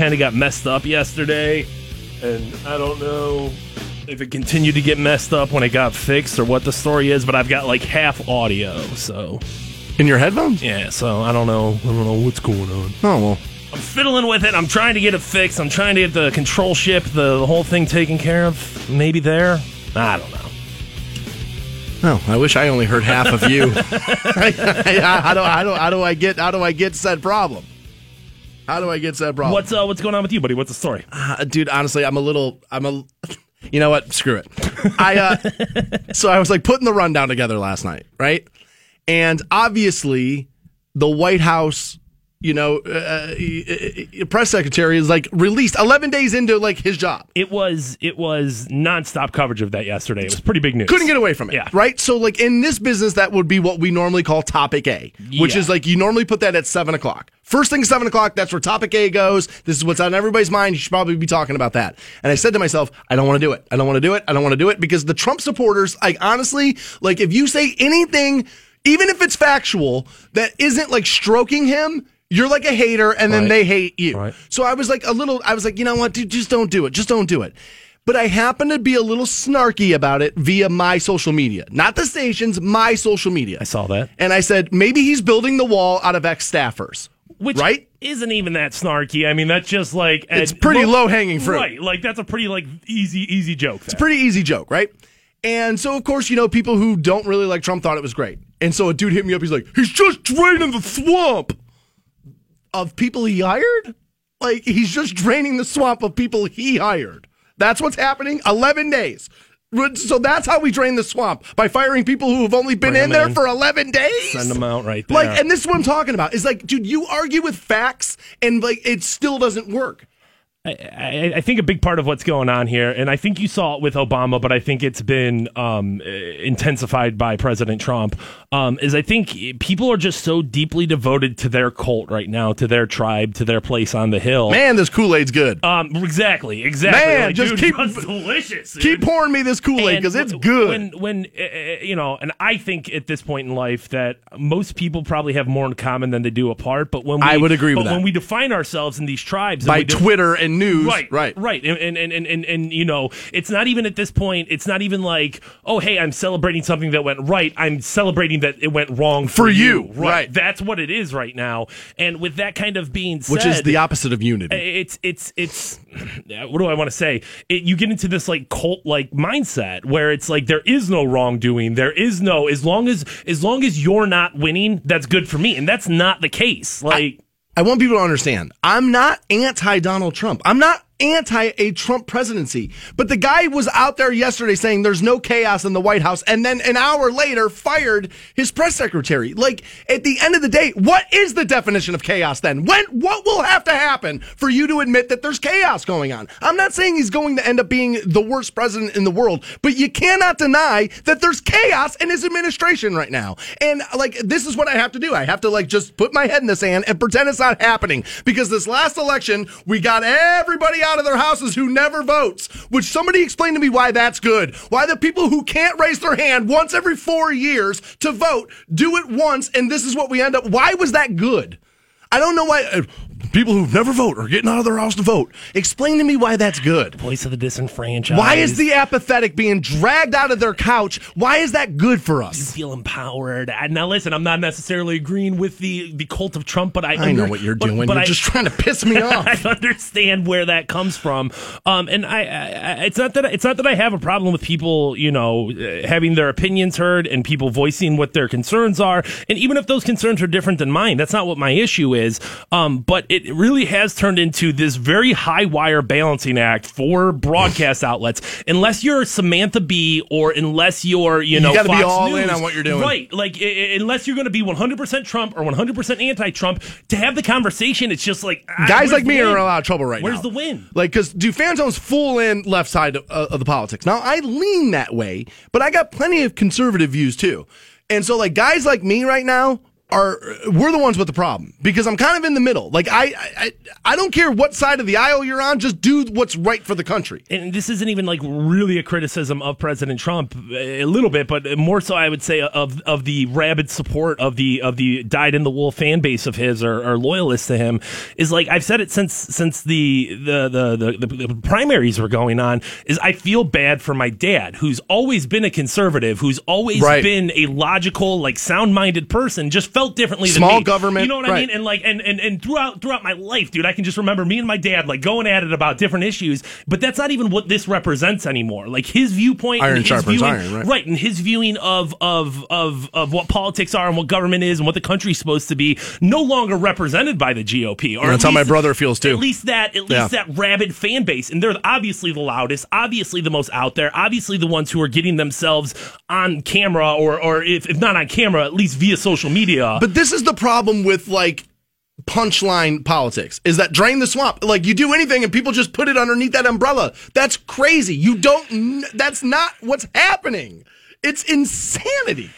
kind of got messed up yesterday, and I don't know if it continued to get messed up when it got fixed or what the story is. But I've got like half audio, so In your headphones? yeah. So I don't know. I don't know what's going on. Oh well. I'm fiddling with it. I'm trying to get it fixed. I'm trying to get the control ship, the, the whole thing taken care of. Maybe there. I don't know. Oh, I wish I only heard half of you. how do how do how do I get how do I get said problem? How do I get said problem? What's uh, what's going on with you, buddy? What's the story? Uh, dude? Honestly, I'm a little. I'm a. You know what? Screw it. I uh, so I was like putting the rundown together last night, right? And obviously, the White House, you know, uh, uh, press secretary is like released 11 days into like his job. It was it was nonstop coverage of that yesterday. It was pretty big news. Couldn't get away from it. Yeah. Right? So, like, in this business, that would be what we normally call topic A, which Yeah. is like you normally put that at seven o'clock. First thing, seven o'clock, that's where topic A goes. This is what's on everybody's mind. You should probably be talking about that. And I said to myself, I don't want to do it. I don't want to do it. I don't want to do it because the Trump supporters, like, honestly, like, if you say anything, even if it's factual, that isn't like stroking him, you're like a hater and then Right. they hate you. Right. So I was like a little, I was like, you know what, dude, just don't do it. Just don't do it. But I happen to be a little snarky about it via my social media, not the stations, my social media. I saw that. And I said, maybe he's building the wall out of ex staffers. Which right? isn't even that snarky. I mean, that's just like It's pretty well, low-hanging fruit. Right. Like that's a pretty like easy easy joke. It's a pretty easy joke, right? And so, of course, you know, people who don't really like Trump thought it was great. And so a dude hit me up. He's like, he's just draining the swamp of people he hired. Like, he's just draining the swamp of people he hired. That's what's happening. 11 days. So that's how we drain the swamp by firing people who have only been Bring in there in. for 11 days. Send them out right there. Like, and this is what I'm talking about. Is like, dude, you argue with facts and like it still doesn't work. I, I, I think a big part of what's going on here, and I think you saw it with Obama, but I think it's been um, intensified by President Trump, um, is I think people are just so deeply devoted to their cult right now, to their tribe, to their place on the hill. Man, this Kool Aid's good. Um, exactly, exactly. Man, Like, just dude, keep- delicious. dude. Keep pouring me this Kool Aid because it's good. When, when uh, you know, and I think at this point in life that most people probably have more in common than they do apart. But when we, I would agree with but that. when we define ourselves in these tribes by we de- Twitter and news. Right, right. right, and and, and and and and you know, it's not even at this point. It's not even like, oh, hey, I'm celebrating something that went right. I'm celebrating that it went wrong for, For you, Right. right. that's what it is right now. And with that kind of being said, Which is the opposite of unity. it's it's it's what do I want to say? It, you get into this like cult like mindset where it's like there is no wrongdoing. There is no as long as as long as you're not winning, that's good for me, and that's not the case. Like. I want people to understand. I'm not anti Donald Trump. I'm not anti a Trump presidency. But the guy was out there yesterday saying there's no chaos in the White House and then an hour later fired his press secretary. Like at the end of the day, what is the definition of chaos then? When what will have to happen for you to admit that there's chaos going on? I'm not saying he's going to end up being the worst president in the world, but you cannot deny that there's chaos in his administration right now. And like this is what I have to do. I have to like just put my head in the sand and pretend it's not happening because this last election we got everybody out of their houses who never votes. Which somebody explain to me why that's good. Why the people who can't raise their hand once every 4 years to vote do it once and this is what we end up why was that good? I don't know why people who've never vote are getting out of their house to vote. Explain to me why that's good. Voice of the disenfranchised. Why is the apathetic being dragged out of their couch? Why is that good for us? You feel empowered? Now, listen, I'm not necessarily agreeing with the the cult of Trump, but I I know what you're doing. But you're I, just trying to piss me off. I understand where that comes from, um, and I, I, I- it's not that it's not that I have a problem with people, you know, uh, having their opinions heard and people voicing what their concerns are, and even if those concerns are different than mine, that's not what my issue is. Um, but it really has turned into this very high wire balancing act for broadcast outlets. Unless you're Samantha Bee or unless you're, you know, be Fox all in on what you're doing. right? Like i- i- unless you're going to be 100% Trump or 100% anti-Trump to have the conversation, it's just like Guys like me are in a lot of trouble right Where's now. Where's the win? Like, because do Fantone's full in left side of, uh, of the politics. Now, I lean that way, but I got plenty of conservative views too. And so, like, guys like me right now are we're the ones with the problem because I'm kind of in the middle. Like I, I I don't care what side of the aisle you're on, just do what's right for the country. And this isn't even like really a criticism of President Trump a little bit, but more so I would say of of the rabid support of the of the dyed in the wool fan base of his or, or loyalists to him is like I've said it since since the the, the the the primaries were going on is I feel bad for my dad who's always been a conservative, who's always Right. been a logical like sound-minded person, just felt differently than Small me. government, You know what I mean? And like and, and and throughout throughout my life, dude, I can just remember me and my dad like going at it about different issues, but that's not even what this represents anymore. Like his viewpoint Iron and his sharpens viewing, iron, right. and his viewing of of of of what politics are and what government is and what the country's supposed to be no longer represented by the GOP. Or That's at how my brother feels, too. At least that at least Yeah. that rabid fan base, and they're obviously the loudest, obviously the most out there, obviously the ones who are getting themselves on camera or or if, if not on camera, at least via social media. But this is the problem with like punchline politics is that drain the swamp. Like you do anything and people just put it underneath that umbrella. That's crazy. You don't. That's not what's happening. It's insanity.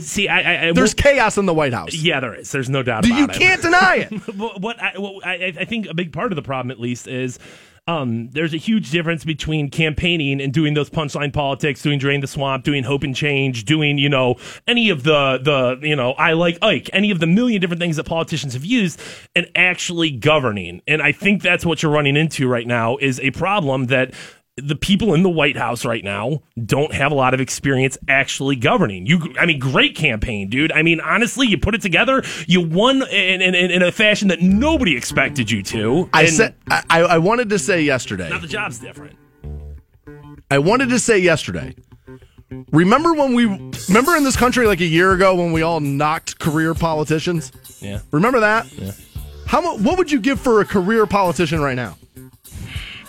See, I, I, There's chaos in the White House. yeah, there is. There's no doubt You about it. can't deny it. What I, what I, I think a big part of the problem, at least, is um, there's a huge difference between campaigning and doing those punchline politics, doing drain the swamp, doing hope and change, doing you know any of the the you know I like Ike, any of the million different things that politicians have used, and actually governing. And I think that's what you're running into right now is a problem that. The people in the White House right now don't have a lot of experience actually governing. You, I mean, great campaign, dude. I mean, honestly, you put it together. You won in, in, in a fashion that nobody expected you to. I said I, I wanted to say yesterday. now the job's different. I wanted to say yesterday. Remember when we remember in this country like a year ago when we all knocked career politicians? Yeah. Remember that? Yeah. How what would you give for a career politician right now?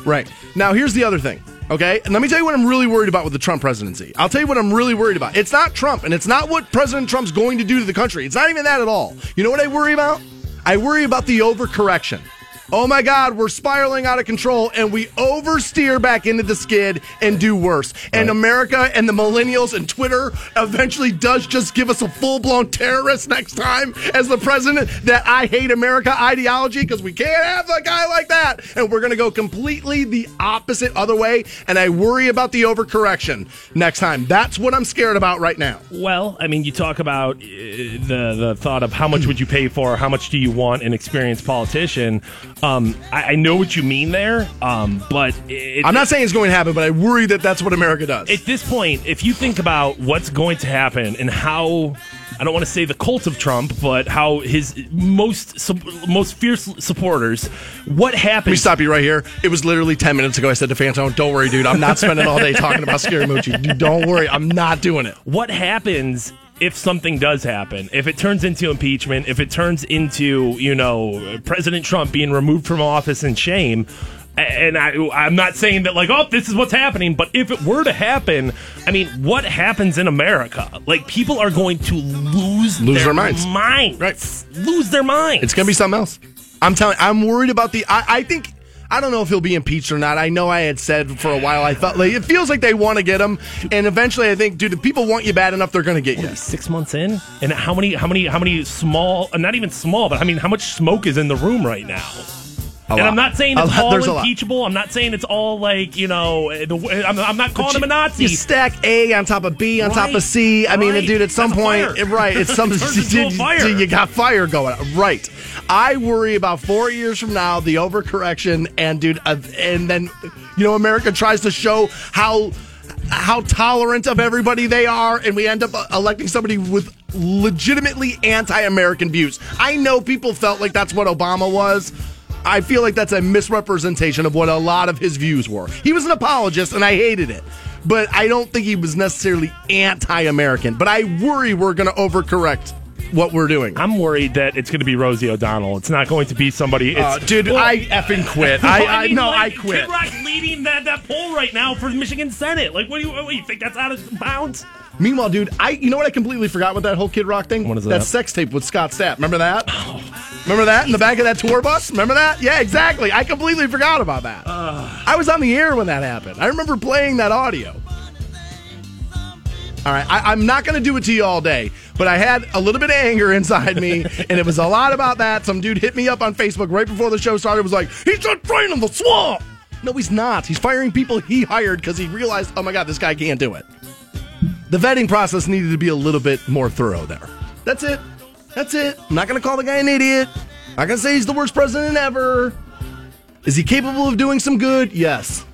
Right. Now here's the other thing. Okay? And let me tell you what I'm really worried about with the Trump presidency. I'll tell you what I'm really worried about. It's not Trump and it's not what President Trump's going to do to the country. It's not even that at all. You know what I worry about? I worry about the overcorrection. Oh my God, we're spiraling out of control and we oversteer back into the skid and do worse. And America and the millennials and Twitter eventually does just give us a full blown terrorist next time as the president that I hate America ideology because we can't have a guy like that. And we're going to go completely the opposite other way. And I worry about the overcorrection next time. That's what I'm scared about right now. Well, I mean, you talk about uh, the the thought of how much would you pay for, how much do you want an experienced politician. Um, I, I know what you mean there, um, but it, I'm not saying it's going to happen, but I worry that that's what America does. at this point, if you think about what's going to happen and how I don't want to say the cult of Trump, but how his most most fierce supporters, what Let me stop you right here. It was literally 10 minutes ago. I said to Fantone, don't worry, dude. I'm not spending all day talking about Scaramucci. Dude, don't worry. I'm not doing it. What happens if something does happen? If it turns into impeachment, if it turns into you know President Trump being removed from office in shame. And I, I'm not saying that like, oh, this is what's happening, but if it were to happen, I mean, what happens in America? Like, people are going to lose Lose their minds. minds. Right. lose their minds. It's going to be something else. I'm telling I'm worried about the. I, I think. I don't know if he'll be impeached or not. I know I had said for a while I thought like it feels like they want to get him, and eventually I think, dude, if people want you bad enough, they're going to get you. six months in, and how many, how many, how many small, not even small, but I mean, how much smoke is in the room right now? A And lot. I'm not saying it's all There's impeachable. I'm not saying it's all like you know. The, I'm, I'm not calling him a Nazi. You stack A on top of B on top of C. I mean, dude, at some That's point, fire. right? It's some fire. You got fire going. Right. I worry about four years from now the overcorrection, and dude, uh, and then you know, America tries to show how how tolerant of everybody they are, and we end up uh, electing somebody with legitimately anti-American views. I know people felt like that's what Obama was. I feel like that's a misrepresentation of what a lot of his views were. He was an apologist, and I hated it. But I don't think he was necessarily anti American. But I worry we're going to overcorrect what we're doing. I'm worried that it's going to be Rosie O'Donnell. It's not going to be somebody. It's, Uh, dude, Well, I effing quit. I, well, I, mean, no, like, I quit. Kid Rock's leading that, that poll right now for Michigan Senate. Like, what do you, what you think? That's out of bounds? Meanwhile, dude, I you know what I completely forgot with that whole Kid Rock thing? What is that? sex tape with Scott Stapp. Remember that? Remember that in the back of that tour bus? Remember that? Yeah, exactly. I completely forgot about that. I was on the air when that happened. I remember playing that audio. All right, I, I'm not going to do it to you all day, but I had a little bit of anger inside me, and it was a lot about that. Some dude hit me up on Facebook right before the show started. Was like, he's just draining the swamp. No, he's not. He's firing people he hired because he realized, oh my god, this guy can't do it. The vetting process needed to be a little bit more thorough there. That's it. That's it. I'm not going to call the guy an idiot. I'm not going to say he's the worst president ever. Is he capable of doing some good? Yes.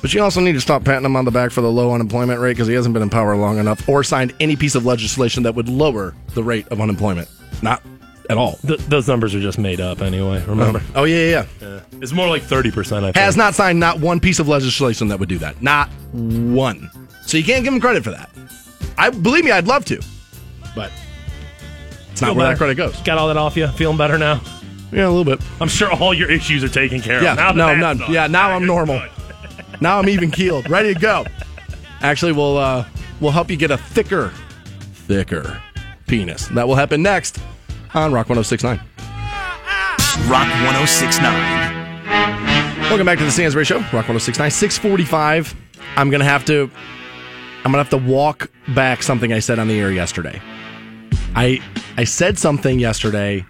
But you also need to stop patting him on the back for the low unemployment rate because he hasn't been in power long enough or signed any piece of legislation that would lower the rate of unemployment. Not at all. Th- those numbers are just made up anyway. Remember? Oh, yeah, yeah, yeah. Yeah. It's more like thirty percent. I think. Has not signed not one piece of legislation that would do that. Not one. So you can't give him credit for that. I believe me, I'd love to, but it's not where better? that credit goes. Got all that off you? Feeling better now? Yeah, a little bit. I'm sure all your issues are taken care Yeah, of. Now no, none. Yeah, now I'm normal. good. Now I'm even keeled, ready to go. Actually, we'll uh, we'll help you get a thicker, thicker penis. That will happen next on Rock 106.9. Rock 1069. Welcome back to the Stansbury Show, Rock 106.9, 645. I'm gonna have to I'm gonna have to walk back something I said on the air yesterday. I I said something yesterday,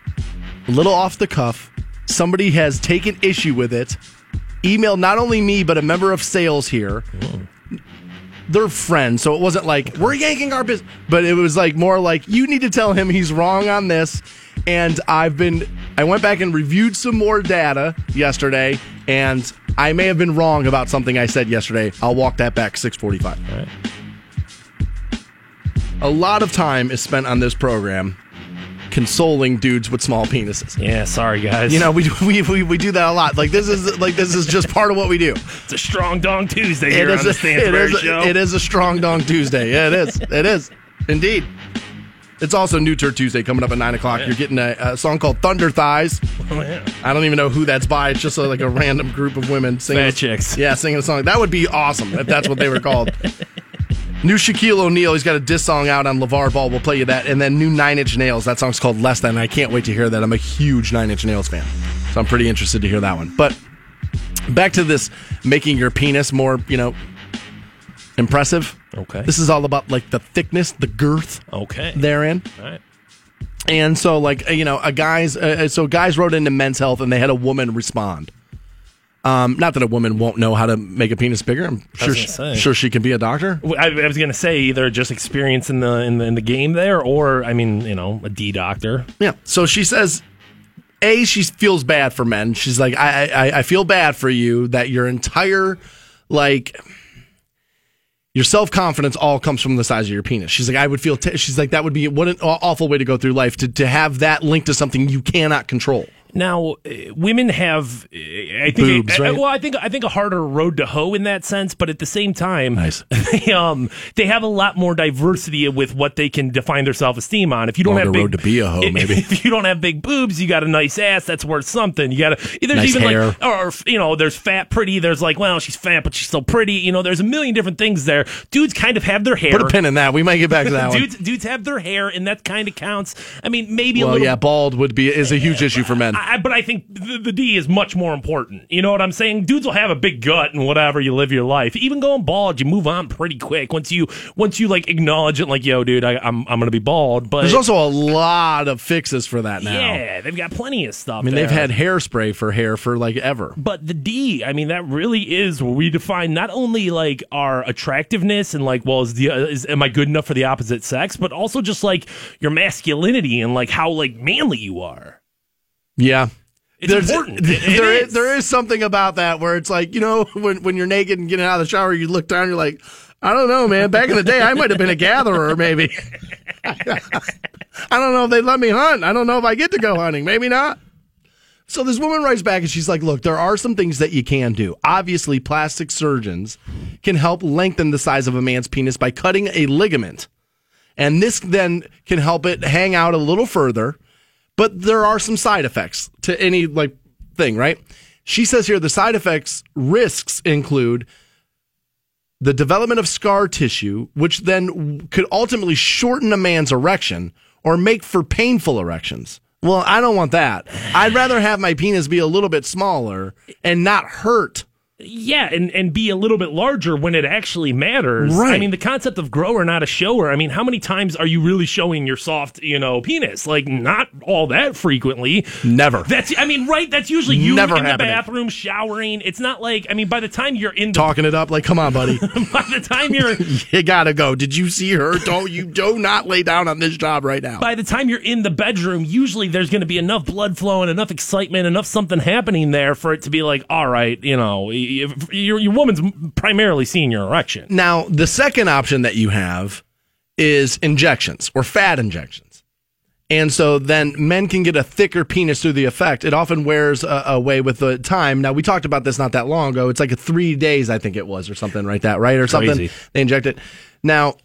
a little off the cuff. Somebody has taken issue with it. Emailed not only me, but a member of sales here. They're friends, so it wasn't like we're yanking our business, but it was like more like you need to tell him he's wrong on this. And I've been, I went back and reviewed some more data yesterday, and I may have been wrong about something I said yesterday. I'll walk that back 645. A lot of time is spent on this program consoling dudes with small penises. Yeah, sorry guys. You know, we, we, we, we do that a lot. Like this is like this is just part of what we do. it's a strong dong Tuesday here It is on the a, it Stansbury Show. a, it is a strong dong Tuesday. Yeah, it is. It is indeed. It's also New Turd Tuesday coming up at nine o'clock. You're getting a, a song called Thunder Thighs. Oh, yeah. I don't even know who that's by. It's just a, like a random group of women singing. Fat chicks. Yeah, singing a song. That would be awesome if that's what they were called. new Shaquille O'Neal. He's got a diss song out on LeVar Ball. We'll play you that. And then new Nine Inch Nails. That song's called Less Than. I can't wait to hear that. I'm a huge Nine Inch Nails fan. So I'm pretty interested to hear that one. But back to this making your penis more, you know, impressive. Okay. This is all about like the thickness, the girth Okay. therein. All right. And so, like, uh, you know, a guys, uh, so guys wrote into Men's Health and they had a woman respond. Um, not that a woman won't know how to make a penis bigger. I'm sure, she, sure she can be a doctor. I, I was gonna say either just experience in the in the in the game there, or I mean, you know, a D doctor. Yeah. So she says, A, she feels bad for men. She's like, I, I, I feel bad for you that your entire, like, your self confidence all comes from the size of your penis. She's like, I would feel, t-. she's like, that would be what an awful way to go through life to, to have that linked to something you cannot control. Now, uh, women have, uh, I think, Boobs, uh, right? well, I think, I think a harder road to hoe in that sense, but at the same time, Nice. they, um, they have a lot more diversity with what they can define their self esteem on. If you don't Longer have big, road to be a hoe, maybe. If you don't have big boobs, you got a nice ass. That's worth something. You got to. There's Nice even hair. like, or you know, there's fat, pretty. There's like, well, she's fat, but she's still pretty. You know, there's a million different things there. Dudes kind of have their hair. Put a pin in that. We might get back to that one. dudes, dudes have their hair, and that kind of counts. I mean, maybe a Well, little. yeah, bald would be is a huge issue for men. I, but I think the, the D is much more important. You know what I'm saying? Dudes will have a big gut and whatever you live your life. Even going bald, you move on pretty quick once you once you like acknowledge it. Like, yo, dude, I, I'm I'm gonna be bald. But There's also a lot of fixes for that now. yeah, they've got plenty of stuff. I mean, they've had hairspray for hair for like ever. But the D, I mean, that really is where we define not only like our attractiveness and like, well, is the uh, is am I good enough for the opposite sex, but also just like your masculinity and like how like manly you are. Yeah. It's There's- important. It- it there is. is. there is something about that where it's like, you know, when, when you're naked and getting out of the shower, you look down, you're like, I don't know, man. Back in the day, I might have been a gatherer, maybe. I don't know if they let me hunt. I don't know if I get to go hunting. Maybe not. So this woman writes back and she's like, look, there are some things that you can do. Obviously, plastic surgeons can help lengthen the size of a man's penis by cutting a ligament. And this then can help it hang out a little further but there are some side effects to any like thing, right? She says here the side effects risks include the development of scar tissue, which then could ultimately shorten a man's erection or make for painful erections. Well, I don't want that. I'd rather have my penis be a little bit smaller and not hurt Yeah, and, and be a little bit larger when it actually matters. Right. I mean, the concept of grower, not a shower. I mean, how many times are you really showing your soft, you know, penis? Like, not all that frequently. Never. That's, I mean, right? That's usually you Never in the bathroom showering. It's not like, I mean, by the time you're in the, Talking it up like, come on, buddy. by the time you're, you gotta go. Did you see her? Don't you do not lay down on this job right now. by the time you're in the bedroom, usually there's going to be enough blood flowing, enough excitement, enough something happening there for it to be like, all right, you know, your, your woman's primarily seeing your erection. Now, the second option that you have is injections or fat injections. And so then men can get a thicker penis through the effect. It often wears uh, away with the time. Now, we talked about this not that long ago. It's like a three days, I think it was, or something like that, right? Or something. Crazy. They inject it. Now,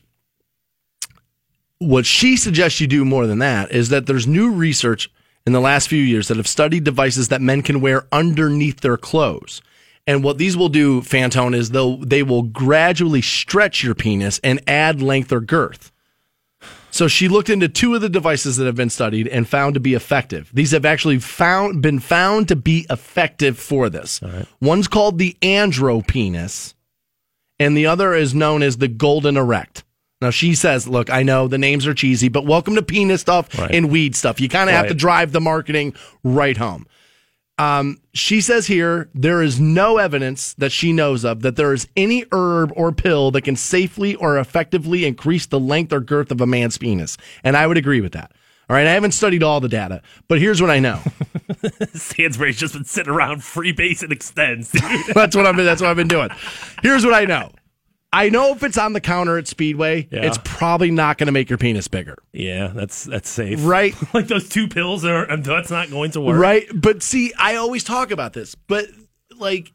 what she suggests you do more than that is that there's new research in the last few years that have studied devices that men can wear underneath their clothes. And what these will do, Fantone, is they'll they will gradually stretch your penis and add length or girth. So she looked into two of the devices that have been studied and found to be effective. These have actually found been found to be effective for this. One's called the Andropenis, and the other is known as the golden erect. Now she says, "Look, I know the names are cheesy, but welcome to penis stuff Right. and weed stuff. You kind of have to drive the marketing right home." Um, she says here there is no evidence that she knows of that there is any herb or pill that can safely or effectively increase the length or girth of a man's penis, and I would agree with that. All right, I haven't studied all the data, but here's what I know. Stansbury's just been sitting around free base and Extenze, that's what I've been. That's what I've been doing. Here's what I know. I know if it's on the counter at Speedway, Yeah. it's probably not going to make your penis bigger, yeah, that's that's safe. right? Like those two pills are that's not going to work. Right. But see, I always talk about this, but like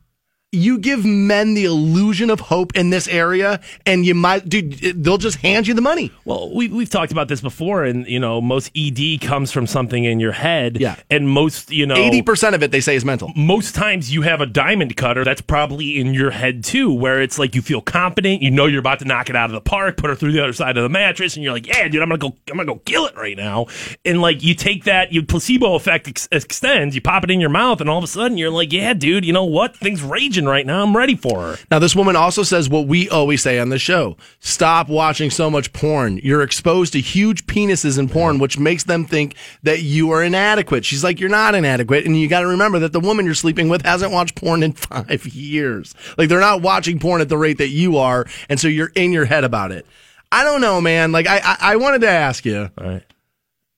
you give men the illusion of hope in this area, and you might, dude, they'll just hand you the money. Well, we we've talked about this before, and you know, most ED comes from something in your head. Yeah. and most you know, Eighty percent of it they say is mental. most times you have a diamond cutter that's probably in your head too, where it's like you feel confident, you know you're about to knock it out of the park, put her through the other side of the mattress, and you're like, yeah, dude, I'm gonna go, I'm gonna go kill it right now. And like you take that, you placebo effect ex- Extenze, you pop it in your mouth, and all of a sudden you're like, yeah, dude, you know what? Things raging right now. I'm ready for her. Now, this woman also says what we always say on the show stop watching so much porn. You're exposed to huge penises in porn, which makes them think that you are inadequate. She's like, You're not inadequate. And you got to remember that the woman you're sleeping with hasn't watched porn in five years. Like, they're not watching porn at the rate that you are. And so you're in your head about it. I don't know, man. Like, I, I, I wanted to ask you. All right.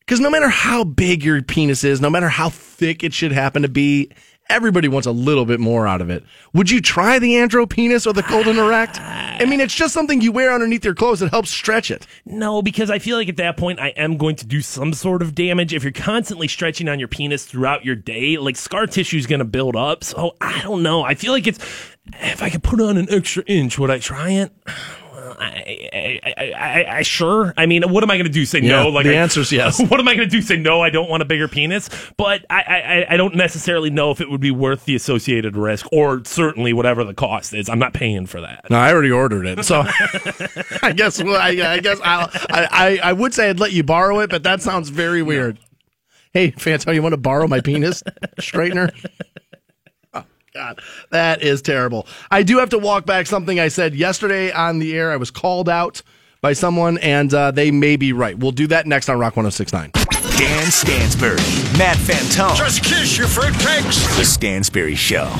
Because no matter how big your penis is, no matter how thick it should happen to be, everybody wants a little bit more out of it. Would you try the Andropenis or the golden erect? I mean, it's just something you wear underneath your clothes that helps stretch it. No, because I feel like at that point I am going to do some sort of damage. If you're constantly stretching on your penis throughout your day, like scar tissue is going to build up. So I don't know. I feel like it's if I could put on an extra inch, would I try it? I, I, I, I, sure. I mean, what am I going to do? Say Yeah, no? Like the I- answer's yes. What am I going to do? Say no? I don't want a bigger penis. But I, I, I don't necessarily know if it would be worth the associated risk, or certainly whatever the cost is. I'm not paying for that. No, I already ordered it, so I guess well, I, I guess I'll, I, I I would say I'd let you borrow it, but that sounds very weird. Hey, Fanto, you want to borrow my penis straightener? God, that is terrible. I do have to walk back something I said yesterday on the air. I was called out by someone, and uh, they may be right. We'll do that next on Rock 1069. Dan Stansbury, Matt Fantone. Just kiss your fruit fruitcakes. The Stansbury Show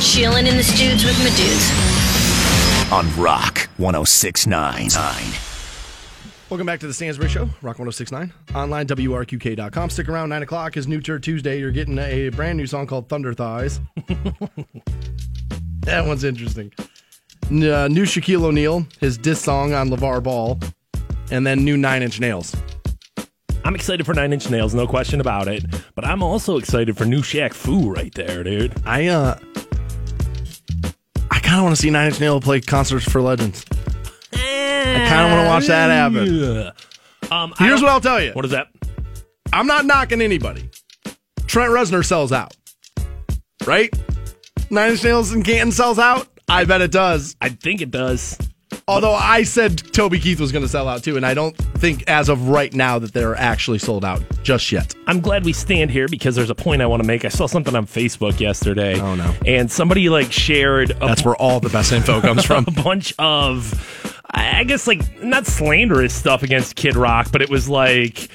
Chilling in the studs with my dudes. on Rock 1069. Welcome back to the Stansbury Show, Rock 1069. Online, WRQK.com. Stick around, 9 o'clock is New Turd Tuesday. You're getting a brand new song called Thunder Thighs. that one's interesting. Uh, new Shaquille O'Neal, his diss song on LeVar Ball, and then new Nine Inch Nails. I'm excited for Nine Inch Nails, no question about it. But I'm also excited for new Shaq Fu right there, dude. I, uh, I kind of want to see Nine Inch Nails play concerts for legends. I kind of want to watch that happen. Um, Here's what I'll tell you. What is that? I'm not knocking anybody. Trent Reznor sells out, right? Nine Inch Nails in Canton sells out. I bet it does. I think it does. Although I said Toby Keith was going to sell out too, and I don't think as of right now that they're actually sold out just yet. I'm glad we stand here because there's a point I want to make. I saw something on Facebook yesterday. Oh, no. And somebody like shared a That's where all the best info comes from. a bunch of, I guess, like not slanderous stuff against Kid Rock, but it was like,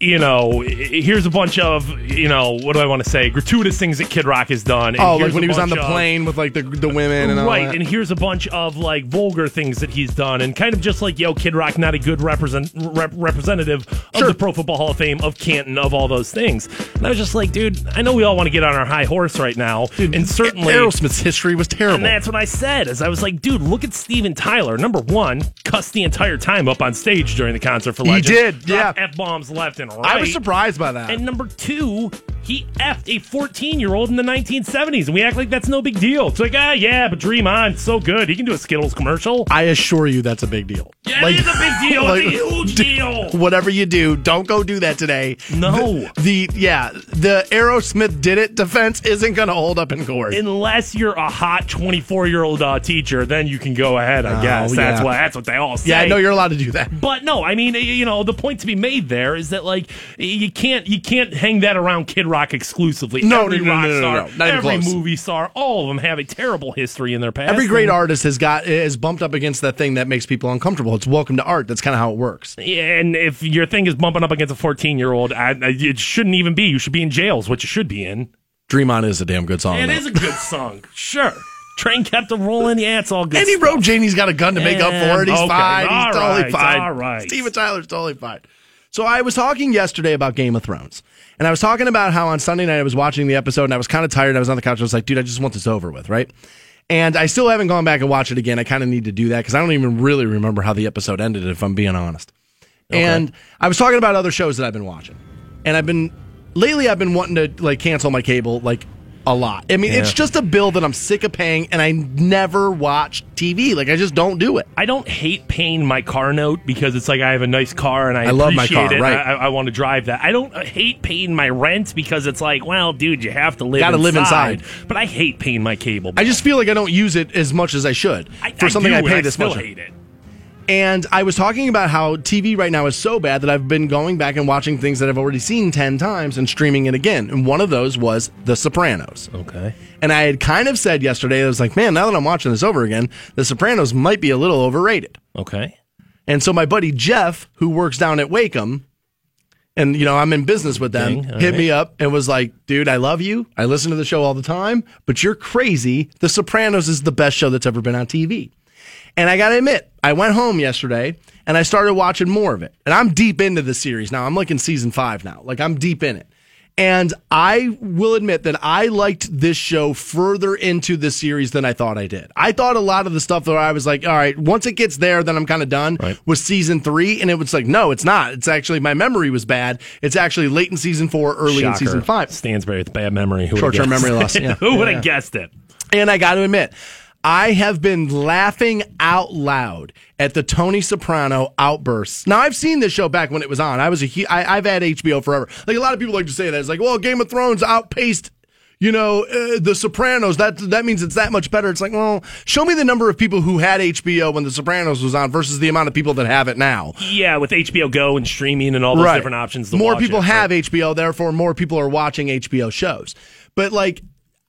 you know, here's a bunch of, you know, what do I want to say? Gratuitous things that Kid Rock has done. and Oh, like when he was on the of- plane with like the the women and all right, and here's a bunch of like vulgar things that he's done, and kind of just like, yo, Kid Rock, not a good represent rep- representative of Sure. the Pro Football Hall of Fame, of Canton, of all those things. And I was just like, dude, I know we all want to get on our high horse right now, and certainly. Aerosmith's history was terrible. And that's what I said. As I was like, dude, look at Steven Tyler. Number one, cussed the entire time up on stage during the concert for He did, yeah. F bombs left and right. I was surprised by that. And number two, he effed a 14 year old in the 1970s, and we act like that's no big deal. It's like, ah, yeah, but Dream On, it's so good. He can do a Skittles commercial. I assure you that's a big deal. Yeah, Like- it is a big deal. like, it's a huge deal. Whatever you do, don't go do that today. No. The, the yeah, the Aerosmith did it defense isn't going to hold up in court. Unless you're a hot 24 year old uh, teacher, then you can go ahead. I Oh, guess that's yeah. what that's what they all say. yeah, I know you're allowed to do that. But no, I mean, you know, the point to be made there is that like you can't you can't hang that around Kid Rock exclusively. No, every no, no, rock no, no, star, no, not every close. movie star, all of them have a terrible history in their past. Every great And- artist has got is bumped up against that thing that makes people uncomfortable. It's welcome to art. That's kind of how it works. Yeah, and if your thing is bumping up against a 14 year old, it shouldn't even be. You should be in jail, is what you should be in. Dream On is a damn good song. It though. is a good song, sure. Train kept a rolling. Yeah, it's all good. and he stuff. wrote Janie's got a gun to make up for it. He's Okay, fine. He's all totally fine. all right. Steven Tyler's totally fine. So I was talking yesterday about Game of Thrones. And I was talking about how on Sunday night I was watching the episode and I was kind of tired. I was on the couch. I was like, dude, I just want this over with, right? And I still haven't gone back and watched it again. I kind of need to do that because I don't even really remember how the episode ended, if I'm being honest. And I was talking about other shows that I've been watching. And I've been, lately, I've been wanting to like cancel my cable like a lot. I mean, it's just a bill that I'm sick of paying and I never watch TV. Like, I just don't do it. I don't hate paying my car note because it's like I have a nice car and I, I love my car, it. right. I, I want to drive that. I don't hate paying my rent because it's like, well, dude, you have to live. Gotta live inside. But I hate paying my cable. I just feel like I don't use it as much as I should I, for something do, I and pay this still much. hate it. And I was talking about how TV right now is so bad that I've been going back and watching things that I've already seen 10 times and streaming it again. And one of those was The Sopranos. Okay. And I had kind of said yesterday, I was like, man, now that I'm watching this over again, The Sopranos might be a little overrated. Okay. And so my buddy Jeff, who works down at Wacom, and you know I'm in business with them, Dang, hit right. me up and was like, "Dude, I love you. I listen to the show all the time, but you're crazy. The Sopranos is the best show that's ever been on TV." And I got to admit, I went home yesterday and I started watching more of it. And I'm deep into the series now. I'm like in season 5 now. Like I'm deep in it. And I will admit that I liked this show further into the series than I thought I did. I thought a lot of the stuff that I was like, all right, once it gets there, then I'm kind of done Right. was season three. And it was like, no, it's not. It's actually, my memory was bad. It's actually late in season four, early in season five. Stansbury with bad memory. Who would've Short-term memory loss, yeah. Who would have yeah. guessed it? And I got to admit, I have been laughing out loud at the Tony Soprano outbursts. Now I've seen this show back when it was on. I was a I, I've had HBO forever. Like a lot of people like to say that it's like, well, Game of Thrones outpaced. You know, uh, The Sopranos, that that means it's that much better. It's like, well, show me the number of people who had HBO when The Sopranos was on versus the amount of people that have it now. Yeah, with HBO Go and streaming and all those different options. More people it, have right? HBO, therefore more people are watching HBO shows. But like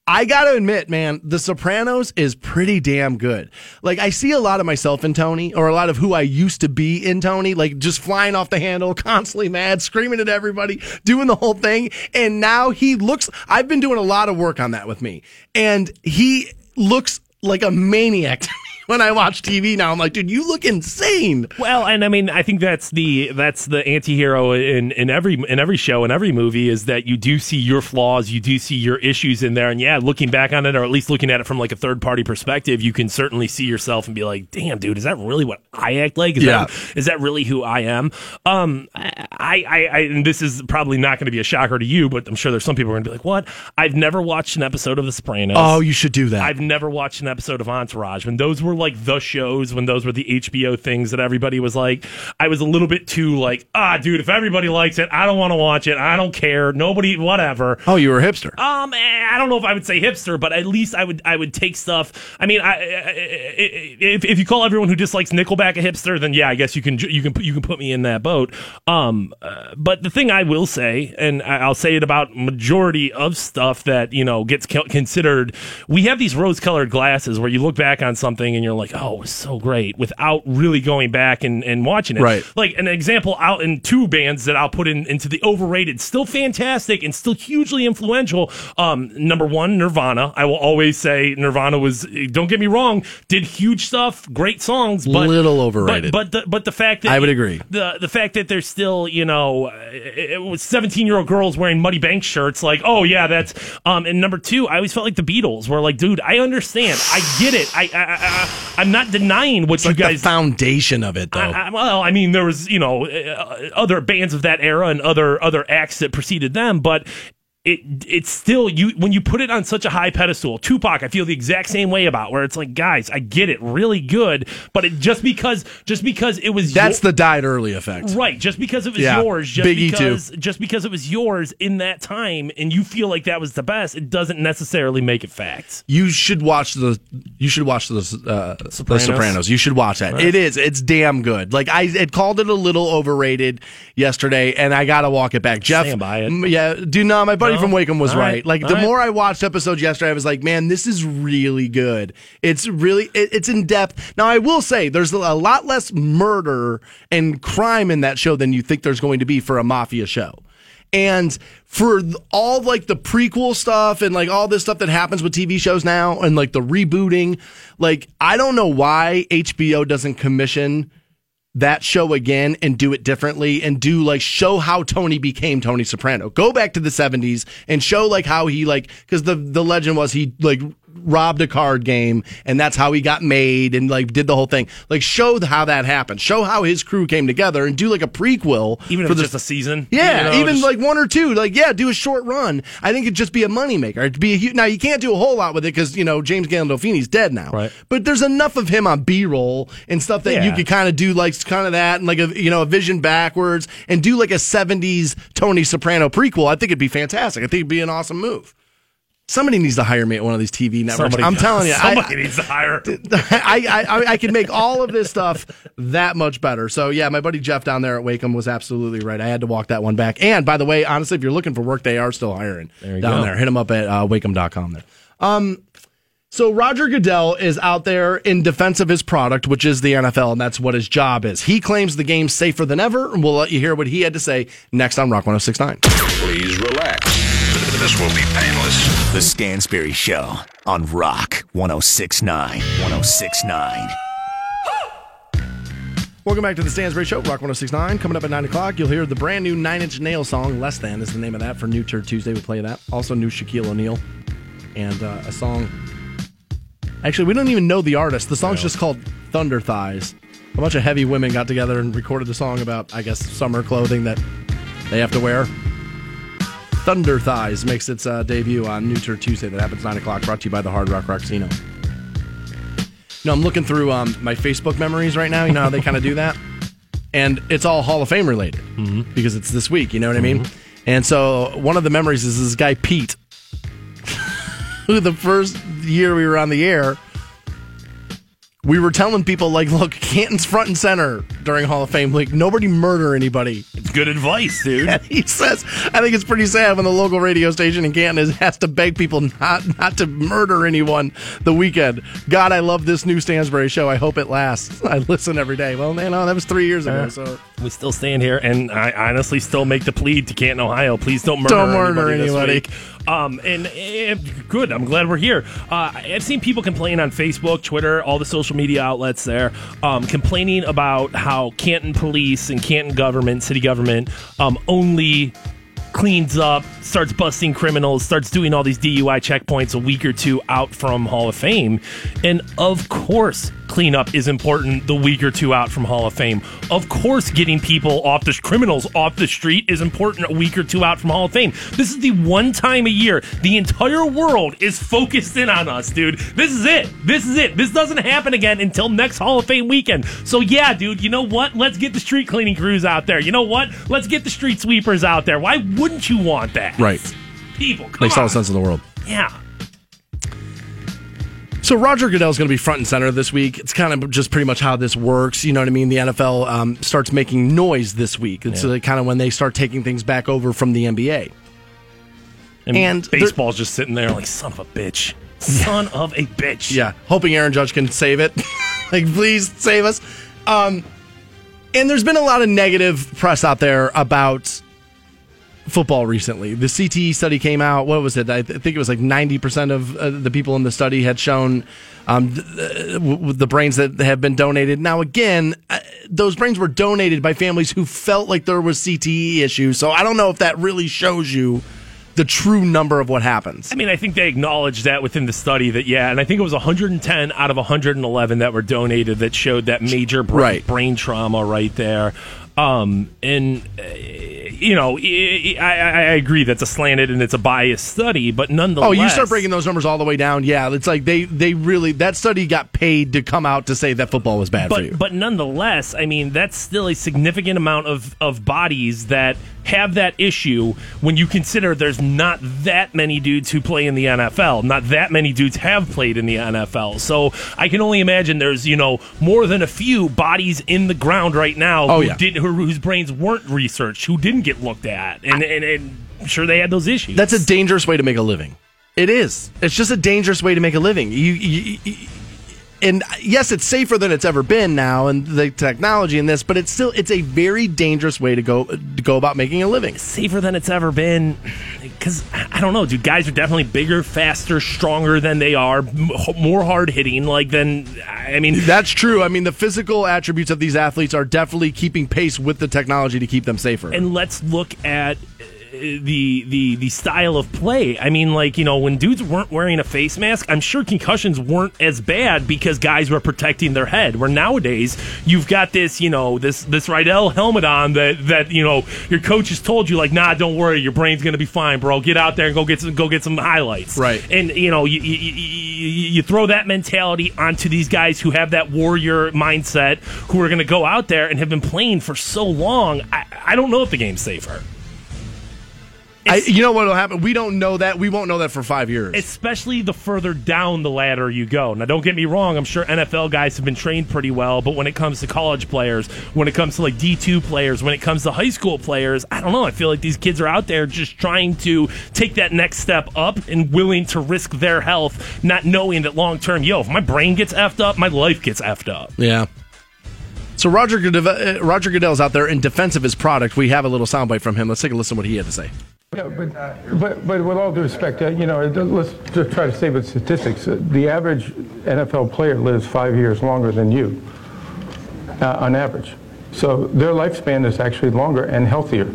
I got to admit, man, The Sopranos is pretty damn good. Like I see a lot of myself in Tony or a lot of who I used to be in Tony, like just flying off the handle, constantly mad, screaming at everybody, doing the whole thing. And now he looks I've been doing a lot of work on that with me. And he looks like a maniac when I watch TV now. I'm like, dude, you look insane. Well, and I mean, I think that's the that's the anti-hero in in every in every show in every movie is that you do see your flaws, you do see your issues in there, and yeah, looking back on it or at least looking at it from like a third party perspective, you can certainly see yourself and be like, "Damn, dude, is that really what I act like? Is Yeah. that is that really who I am?" Um, I I, I and this is probably not going to be a shocker to you, but I'm sure there's some people who are going to be like, "What? I've never watched an episode of The Sopranos." Oh, you should do that. I've never watched an episode of Entourage. When those were like the shows when those were the HBO things that everybody was like, I was a little bit too like, ah, dude, if everybody likes it, I don't want to watch it. I don't care. Nobody, whatever. Oh, you were a hipster. Um, eh, I don't know if I would say hipster, but at least I would I would take stuff. I mean, I, I- if if you call everyone who dislikes Nickelback a hipster, then yeah, I guess you can you can you can put me in that boat. Um, uh, but the thing I will say, and I'll say it about majority of stuff that you know gets considered, we have these rose colored glasses where you look back on something and you're like, oh, so great, without really going back and, and watching it. Right. Like an example out in two bands that I'll put in into the overrated, still fantastic and still hugely influential. Um, number one, Nirvana. I will always say Nirvana was. Don't get me wrong, did huge stuff, great songs, but Little overrated. But but the, but the fact that I would agree. The the fact that there's still you know it, it was 17 year old girls wearing Muddy Banks shirts, like oh yeah, that's um. And number two, I always felt like the Beatles were like, dude, I understand, I get it, I, I, I I'm not denying what you like guys the foundation of it, though. I, I- well, I mean, there was you know uh, other bands of that era and other other acts that preceded them, but. It it's still you when you put it on such a high pedestal. Tupac, I feel the exact same way about where it's like, guys, I get it, really good, but it just because just because it was That's your- the died early effect. Right, just because it was Yeah, yours, just Biggie too. because just because it was yours in that time, and you feel like that was the best, it doesn't necessarily make it facts. You should watch the. You should watch the uh, The Sopranos. Sopranos. You should watch that. It is. It's damn good. Like I had called it a little overrated yesterday, and I gotta walk it back. Jeff, Stand by it. yeah, do not. My buddy No? from Wacom was All right. right. Like All the right. more I watched episodes yesterday, I was like, man, this is really good. It's really. It, it's in depth. Now I will say, there's a lot less murder and crime in that show than you think there's going to be for a mafia show. And for all like the prequel stuff and like all this stuff that happens with TV shows now and like the rebooting, like I don't know why HBO doesn't commission that show again and do it differently and do like show how Tony became Tony Soprano. Go back to the 70s and show like how he like cuz the the legend was he like robbed a card game and that's how he got made and like did the whole thing. Like show how that happened. Show how his crew came together and do like a prequel Even if for it's the just a season, yeah, you know, even just- like one or two. Like, yeah, do a short run. I think it'd just be a moneymaker. It'd be a huge, now you can't do a whole lot with it because you know James Gandolfini's dead now. Right. But there's enough of him on B-roll and stuff that you could kind of do like kind of that and like a you know a vision backwards and do like a '70s Tony Soprano prequel. I think it'd be fantastic. I think it'd be an awesome move. Somebody needs to hire me at one of these TV networks. somebody, I'm telling you, I- somebody needs to hire. I, I, I, I can make all of this stuff that much better. So yeah, my buddy Jeff down there at Wacom was absolutely right. I had to walk that one back. And by the way, honestly, if you're looking for work, they are still hiring you down go. there. Hit them up at uh, Wacom.com there. Um, so Roger Goodell is out there in defense of his product, which is the NFL, and that's what his job is. He claims the game's safer than ever, and we'll let you hear what he had to say next on Rock 1069. Please relax. This will be painless. The Stansbury Show on Rock 1069. 1069. Welcome back to the Stansbury Show, Rock 1069. Coming up at 9 o'clock, you'll hear the brand new Nine Inch Nail song, Less Than is the name of that for New Turd Tuesday. We play that. Also, new Shaquille O'Neal. And uh, a song. Actually, we don't even know the artist. The song's just called Thunder Thighs. A bunch of heavy women got together and recorded a song about, I guess, summer clothing that they have to wear. Thunder Thighs makes its uh, debut on New Turd Tuesday. That happens 9 o'clock, brought to you by the Hard Rock Casino. No, I'm looking through um, my Facebook memories right now. You know how they kind of do that? And it's all Hall of Fame related because it's this week. You know what I mean? And so one of the memories is this guy, Pete, who the first year we were on the air, we were telling people, like, look, Canton's front and center during Hall of Fame. Like, nobody murder anybody. It's good advice, dude. And he says, I think it's pretty sad when the local radio station in Canton is, has to beg people not not to murder anyone the weekend. God, I love this new Stansbury show. I hope it lasts. I listen every day. Well, you oh, know, that was three years ago. Yeah. So We still stand here, and I honestly still make the plea to Canton, Ohio. Please don't murder, Don't murder anybody. anybody. Um, and eh, good. I'm glad we're here. Uh, I've seen people complain on Facebook, Twitter, all the social media outlets there, um, complaining about how Canton police and Canton government, city government, um, only cleans up, starts busting criminals, starts doing all these DUI checkpoints a week or two out from Hall of Fame. And of course, cleanup is important the week or two out from Hall of Fame. Of course, getting people off the criminals off the street is important a week or two out from Hall of Fame. This is the one time a year the entire world is focused in on us, dude. This is it. This is it. This doesn't happen again until next Hall of Fame weekend. So yeah, dude, you know what? Let's get the street cleaning crews out there. You know what? Let's get the street sweepers out there. Why wouldn't you want that? Right. People, come Makes all on. the sense in the world. Yeah. So Roger Goodell is going to be front and center this week. It's kind of just pretty much how this works. You know what I mean? The NFL um, starts making noise this week. It's uh, kind of when they start taking things back over from the NBA. And, And baseball's just sitting there like son of a bitch. Son of a bitch. Yeah, hoping Aaron Judge can save it. like, please save us. Um, and there's been a lot of negative press out there about football recently. The CTE study came out. What was it? I th- think it was like 90% of uh, the people in the study had shown um, th- uh, w- the brains that have been donated. Now, again, uh, those brains were donated by families who felt like there was CTE issues. So I don't know if that really shows you the true number of what happens. I mean, I think they acknowledged that within the study that, yeah, and I think it was 110 out of 111 that were donated that showed that major brain, Right. brain trauma right there. Um, and, uh, you know, I, I, I agree that's a slanted and it's a biased study, but nonetheless. Oh, you start breaking those numbers all the way down. Yeah, it's like they they really that study got paid to come out to say that football was bad for you. but but nonetheless, I mean that's still a significant amount of of bodies that have that issue when you consider there's not that many dudes who play in the NFL. Not that many dudes have played in the NFL. So I can only imagine there's, you know, more than a few bodies in the ground right now Oh, who yeah. did who, whose brains weren't researched, who didn't get looked at. And and, and I'm sure they had those issues. That's a dangerous way to make a living. It is. It's just a dangerous way to make a living. You, you, you and yes, it's safer than it's ever been now, and the technology in this, but it's still it's a very dangerous way to go to go about making a living. safer than it's ever been. Because I don't know, dude. Guys are definitely bigger, faster, stronger than they are, m- more hard hitting. Like than I mean, That's true. I mean, the physical attributes of these athletes are definitely keeping pace with the technology to keep them safer. and let's look at the the the style of play. I mean, like you know, when dudes weren't wearing a face mask, I'm sure concussions weren't as bad because guys were protecting their head. Where nowadays you've got this, you know, this this Riddell helmet on that that you know your coach has told you like, nah, don't worry, your brain's gonna be fine, bro. Get out there and go get some go get some highlights. Right. And you know, you you, you, you throw that mentality onto these guys who have that warrior mindset, who are going to go out there and have been playing for so long. I, I don't know if the game's safer. I, you know what will happen? We don't know that. We won't know that for five years. Especially the further down the ladder you go. Now, don't get me wrong. I'm sure NFL guys have been trained pretty well, but when it comes to college players, when it comes to like D2 players, when it comes to high school players, I don't know. I feel like these kids are out there just trying to take that next step up and willing to risk their health, not knowing that long term, yo, if my brain gets effed up, my life gets effed up. Yeah. So Roger Goodell, uh, Roger Goodell's out there in defense of his product. We have a little soundbite from him. Let's take a listen to what he had to say. Yeah, but, but, but with all due respect, uh, you know, let's just try to stay with statistics. Uh, The average NFL player lives five years longer than you, uh, on average. So their lifespan is actually longer and healthier.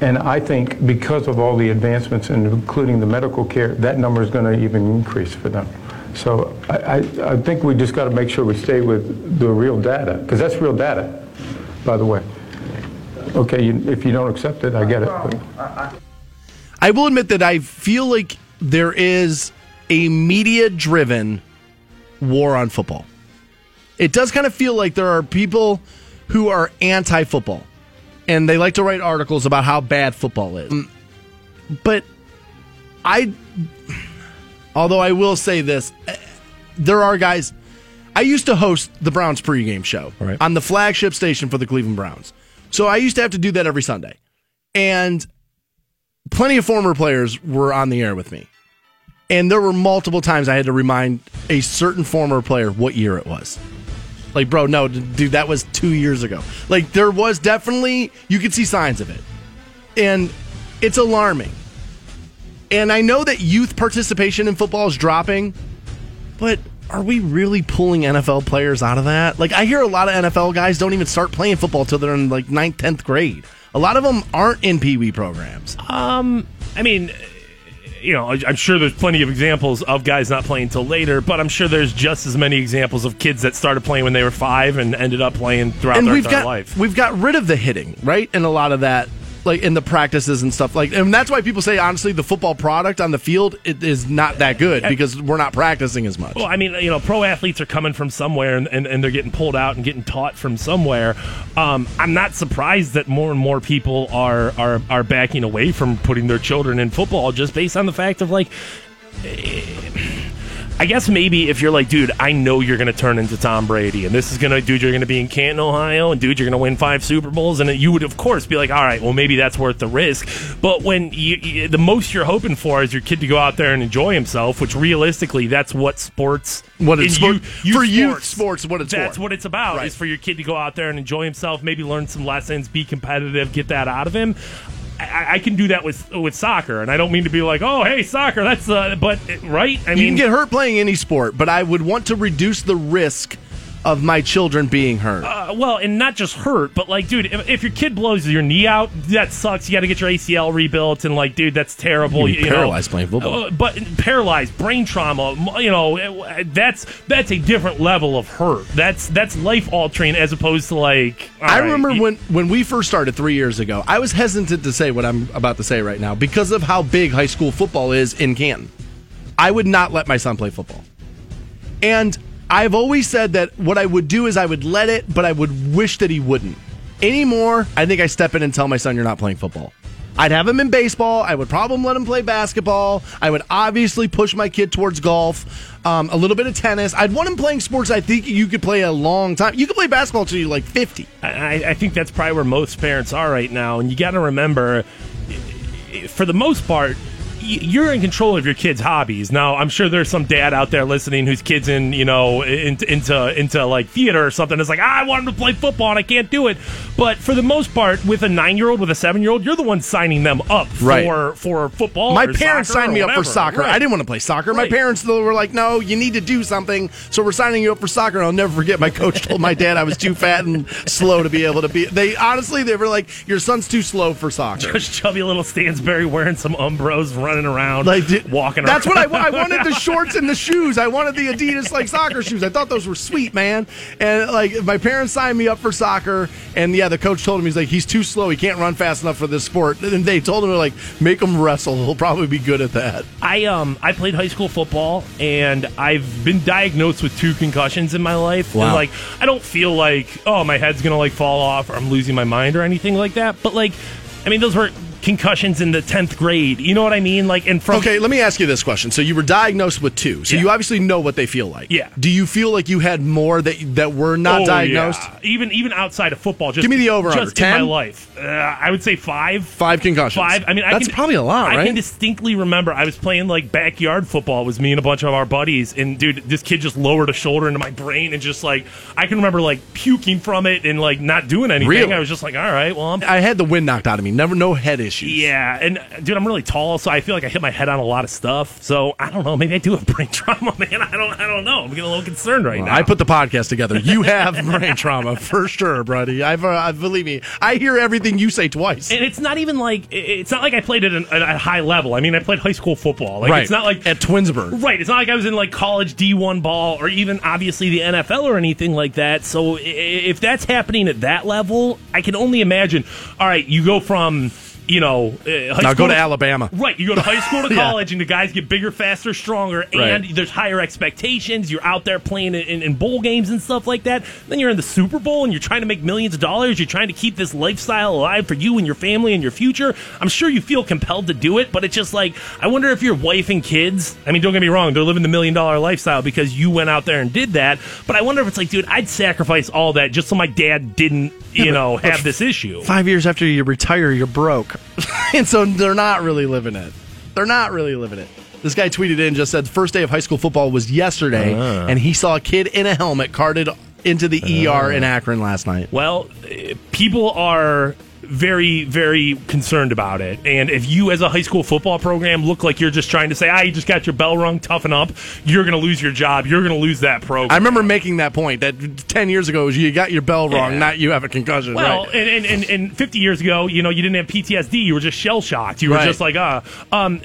And I think because of all the advancements, and including the medical care, that number is going to even increase for them. So I, I, I think we just got to make sure we stay with the real data, because that's real data, by the way. Okay, you, if you don't accept it, I get it. but- will admit that I feel like there is a media driven war on football. It does kind of feel like there are people who are anti football and they like to write articles about how bad football is. Mm, But I, although I will say this, eh, there are guys. I used to host the Browns pregame show Right. on the flagship station for the Cleveland Browns. So I used to have to do that every Sunday. And plenty of former players were on the air with me. And there were multiple times I had to remind a certain former player what year it was. Like, bro, no, dude, that was two years ago. Like, there was definitely, you could see signs of it. And it's alarming. And I know that youth participation in football is dropping, but are we really pulling NFL players out of that? Like, I hear a lot of NFL guys don't even start playing football till they're in like ninth, 10th grade. A lot of them aren't in Pee Wee programs. Um, I mean, you know, I'm sure there's plenty of examples of guys not playing till later, but I'm sure there's just as many examples of kids that started playing when they were five and ended up playing throughout and their we've entire got life. we've got rid of the hitting, right? And a lot of that like in the practices and stuff like and that's why people say honestly the football product on the field it is not that good because we're not practicing as much. Well, I mean, you know, pro athletes are coming from somewhere and, and, and they're getting pulled out and getting taught from somewhere. Um, I'm not surprised that more and more people are, are, are backing away from putting their children in football just based on the fact of like, I guess maybe if you're like, dude, I know you're going to turn into Tom Brady, and this is going to, dude, you're going to be in Canton, Ohio, and dude, you're going to win five Super Bowls, and you would, of course, be like, all right, well, maybe that's worth the risk. But when you, you, the most you're hoping for is your kid to go out there and enjoy himself, which realistically, that's what sports, What it's in sport- for youth sports, what it's that's for. what it's about Right. is for your kid to go out there and enjoy himself, maybe learn some lessons, be competitive, get that out of him. I, I can do that with with soccer, and I don't mean to be like, oh, hey, soccer, that's uh, but right. I you mean, can get hurt playing any sport, but I would want to reduce the risk of my children being hurt. Uh, well, and not just hurt, but like, dude, if, if your kid blows your knee out, that sucks. You got to get your ACL rebuilt, and like, dude, that's terrible. You can be know. paralyzed playing football. Uh, but paralyzed, brain trauma, you know, that's that's a different level of hurt. That's that's life altering as opposed to like. I right, remember you- when, when we first started three years ago, I was hesitant to say what I'm about to say right now because of how big high school football is in Canton. I would not let my son play football. And I've always said that what I would do is I would let it, but I would wish that he wouldn't. Anymore, I think I step in and tell my son, you're not playing football. I'd have him in baseball. I would probably let him play basketball. I would obviously push my kid towards golf, um, a little bit of tennis. I'd want him playing sports I think you could play a long time. You could play basketball until you're like 50. I, I think that's probably where most parents are right now, and you got to remember, for the most part. You're in control of your kids' hobbies. Now, I'm sure there's some dad out there listening whose kids in, you know, into into, into like theater or something. It's like, ah, I want him to play football and I can't do it. But for the most part, with a nine year old, with a seven year old, you're the one signing them up Right. for for football. My parents signed me up for soccer. Right. I didn't want to play soccer. My parents though were like, "No, you need to do something." So we're signing you up for soccer. And I'll never forget. My coach told my dad I was too fat and slow to be able to be. They honestly, they were like, "Your son's too slow for soccer." Just chubby little Stansbury wearing some Umbros, running around, Like, did- walking. That's around. what I, wa- I wanted. The shorts and the shoes. I wanted the Adidas like soccer shoes. I thought those were sweet, man. And like my parents signed me up for soccer. And yeah, the coach told him he's like he's too slow. He can't run fast enough for this sport. And they told him like make him wrestle. He'll probably be good at that. I um I played high school football and I've been diagnosed with two concussions in my life. And like I don't feel like oh my head's gonna like fall off or I'm losing my mind or anything like that. But like I mean those were concussions in the tenth grade. You know what I mean? Like and from Okay, let me ask you this question. So you were diagnosed with two. So Yeah. you obviously know what they feel like. Yeah. Do you feel like you had more that that were not Oh, diagnosed? yeah. Even even outside of football, just Give me the over-under. Just in my life, uh, I would say five. Five concussions. Five. I mean, I that's can, probably a lot, Right? I can distinctly remember I was playing like backyard football. It was me and a bunch of our buddies, and dude, this kid just lowered a shoulder into my brain, and just like I can remember like puking from it and like not doing anything. Really? I was just like, all right, well, I'm I had the wind knocked out of me. Never, no head issues. Yeah, and dude, I'm really tall, so I feel like I hit my head on a lot of stuff. So I don't know. Maybe I do have brain trauma, man. I don't. I don't know. I'm getting a little concerned right now. I put the podcast together. You have brain trauma for sure, buddy. I've, uh, I believe me. I hear everything you say twice. and it's not even like it's not like I played at, an, at a high level. I mean, I played high school football. Like right. it's not like at Twinsburg. Right. It's not like I was in like college D1 ball or even obviously the NFL or anything like that. So if that's happening at that level, I can only imagine. All right, you go from. You know, uh, high Now go to Alabama. Right, you go to high school to Yeah. college, and the guys get bigger, faster, stronger, and Right. there's higher expectations. You're out there playing in, in bowl games and stuff like that. Then you're in the Super Bowl, and you're trying to make millions of dollars. You're trying to keep this lifestyle alive for you and your family and your future. I'm sure you feel compelled to do it, but it's just like I wonder if your wife and kids. I mean, don't get me wrong, they're living the million dollar lifestyle because you went out there and did that. But I wonder if it's like, dude, I'd sacrifice all that just so my dad didn't, you know, have this issue. Five years after you retire, you're broke. and so they're not really living it. They're not really living it. This guy tweeted in just said first day of high school football was yesterday, Uh-huh. and he saw a kid in a helmet carted into the ER Uh-huh. in Akron last night. Well, people are very, very concerned about it. And if you, as a high school football program, look like you're just trying to say, ah, you just got your bell rung, toughen up, you're going to lose your job. You're going to lose that program. I remember making that point that 10 years ago was you got your bell wrong, Yeah. not you have a concussion. Well, right. and, and, and, and 50 years ago, you know, you didn't have PTSD. You were just shell shocked. You were Right. just like, uh, um,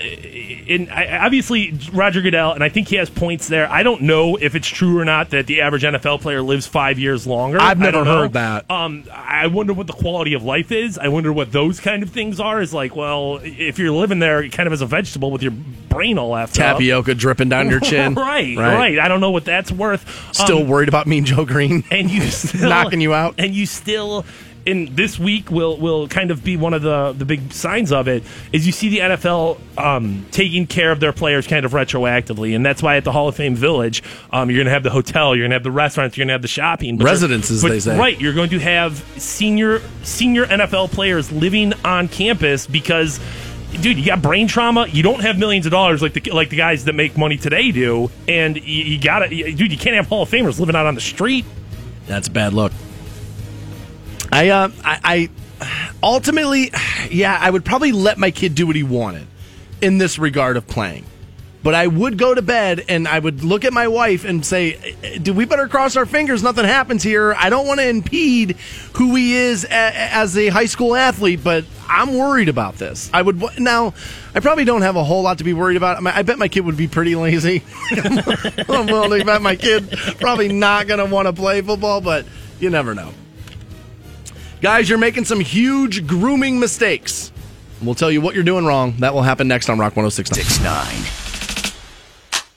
and I, obviously Roger Goodell, and I think he has points there. I don't know if it's true or not that the average NFL player lives five years longer. I've never heard that. Um, I wonder what the quality of life is. I wonder what those kind of things are. Is like, well, if you're living there kind of as a vegetable with your brain all up. Tapioca dripping down your chin. right, right, I don't know what that's worth. Still Um, worried about Mean Joe Greene. and you still Knocking you out. and you still in this week will will kind of be one of the the big signs of it is you see the NFL um, taking care of their players kind of retroactively, and that's why at the Hall of Fame Village, um, you're going to have the hotel, you're going to have the restaurants, you're going to have the shopping, Residences, but- they say. Right, you're going to have senior senior NFL players living on campus because. Dude, you got brain trauma. You don't have millions of dollars like the like the guys that make money today do, and you, you gotta, dude. You can't have Hall of Famers living out on the street. That's a bad look. I, uh, I, I ultimately, yeah, I would probably let my kid do what he wanted in this regard of playing. But I would go to bed and I would look at my wife and say, "Do we better cross our fingers? Nothing happens here. I don't want to impede who he is a, as a high school athlete, but I'm worried about this. I would now. I probably don't have a whole lot to be worried about. I, I bet my kid would be pretty lazy. I'm willing to bet my kid probably not going to want to play football, but you never know. Guys, you're making some huge grooming mistakes. We'll tell you what you're doing wrong. That will happen next on Rock 1069.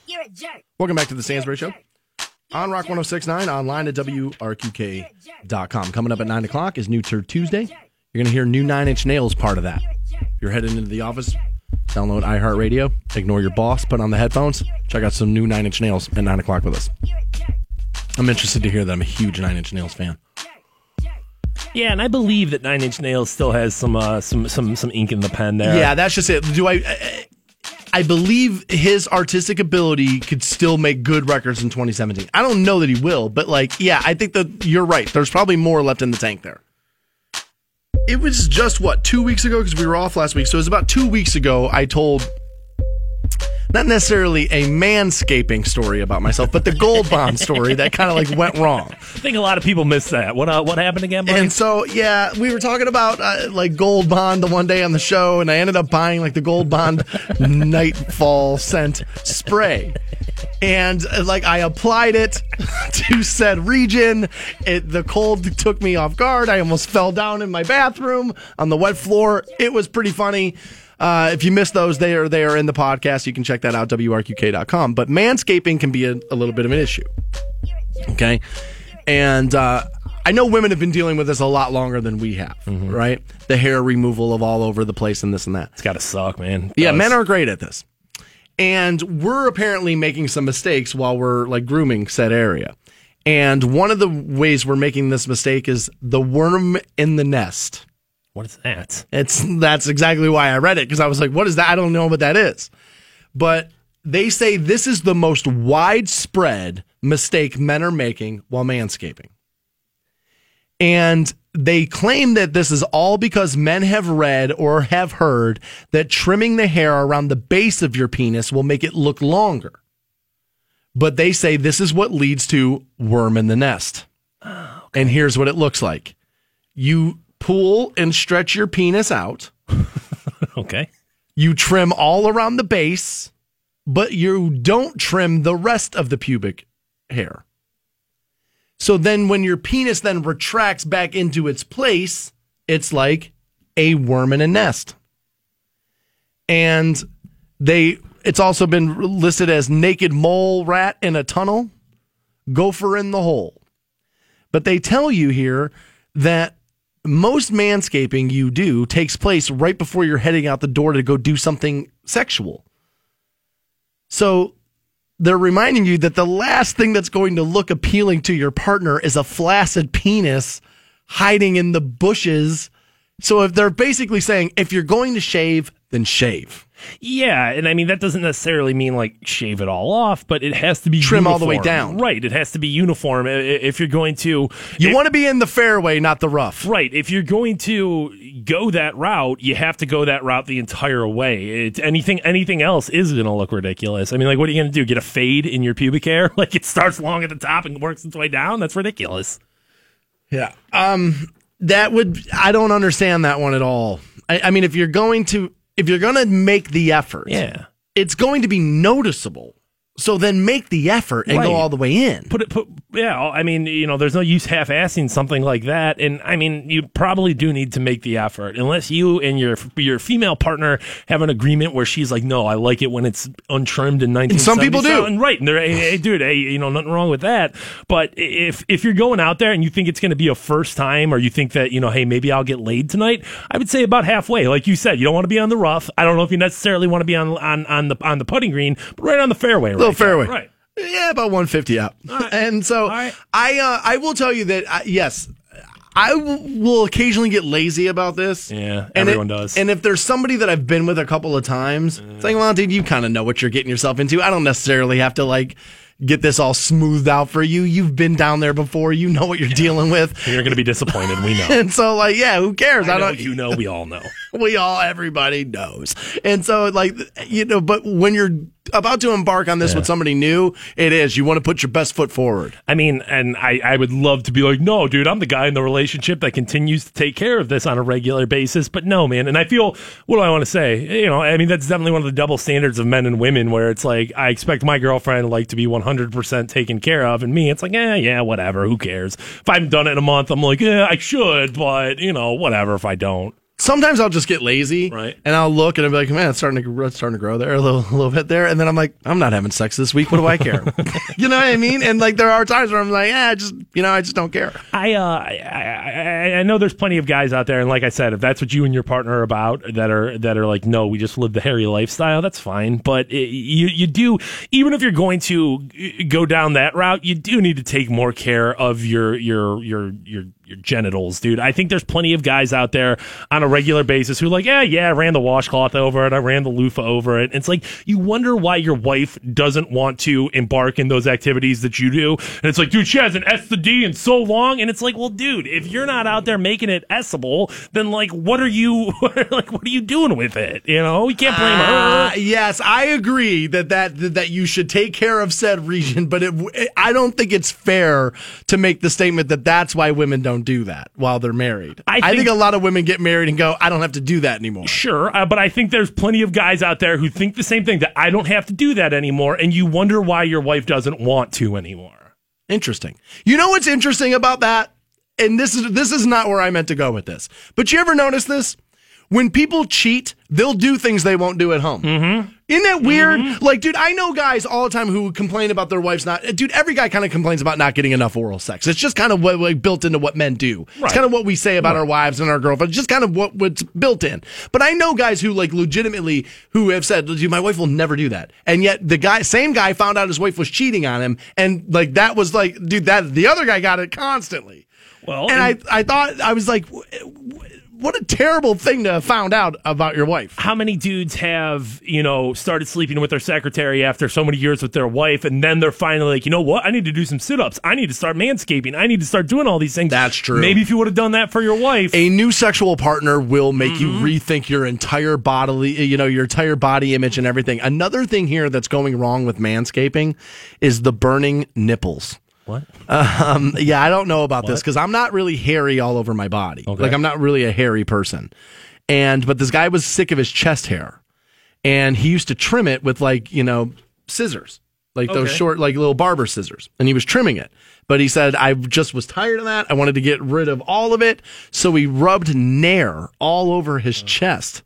You're a jerk. Welcome back to the Stansbury Show on Rock 1069, online at WRQK.com. Coming up at 9 o'clock is New Turd Tuesday. You're going to hear new Nine Inch Nails part of that. You're heading into the office, download iHeartRadio, ignore your boss, put on the headphones, check out some new Nine Inch Nails at 9 o'clock with us. I'm interested to hear that I'm a huge Nine Inch Nails fan. Yeah, and I believe that Nine Inch Nails still has some uh, some some some ink in the pen there. Yeah, that's just it. Do I? I believe his artistic ability could still make good records in 2017. I don't know that he will, but like, yeah, I think that you're right. There's probably more left in the tank there. It was just what two weeks ago because we were off last week, so it was about two weeks ago. I told not necessarily a manscaping story about myself, but the gold bond story that kind of like went wrong. I think a lot of people miss that. What uh, what happened again, buddy? And so, yeah, we were talking about uh, like Gold Bond the one day on the show, and I ended up buying like the Gold Bond Nightfall scent spray. And uh, like I applied it to said region. It, the cold took me off guard. I almost fell down in my bathroom on the wet floor. It was pretty funny. Uh, if you missed those, they are they are in the podcast. You can check that out, WRQK.com. But manscaping can be a, a little bit of an issue. Okay. And uh, I know women have been dealing with this a lot longer than we have, right? The hair removal of all over the place and this and that. it's got to suck, man. Yeah, men are great at this. And we're apparently making some mistakes while we're like grooming said area. And one of the ways we're making this mistake is the worm in the nest. What is that? It's that's exactly why I read it because I was like, what is that? I don't know what that is. But they say this is the most widespread mistake men are making while manscaping. And they claim that this is all because men have read or have heard that trimming the hair around the base of your penis will make it look longer. But they say this is what leads to worm in the nest. Ah, and here's what it looks like you pull and stretch your penis out. Okay. You trim all around the base, but you don't trim the rest of the pubic hair. So then when your penis then retracts back into its place, it's like a worm in a nest. And they it's also been listed as naked mole rat in a tunnel, gopher in the hole. But they tell you here that most manscaping you do takes place right before you're heading out the door to go do something sexual. So they're reminding you that the last thing that's going to look appealing to your partner is a flaccid penis hiding in the bushes. So if they're basically saying if you're going to shave, then shave. Yeah, and I mean that doesn't necessarily mean like shave it all off, but it has to be Trim all the way down. Right, it has to be uniform if you're going to. You if- want to be in the fairway, not the rough. Right, if you're going to go that route, you have to go that route the entire way. It's anything anything else is going to look ridiculous. I mean, like, what are you going to do? Get a fade in your pubic hair? Like it starts long at the top and works its way down? That's ridiculous. Yeah. Um, that would I don't understand that one at all. I, I mean, if you're going to if you're going to make the effort, Yeah. it's going to be noticeable. So then make the effort and Right. go all the way in. put it put yeah i mean you know there's no use half-assing something like that. And i mean you probably do need to make the effort. Unless you and your your female partner have an agreement where she's like no i like it when it's untrimmed in 19 some people do. and right. And they're hey, hey dude hey you know nothing wrong with that. But if if you're going out there and you think it's going to be a first time or you think that you know hey maybe i'll get laid tonight i would say about halfway. Like you said you don't want to be on the rough. I don't know if you necessarily want to be on on on the on the putting green but right on the fairway little right there. fairway. right Yeah, about 150 up. And so right. I uh, I will tell you that uh, yes, I w- will occasionally get lazy about this. Yeah, And everyone it- does. And if there's somebody that I've been with a couple of times, it's like, well, dude, you kind of know what you're getting yourself into. I don't necessarily have to like get this all smoothed out for you. You've been down there before. You know what you're dealing with. You're going to be disappointed. We know. And so, like, yeah, who cares? I I don't. you know. We all know. we all everybody knows and so like you know but when you're about to embark on this with somebody new it is you want to put your best foot forward I mean, and I, I would love to be like, no, dude, I'm the guy in the relationship that continues to take care of this on a regular basis. But no, man. And I feel, what do I want to say? You know, I mean, that's definitely one of the double standards of men and women where it's like, I expect my girlfriend like to be 100% taken care of. And me, it's like, eh, yeah, whatever. Who cares? If I haven't done it in a month, I'm like, yeah, I should, but, you know, whatever if I don't. Sometimes i'll just get lazy Right. and i'll look and i'll be like man it's starting to it's starting to grow there a little, a little bit there. And then i'm like i'm not having sex this week. What do i care? You know what i mean? And like there are times where i'm like yeah just you know i just don't care. I, uh, I, I I know there's plenty of guys out there, and like I said, if that's what you and your partner are about, that are that are like, no, we just live the hairy lifestyle. That's fine, but it, you you do even if you're going to go down that route, you do need to take more care of your your your your your genitals, dude. I think there's plenty of guys out there on a regular basis who like, yeah, yeah, I ran the washcloth over it, I ran the loofah over it. It's like you wonder why your wife doesn't want to embark in those activities that you do, and it's like, dude, she hasn't S the D in so long, and it's like, well, dude, if you're not out there making it S-able, then like, what are you like? What are you doing with it? You know, you can't blame Uh, her. yes, I agree that, that that you should take care of said region, but it, I don't think it's fair to make the statement that that's why women don't do that while they're married. I I think, think- a lot of women get married and go, I don't have to do that anymore. Sure, uh, but I think there's plenty of guys out there who think the same thing that I don't have to do that anymore, and you wonder why your wife doesn't want to anymore. Interesting. You know what's interesting about that? And this is this is not where I meant to go with this. But you ever notice this? When people cheat, they'll do things they won't do at home. Mm-hmm. Isn't that weird? Mm-hmm. Like, dude, I know guys all the time who complain about their wives not. Dude, every guy kind of complains about not getting enough oral sex. It's just kind of what like, built into what men do. Right. It's kind of what we say about our wives and our girlfriends. It's just kind of what what's built in. But I know guys who like legitimately who have said, "Dude, my wife will never do that," and yet the guy, same guy, found out his wife was cheating on him, and like that was like, dude, that the other guy got it constantly. Well, And I, I thought I was like, what a terrible thing to have found out about your wife. how many dudes have you know started sleeping with their secretary after so many years with their wife and then they're finally like you know what i need to do some sit-ups i need to start manscaping i need to start doing all these things That's true. maybe if you would have done that for your wife A new sexual partner will make Mm-hmm. you rethink your entire bodily, you know, your entire body image and everything. Another thing here that's going wrong with manscaping is the burning nipples. What Um, yeah, I don't know about this because I'm not really hairy all over my body. Okay. Like I'm not really a hairy person. And but this guy was sick of his chest hair, and he used to trim it with like you know scissors, like those short like little barber scissors, and he was trimming it. But he said I just was tired of that. I wanted to get rid of all of it, so he rubbed Nair all over his chest.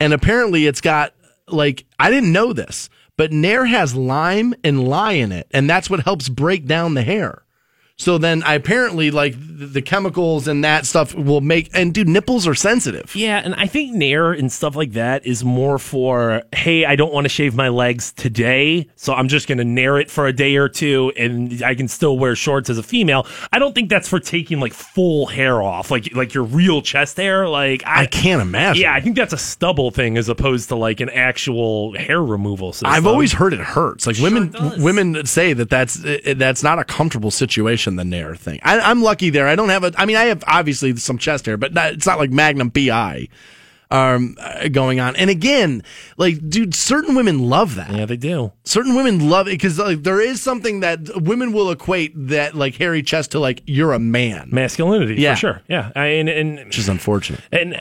And apparently, it's got like I didn't know this, but Nair has lime and lye in it, and that's what helps break down the hair. So then I apparently like the, chemicals and that stuff will make and dude nipples are sensitive. Yeah, and I think Nair and stuff like that is more for, hey, I don't want to shave my legs today, so I'm just going to Nair it for a day or two, and I can still wear shorts as a female. I don't think that's for taking like full hair off, like like your real chest hair. Like I, I can't imagine. Yeah, I think that's a stubble thing as opposed to like an actual hair removal system. I've always heard it hurts. Like women, does. women say that that's uh, that's not a comfortable situation. The Nair thing. I, I'm lucky there. I don't have a. I mean, I have obviously some chest hair, but not, it's not like Magnum PI um, uh, going on. And again, like, dude, certain women love that. Yeah, they do. Certain women love it because like, there is something that women will equate that like hairy chest to like you're a man, Masculinity, Yeah. for sure. Yeah, I, and, and which is unfortunate. And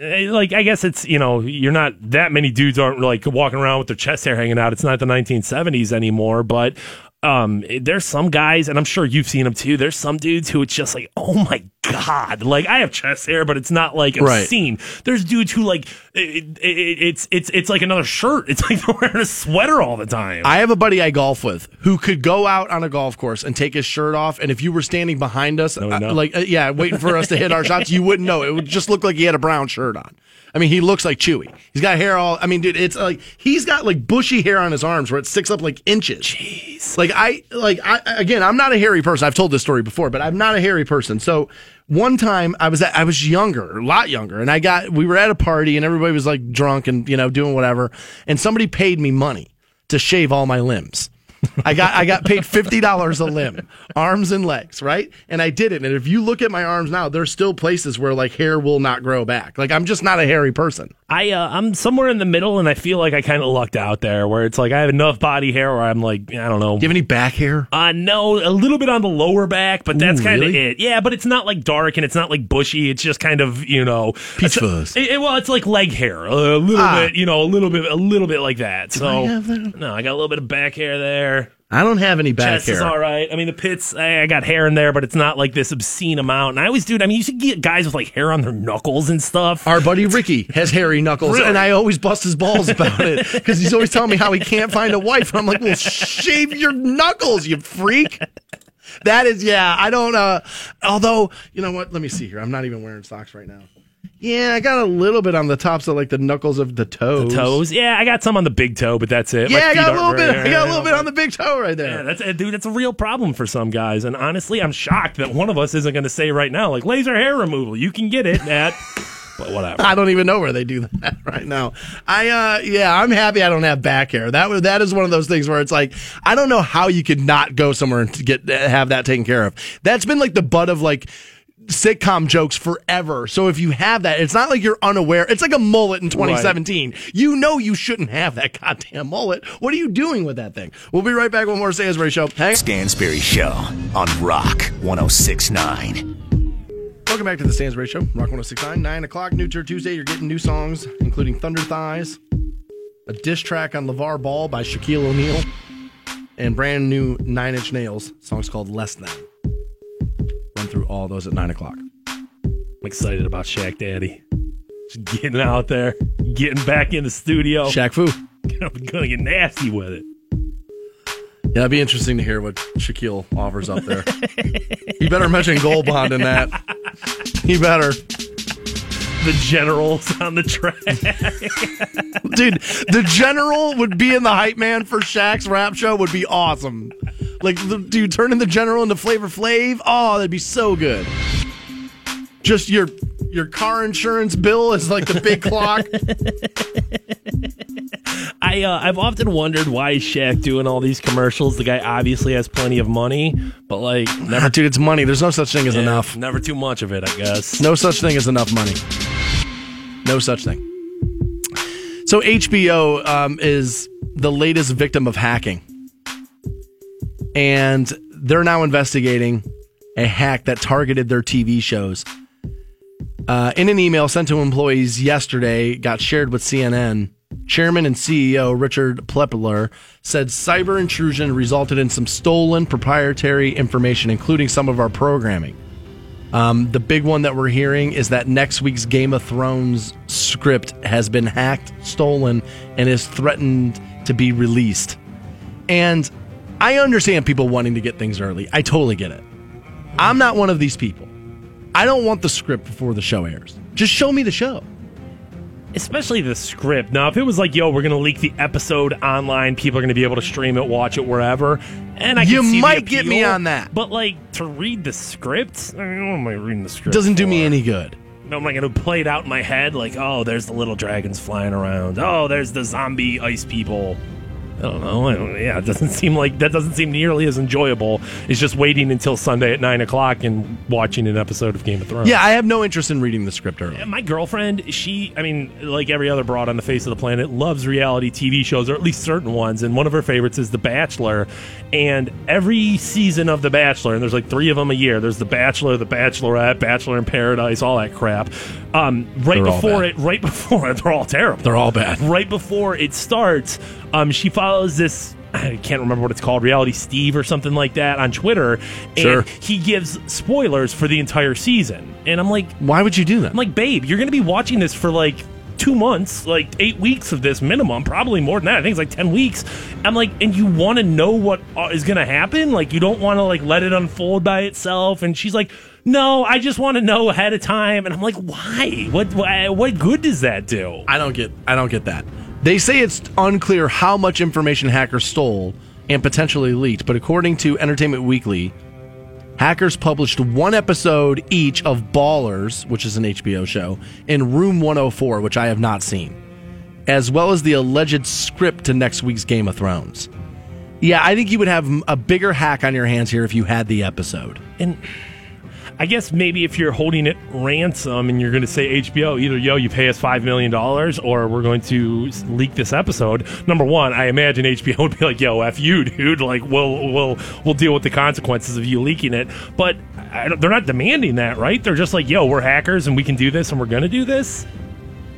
uh, like, I guess it's you know, you're not that many dudes aren't like walking around with their chest hair hanging out. It's not the 1970s anymore, but um, there's some guys, and I'm sure you've seen them too. There's some dudes who it's just like, oh my god, like I have chest hair, but it's not like Right. obscene. There's dudes who like it, it, it's it's it's like another shirt. It's like they're wearing a sweater all the time. I have a buddy I golf with who could go out on a golf course and take his shirt off, and if you were standing behind us, No, uh, no. like uh, yeah, waiting for us to hit our shots, you wouldn't know. It would just look like he had a brown shirt on. I mean, he looks like Chewie. He's got hair all. I mean, dude, it's like he's got like bushy hair on his arms where it sticks up like inches. Jeez. Like I like I again, I'm not a hairy person. I've told this story before, but I'm not a hairy person. So one time I was at, I was younger, a lot younger, and I got we were at a party and everybody was like drunk and you know doing whatever, and somebody paid me money to shave all my limbs. I got I got paid fifty dollars a limb, arms and legs, right? And I did it. And if you look at my arms now, there's still places where like hair will not grow back. Like I'm just not a hairy person. I uh, I'm somewhere in the middle, and I feel like I kind of lucked out there, where it's like I have enough body hair where I'm like I don't know. Do you have any back hair? Uh, no, a little bit on the lower back, but that's kind of really? it. Yeah, but it's not like dark and it's not like bushy. It's just kind of you know, Peach fuzz. it- it- well, it's like leg hair, a little Ah. bit, you know, a little bit, a little bit like that. So I no, I got a little bit of back hair there. I don't have any back Chest is all right. I mean, the pits, I, I got hair in there, but it's not like this obscene amount. And I always, dude, I mean, you should get guys with like hair on their knuckles and stuff. Our buddy Ricky has hairy knuckles, Really? and I always bust his balls about it because he's always telling me how he can't find a wife. And I'm like, well, shave your knuckles, you freak. That is, yeah, I don't, uh, although, you know what? Let me see here. I'm not even wearing socks right now. Yeah, I got a little bit on the tops of like the knuckles of the toes. The toes, yeah, I got some on the big toe, but that's it. My Yeah, I got a little bit. I got a little bit on the big toe right there. Yeah, that's uh, dude. That's a real problem for some guys, and honestly, I'm shocked that one of us isn't going to say right now, like laser hair removal. You can get it at, but whatever. I don't even know where they do that right now. I uh yeah, I'm happy I don't have back hair. That was that is one of those things where it's like I don't know how you could not go somewhere and get have that taken care of. That's been like the butt of like sitcom jokes forever. So if you have that, it's not like you're unaware. It's like a mullet in 2017. You know you shouldn't have that goddamn mullet. What are you doing with that thing? We'll be right back with more Stansbury Show. Hang Stansbury Show on Rock 1069. Welcome back to the Stansbury Show, Rock 1069, 9 o'clock, New Turd Tuesday. You're getting new songs, including Thunder Thighs, a diss track on LaVar Ball by Shaquille O'Neal, and brand new Nine Inch Nails. Song's called Less Than. Run through all those at 9 o'clock. I'm excited about Shaq Daddy. Just getting out there, getting back in the studio. Shaq Fu. I'm gonna get nasty with it. Yeah, it'd be interesting to hear what Shaquille offers up there. you better mention Gold Bond in that. He better. The generals on the track. Dude, the general would be in the hype man for Shaq's rap show would be awesome. Like, the dude turning the general into Flavor Flav. Oh, that'd be so good. Just your your car insurance bill is like the big clock. I uh, I've often wondered why is Shaq doing all these commercials. The guy obviously has plenty of money, but like Never, dude, it's money. There's no such thing as enough. never too much of it, I guess. No such thing as enough money. No such thing. So HBO um, is the latest victim of hacking, and they're now investigating a hack that targeted their TV shows. Uh, in an email sent to employees yesterday, got shared with CNN. Chairman and CEO Richard Plepler said cyber intrusion resulted in some stolen proprietary information, including some of our programming. Um, the big one that we're hearing is that next week's Game of Thrones script has been hacked, stolen, and is threatened to be released. And I understand people wanting to get things early. I totally get it. I'm not one of these people. I don't want the script before the show airs. Just show me the show. especially the script. Now, if it was like, "Yo, we're going to leak the episode online, people are going to be able to stream it, watch it wherever," and I You can see the might get me on that. But like to read the script, I mean, what am I reading the script? Doesn't do me any good. Am I going to play it out in my head like, "Oh, there's the little dragons flying around. Oh, there's the zombie ice people." I don't know. I don't, yeah, it doesn't seem like that doesn't seem nearly as enjoyable. It's just waiting until Sunday at nine o'clock and watching an episode of Game of Thrones. Yeah, I have no interest in reading the script early. My girlfriend, she, I mean, like every other broad on the face of the planet, loves reality TV shows, or at least certain ones. And one of her favorites is The Bachelor. And every season of The Bachelor, and there's like three of them a year. There's The Bachelor, The Bachelorette, Bachelor in Paradise, all that crap. Um, right They're before it, right before it, they're all terrible. They're all bad. Right before it starts, um, she follows this. I can't remember what it's called, Reality Steve or something like that on Twitter. And Sure. he gives spoilers for the entire season. And I'm like, Why would you do that? I'm like, babe, you're going to be watching this for like two months, like eight weeks of this minimum, probably more than that. I think it's like 10 weeks. I'm like, and you want to know what uh, going to happen? Like, you don't want to like let it unfold by itself. And she's like, no, I just want to know ahead of time. And I'm like, why? What, what good does that do? I don't get I don't get that. They say it's unclear how much information hackers stole and potentially leaked, but according to Entertainment Weekly, hackers published one episode each of Ballers, which is an HBO show, in Room 104, which I have not seen, as well as the alleged script to next week's Game of Thrones. Yeah, I think you would have a bigger hack on your hands here if you had the episode. And I guess maybe if you're holding it ransom and you're going to say HBO, either yo, you pay us five million dollars, or we're going to leak this episode. Number one, I imagine HBO would be like, yo, f you, dude. Like, we'll we'll we'll deal with the consequences of you leaking it. But they're not demanding that, right? They're just like, yo, we're hackers and we can do this and we're going to do this.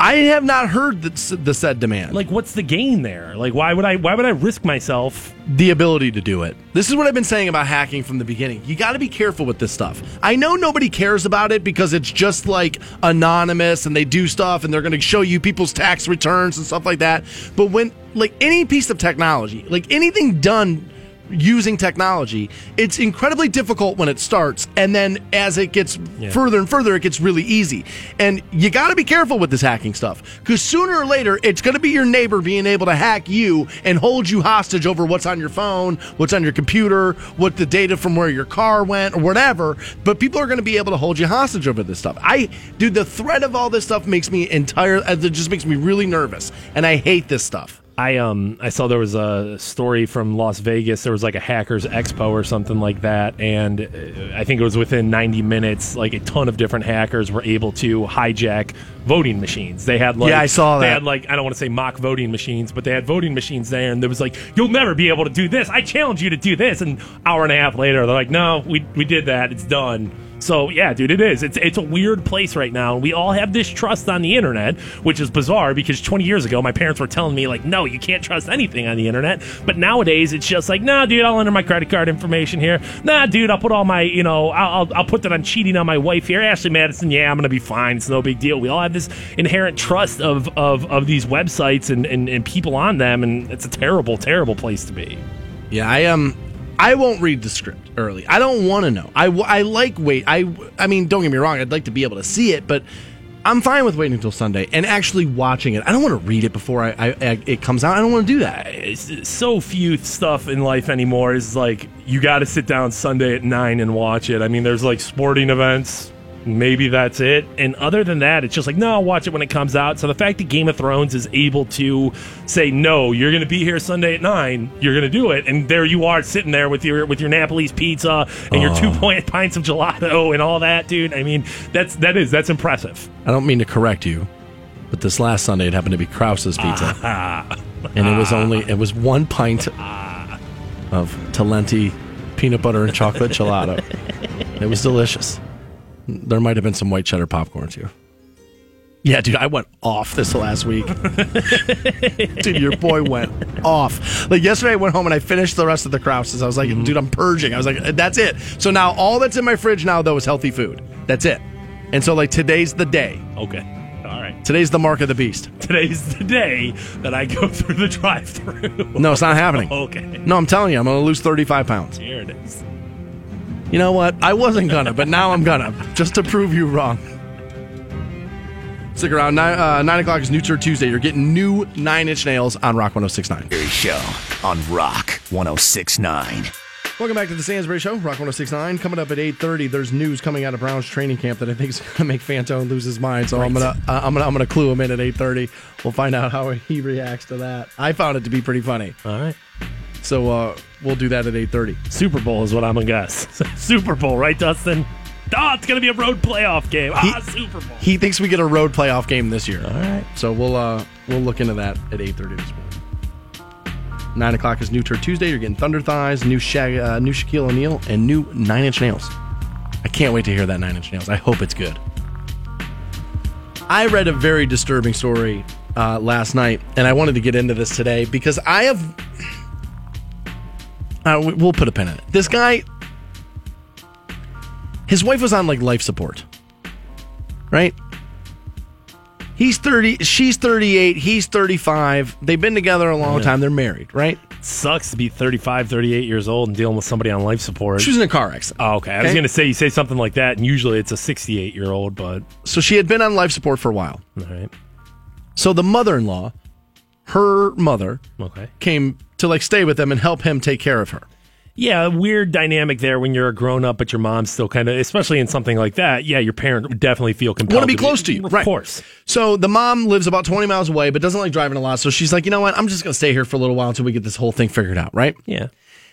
I have not heard the, the said demand. Like, what's the gain there? Like, why would I why would I risk myself? the ability to do it. This is what I've been saying about hacking from the beginning. You got to be careful with this stuff. I know nobody cares about it because it's just like anonymous and they do stuff and they're going to show you people's tax returns and stuff like that. But when like any piece of technology, like anything done using technology, it's incredibly difficult when it starts and then as it gets further and further it gets really easy. And you got to be careful with this hacking stuff cuz sooner or later it's going to be your neighbor being able to hack you and hold you hostage over what's on your phone, what's on your computer, what the data from where your car went or whatever, but people are going to be able to hold you hostage over this stuff. I dude the threat of all this stuff makes me entire uh, it just makes me really nervous and I hate this stuff. I um I saw there was a story from Las Vegas. There was like a hackers expo or something like that, and uh, I think it was within 90 minutes, like a ton of different hackers were able to hijack voting machines. They had like Yeah, I saw that. They had like I don't want to say mock voting machines, but they had voting machines there, and there was like you'll never be able to do this. I challenge you to do this. And hour and a half later, they're like, no, we we did that. It's done. So yeah, dude, it is. It's it's a weird place right now. We all have this trust on the internet, which is bizarre because 20 years ago my parents were telling me like, no, you can't trust anything on the internet. But nowadays it's just like, nah, dude, I'll enter my credit card information here. Nah, dude, I'll put all my, you know, I'll I'll, put that on cheating on my wife here, Ashley Madison. Yeah, I'm gonna be fine. It's no big deal. We all have this inherent trust of of of these websites and and, and people on them, and it's a terrible, terrible place to be. Yeah, I um I won't read the script early. I don't want to know. I, I like wait. I I mean, don't get me wrong. I'd like to be able to see it, but I'm fine with waiting until Sunday and actually watching it. I don't want to read it before I, I, I it comes out. I don't want to do that. it's so few stuff in life anymore is like you got to sit down Sunday at nine and watch it. I mean, there's like sporting events. Maybe that's it. And other than that, it's just like, no, I'll watch it when it comes out. So the fact that Game of Thrones is able to say, no, you're going to be here Sunday at nine, you're going to do it. And there you are sitting there with your with your Napoli's pizza and your two uh. point pints of gelato and all that, dude. I mean, that's that is that's impressive. I don't mean to correct you, but this last Sunday it happened to be Krause's pizza, and it was only it was one pint of Talenti peanut butter and chocolate gelato. It was delicious. There might have been some white cheddar popcorn too. Yeah, dude, I went off this last week. dude, your boy went off. Like yesterday, I went home and I finished the rest of the Krauses. I was like, mm-hmm. dude, I'm purging. I was like, that's it. So now all that's in my fridge now though is healthy food. That's it. And so like today's the day. Okay. All right. Today's the mark of the beast. Today's the day that I go through the drive through. No, it's not happening. okay. No, I'm telling you, I'm going to lose 35 pounds. Here it is. You know what? I wasn't gonna, but now I'm gonna, just to prove you wrong. Stick around. Nine, uh, nine o'clock is New Turd Tuesday. You're getting new Nine Inch Nails on Rock 1069. Stansbury Show on Rock 1069. Welcome back to the Stansbury Show, Rock 1069. Coming up at 8:30, there's news coming out of Brown's training camp that I think is going to make Fantone lose his mind. So I'm gonna uh, I'm gonna I'm gonna clue him in at 8:30. We'll find out how he reacts to that. I found it to be pretty funny. All right. So uh, we'll do that at 8:30. Super Bowl is what I'm gonna guess. Super Bowl, right, Dustin? Ah, it's gonna be a road playoff game. Ah, Super Bowl. He thinks we get a road playoff game this year. All right. So we'll uh we'll look into that at 8:30 this morning. Nine o'clock is New Turd Tuesday. You're getting Thunder Thighs, new Shaq, uh, new Shaquille O'Neal, and new Nine Inch Nails. I can't wait to hear that Nine Inch Nails. I hope it's good. I read a very disturbing story uh, last night, and I wanted to get into this today because I have. Uh, we- we'll put a pin in it. This guy, his wife was on like life support, right? He's 30, she's 38, he's 35. They've been together a long time. They're married, right? Sucks to be 35, 38 years old and dealing with somebody on life support. She was in a car accident. Oh, okay. I was going to say, you say something like that, and usually it's a 68 year old, but So she had been on life support for a while. all right. So the mother-in-law, her mother, Okay. came to like stay with them and help him take care of her. Yeah, a weird dynamic there when you're a grown up, but your mom's still kind of, especially in something like that. Yeah, your parent would definitely feel compelled Want to be close to you, Of right? Of course. So the mom lives about 20 miles away, but doesn't like driving a lot. So she's like, you know what? I'm just going to stay here for a little while until we get this whole thing figured out, right? Yeah.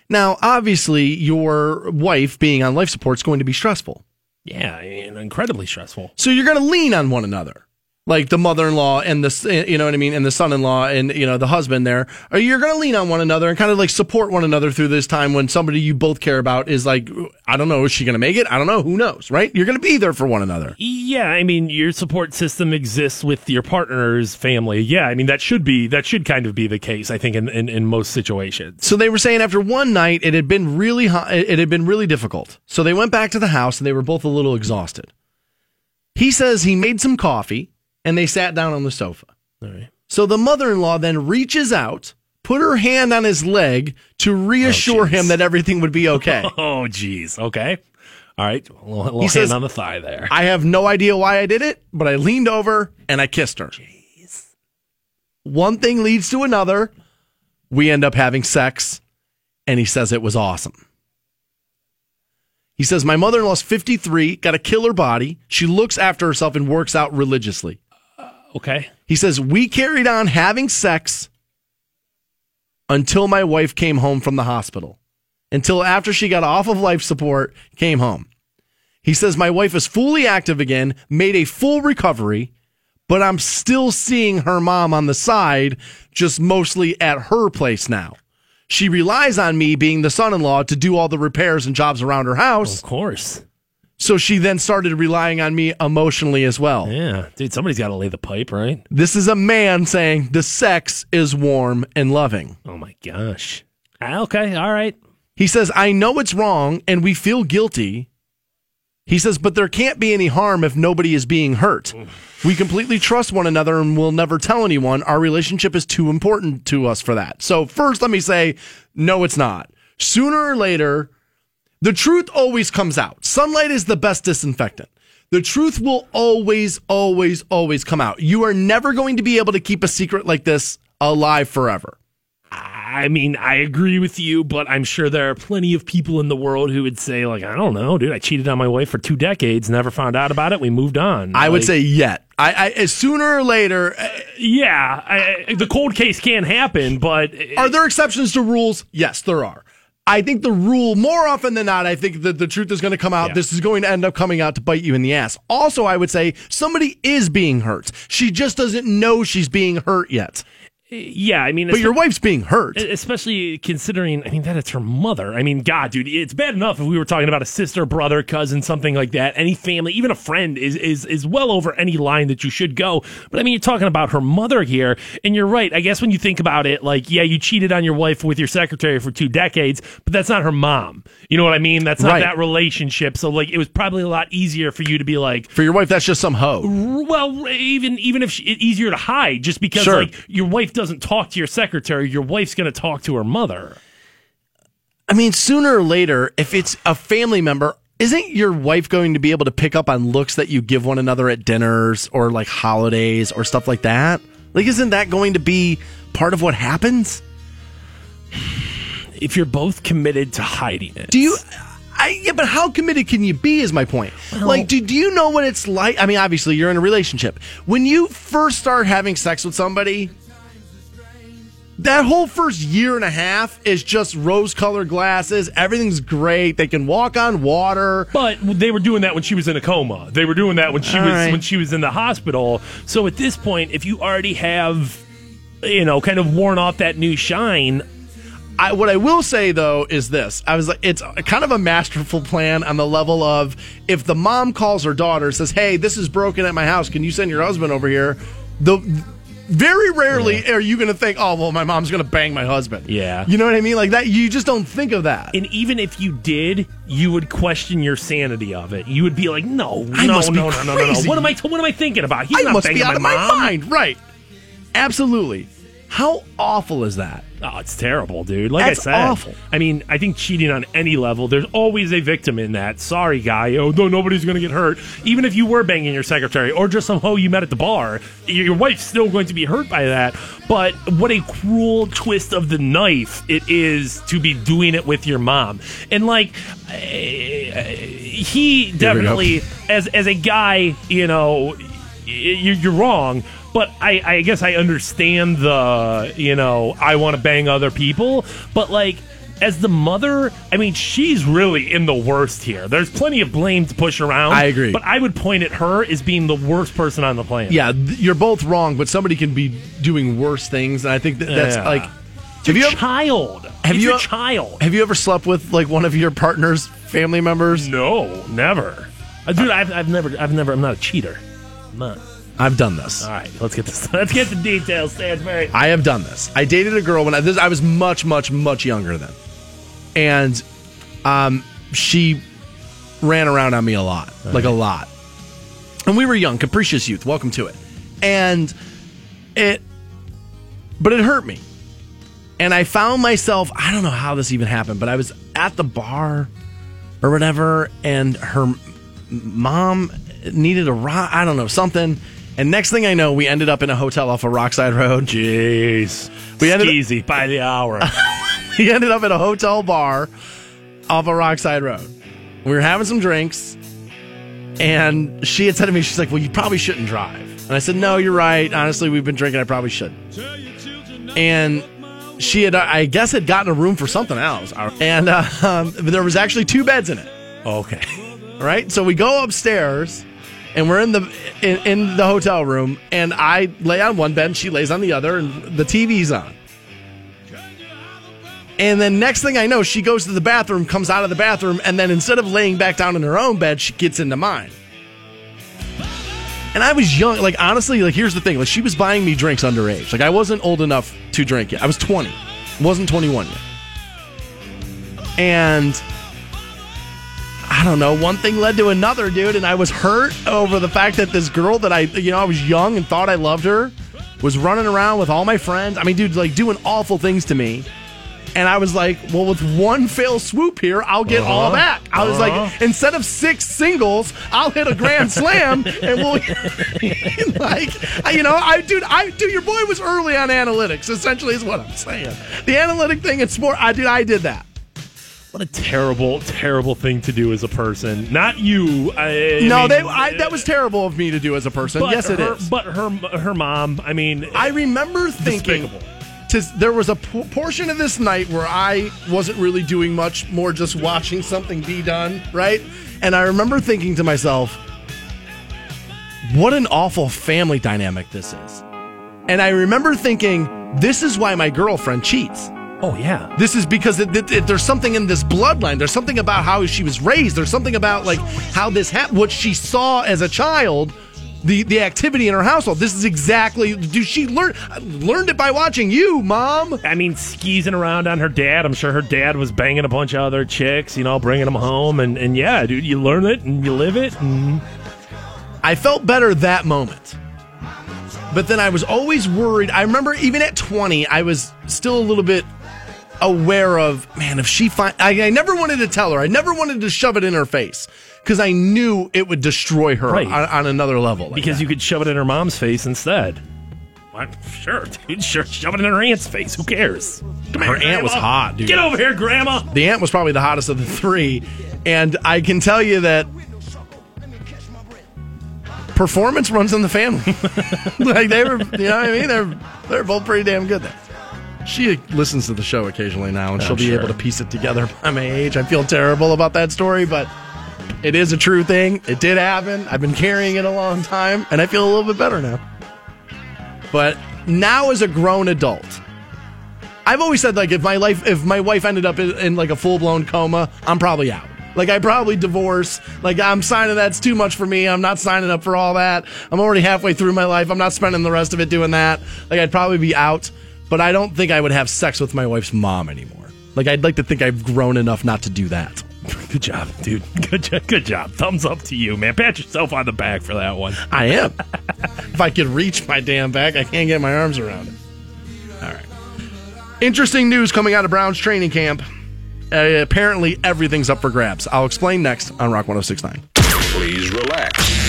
Now, obviously, your wife being on life support is going to be stressful. Yeah, and incredibly stressful. So you're going to lean on one another. Like the mother-in-law and the, you know what I mean, and the son-in-law and you know the husband. There, or you're going to lean on one another and kind of like support one another through this time when somebody you both care about is like, I don't know, is she going to make it? I don't know, who knows, right? You're going to be there for one another. Yeah, I mean, your support system exists with your partner's family. Yeah, I mean that should be that should kind of be the case. I think in in, in most situations. So they were saying after one night it had been really hot, it had been really difficult. So they went back to the house and they were both a little exhausted. He says he made some coffee and they sat down on the sofa. All right. So the mother-in-law then reaches out, put her hand on his leg to reassure Oh, him that everything would be okay. Oh, geez. Okay. All right. A little, little He hand says- on the thigh there. I have no idea why I did it, but I leaned over and I kissed her. Jeez. One thing leads to another. We end up having sex, and he says it was awesome. He says, My mother in law's 53, got a killer body. She looks after herself and works out religiously. Okay. He says, We carried on having sex until my wife came home from the hospital. Until after she got off of life support, came home. He says, My wife is fully active again, made a full recovery, but I'm still seeing her mom on the side, just mostly at her place now. She relies on me being the son in law to do all the repairs and jobs around her house. Of course. So she then started relying on me emotionally as well. Yeah, dude. Somebody's got to lay the pipe, right? This is a man saying the sex is warm and loving. Oh my gosh. Ah, Okay. All right. He says, I know it's wrong and we feel guilty. He says, but there can't be any harm if nobody is being hurt. We completely trust one another and will never tell anyone. Our relationship is too important to us for that. So, first, let me say, no, it's not. Sooner or later, the truth always comes out. Sunlight is the best disinfectant. The truth will always, always, always come out. You are never going to be able to keep a secret like this alive forever. I mean, I agree with you, but I'm sure there are plenty of people in the world who would say, like, I don't know, dude, I cheated on my wife for two decades, never found out about it. We moved on. I would say yet. I, I as sooner or later. uh, yeah, I- the cold case can happen, but Are there exceptions to rules? Yes, there are. I think the rule, more often than not, I think that the truth is going to come out. Yeah. This is going to end up coming out to bite you in the ass. Also, I would say somebody is being hurt. She just doesn't know she's being hurt yet. Yeah, I mean, But your wife's being hurt. especially considering, I mean, that it's her mother. I mean, God, dude, it's bad enough if we were talking about a sister, brother, cousin, something like that. Any family, even a friend, is is is well over any line that you should go. But I mean, you're talking about her mother here, and you're right. I guess when you think about it, like, yeah, you cheated on your wife with your secretary for two decades, but that's not her mom. You know what I mean? That's not Right. that relationship. So, like, it was probably a lot easier for you to be like, For your wife, that's just some hoe. well, even even if she, it's easier to hide, just because Sure. like your wife doesn't talk to your secretary, your wife's going to talk to her mother. I mean, sooner or later, if it's a family member, isn't your wife going to be able to pick up on looks that you give one another at dinners or like holidays or stuff like that? Like, isn't that going to be part of what happens? If you're both committed to hiding it, Do you? I, yeah, but how committed can you be? Is my point. like, do, do you know what it's like? I mean, obviously, you're in a relationship. When you first start having sex with somebody, that whole first year and a half is just rose colored glasses. Everything's great. They can walk on water. But they were doing that when she was in a coma. They were doing that when she All was right. when she was in the hospital. So at this point, if you already have, you know, kind of worn off that new shine, I, what I will say though is this: I was like, it's kind of a masterful plan on the level of if the mom calls her daughter says, "Hey, this is broken at my house. Can you send your husband over here?" The very rarely are you going to think, "Oh, well, my mom's going to bang my husband." Yeah. you know what I mean? Like that. You just don't think of that. and even if you did, you would question your sanity of it. You would be like, no, I no, no, no, no, no, no. What am I? What am I thinking about? He's I not must be banging out of my my mom. mind. Right? Absolutely. How awful is that? Oh, it's terrible, dude. Like That's I said, awful. I mean, I think cheating on any level, there's always a victim in that. Sorry, guy. Oh, no, nobody's going to get hurt. Even if you were banging your secretary or just some hoe you met at the bar, your your wife's still going to be hurt by that. But what a cruel twist of the knife it is to be doing it with your mom. And like, eh, he definitely, as as a guy, you know, y- you're, you're wrong. But I, I guess I understand the, you know, I want to bang other people. But like, as the mother, I mean, she's really in the worst here. There's plenty of blame to push around. I agree. But I would point at her as being the worst person on the planet. Yeah, th- you're both wrong, but somebody can be doing worse things, and I think that that's Yeah. like. Have you ever- child. Have you e- child. Have you ever slept with like one of your partner's family members? No, never. Uh, dude, I've, I've never, I've never, I'm not a cheater. Not. I've done this. All right, let's get this. Let's get the details, Stansbury. I have done this. I dated a girl when I, this, I was much, much, much younger then, and um, she ran around on me a lot, like a lot. And we were young, capricious youth. Welcome to it. And it, but it hurt me. And I found myself. I don't know how this even happened, but I was at the bar or whatever, and her mom needed a ride. I don't know something. And next thing I know, we ended up in a hotel off of Rockside Road. Jeez, We ended- easy by the hour. he ended up at a hotel bar off of Rockside Road. We were having some drinks, and she had said to me, "She's like, well, you probably shouldn't drive." And I said, "No, you're right. Honestly, we've been drinking. I probably shouldn't. And she had, I guess, had gotten a room for something else, and uh, um, there was actually two beds in it. okay. Right, so we go upstairs. And we're in the in, in the hotel room, and I lay on one bed, she lays on the other, and the TV's on. And then next thing I know, she goes to the bathroom, comes out of the bathroom, and then instead of laying back down in her own bed, she gets into mine. And I was young, like honestly, like here's the thing, like she was buying me drinks underage. Like I wasn't old enough to drink yet. I was 20, wasn't 21 yet. And I don't know, one thing led to another, dude, and I was hurt over the fact that this girl that I, you know, I was young and thought I loved her, was running around with all my friends. I mean, dude, like doing awful things to me. And I was like, well, with one fail swoop here, I'll get all Uh-huh. back. I was like, Uh-huh. instead of six singles, I'll hit a grand slam, and we'll like, I- you know, I dude, I dude, your boy was early on analytics. Essentially, is what I'm saying. The analytic thing in sport, I did, I did that. What a terrible, terrible thing to do as a person. Not you. I, I no, mean, they, uh, I, that was terrible of me to do as a person. Yes, it her, is. But her, her mom. I mean, I remember thinking to, there was a p- portion of this night where I wasn't really doing much more, just watching something be done, right? And I remember thinking to myself, what an awful family dynamic this is. And I remember thinking, this is why my girlfriend cheats. Oh yeah. This is because it, it- it- there's something in this bloodline. There's something about how she was raised. There's something about like how this happened, what she saw as a child, the the activity in her household. This is exactly. Do she learn learned it by watching you, mom? I mean, skeezing around on her dad. I'm sure her dad was banging a bunch of other chicks, you know, bringing them home. And, and yeah, dude, you learn it and you live it. And I felt better that moment. But then I was always worried. I remember even at 20, I was still a little bit aware of, man, if she find, I, I never wanted to tell her. I never wanted to shove it in her face because I knew it would destroy her Right. on, on another level. like because that. you could shove it in her mom's face instead. What? Sure, dude. Sure, shove it in her aunt's face. Who cares? Come Her here, aunt was hot, dude. Get over here, Grandma. the aunt was probably the hottest of the three, and I can tell you that performance runs in the family. like they were, you know what I mean? They're they're both pretty damn good there. She listens to the show occasionally now, and oh, she'll be sure. able to piece it together by my age. I feel terrible about that story, but it is a true thing. It did happen. I've been carrying it a long time, and I feel a little bit better now. But now, as a grown adult, I've always said like if my life if my wife ended up in, in like a full blown coma, I'm probably out. Like I probably divorce. Like I'm signing that's too much for me. I'm not signing up for all that. I'm already halfway through my life. I'm not spending the rest of it doing that. Like I'd probably be out. But I don't think I would have sex with my wife's mom anymore. Like I'd like to think I've grown enough not to do that. Good job, dude. Good job. Good job. Thumbs up to you, man. Pat yourself on the back for that one. I am. if I could reach my damn back, I can't get my arms around it. All right. Interesting news coming out of Brown's training camp. Uh, apparently, everything's up for grabs. I'll explain next on Rock 1069. Please relax.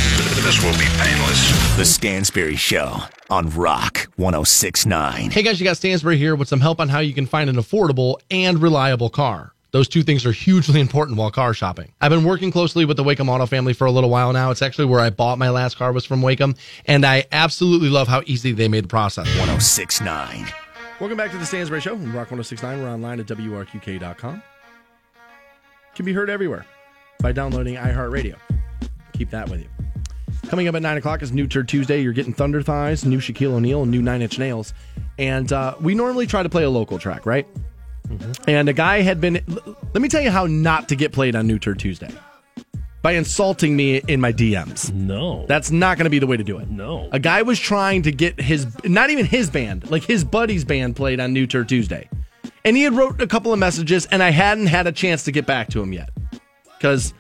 This will be painless. The Stansbury Show on Rock 1069. Hey guys, you got Stansbury here with some help on how you can find an affordable and reliable car. Those two things are hugely important while car shopping. I've been working closely with the Wacom Auto family for a little while now. It's actually where I bought my last car was from Wacom, and I absolutely love how easy they made the process. 1069. Welcome back to the Stansbury Show on Rock 1069. We're online at WRQK.com. Can be heard everywhere by downloading iHeartRadio. Keep that with you. Coming up at 9 o'clock is New Turd Tuesday. You're getting Thunder Thighs, new Shaquille O'Neal, and new Nine Inch Nails. And uh, we normally try to play a local track, right? And a guy had been. l- Let me tell you how not to get played on New Turd Tuesday by insulting me in my DMs. No. That's not going to be the way to do it. No. A guy was trying to get his, not even his band, like his buddy's band played on New Turd Tuesday. And he had wrote a couple of messages, and I hadn't had a chance to get back to him yet. Because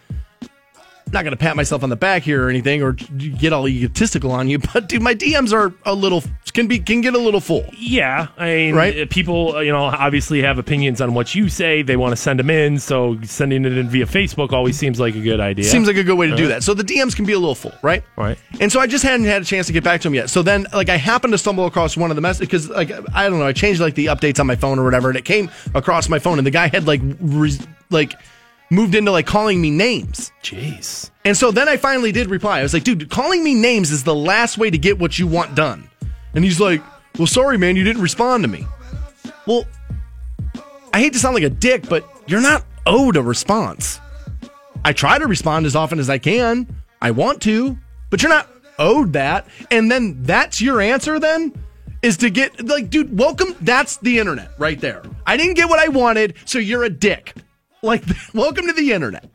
not going to pat myself on the back here or anything or get all egotistical on you, but dude, my DMs are a little, can be, can get a little full. Yeah, I mean, Right? uh, people, uh, you know, obviously have opinions on what you say. They want to send them in, so sending it in via Facebook always seems like a good idea. Seems like a good way to do that. So the DMs can be a little full, right? Right. And so I just hadn't had a chance to get back to him yet. So then, like, I happened to stumble across one of the messages because, like, I don't know, I changed like the updates on my phone or whatever, and it came across my phone, and the guy had like, re- like, moved into like calling me names. Jeez. And so then I finally did reply. I was like, dude, calling me names is the last way to get what you want done. And he's like, well, sorry, man, you didn't respond to me. Well, I hate to sound like a dick, but you're not owed a response. I try to respond as often as I can. I want to, but you're not owed that. And then that's your answer then? Is to get, like, dude, welcome. That's the internet right there. I didn't get what I wanted, so you're a dick. Like, welcome to the internet.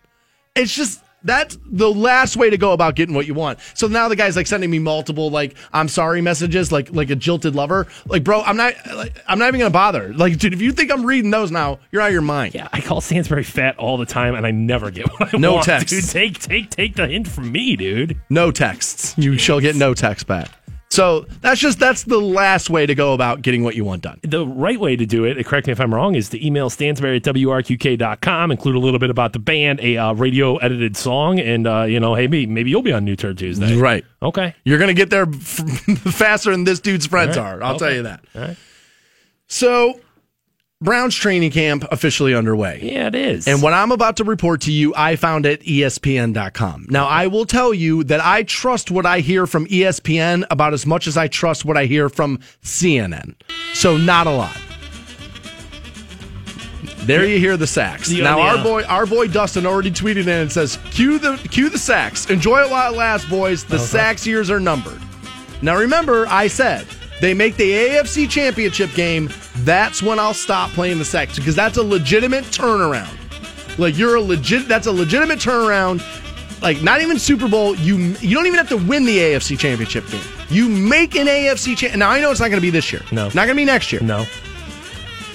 It's just, that's the last way to go about getting what you want. So now the guy's like sending me multiple like I'm sorry messages, like like a jilted lover. Like, bro, I'm not like, I'm not even gonna bother. Like, dude, if you think I'm reading those now, you're out of your mind. Yeah, I call Stansbury fat all the time, and I never get what I No want. text. Dude, take take take the hint from me, dude. No texts. You shall get no text back. So that's just that's the last way to go about getting what you want done. The right way to do it, correct me if I'm wrong, is to email Stansbury at WRQK.com, include a little bit about the band, a uh, radio edited song, and, uh, you know, hey, maybe, maybe you'll be on New Turd Tuesday. Right. Okay. You're gonna get there f- faster than this dude's friends right. are. I'll tell you that. All right. So Brown's training camp officially underway. Yeah, it is. And what I'm about to report to you, I found at ESPN.com. Now, I will tell you that I trust what I hear from ESPN about as much as I trust what I hear from CNN. So, not a lot. There you hear the sax. The- now, the, our uh, boy, our boy Dustin already tweeted in and says, "Cue the cue the sax. Enjoy it while it lasts, boys. The sax years are numbered." Now, remember, I said they make the AFC Championship game. That's when I'll stop playing the Sex because that's a legitimate turnaround. Like you're a legit. That's a legitimate turnaround. Like not even Super Bowl. You you don't even have to win the AFC Championship game. You make an AFC champ. Now I know it's not going to be this year. No. not going to be next year. no.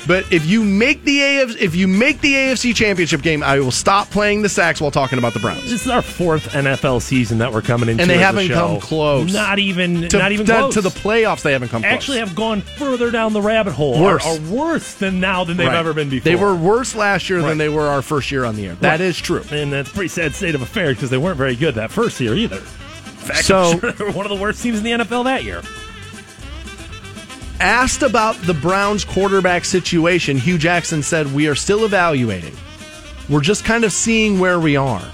But if you make the AF, if you make the AFC Championship game, I will stop playing the sax while talking about the Browns. This is our fourth NFL season that we're coming into, And they haven't come close. Not even, To, not even to, close. to the playoffs, they haven't come close. Actually, have gone further down the rabbit hole. Worse. Are, are worse than now than they've Right. ever been before. They were worse last year Right. than they were our first year on the air. That is true. and that's a pretty sad state of affairs because they weren't very good that first year either. In fact, So- sure they were one of the worst teams in the NFL that year. Asked about the Browns quarterback situation, Hue Jackson said, We are still evaluating. We're just kind of seeing where we are.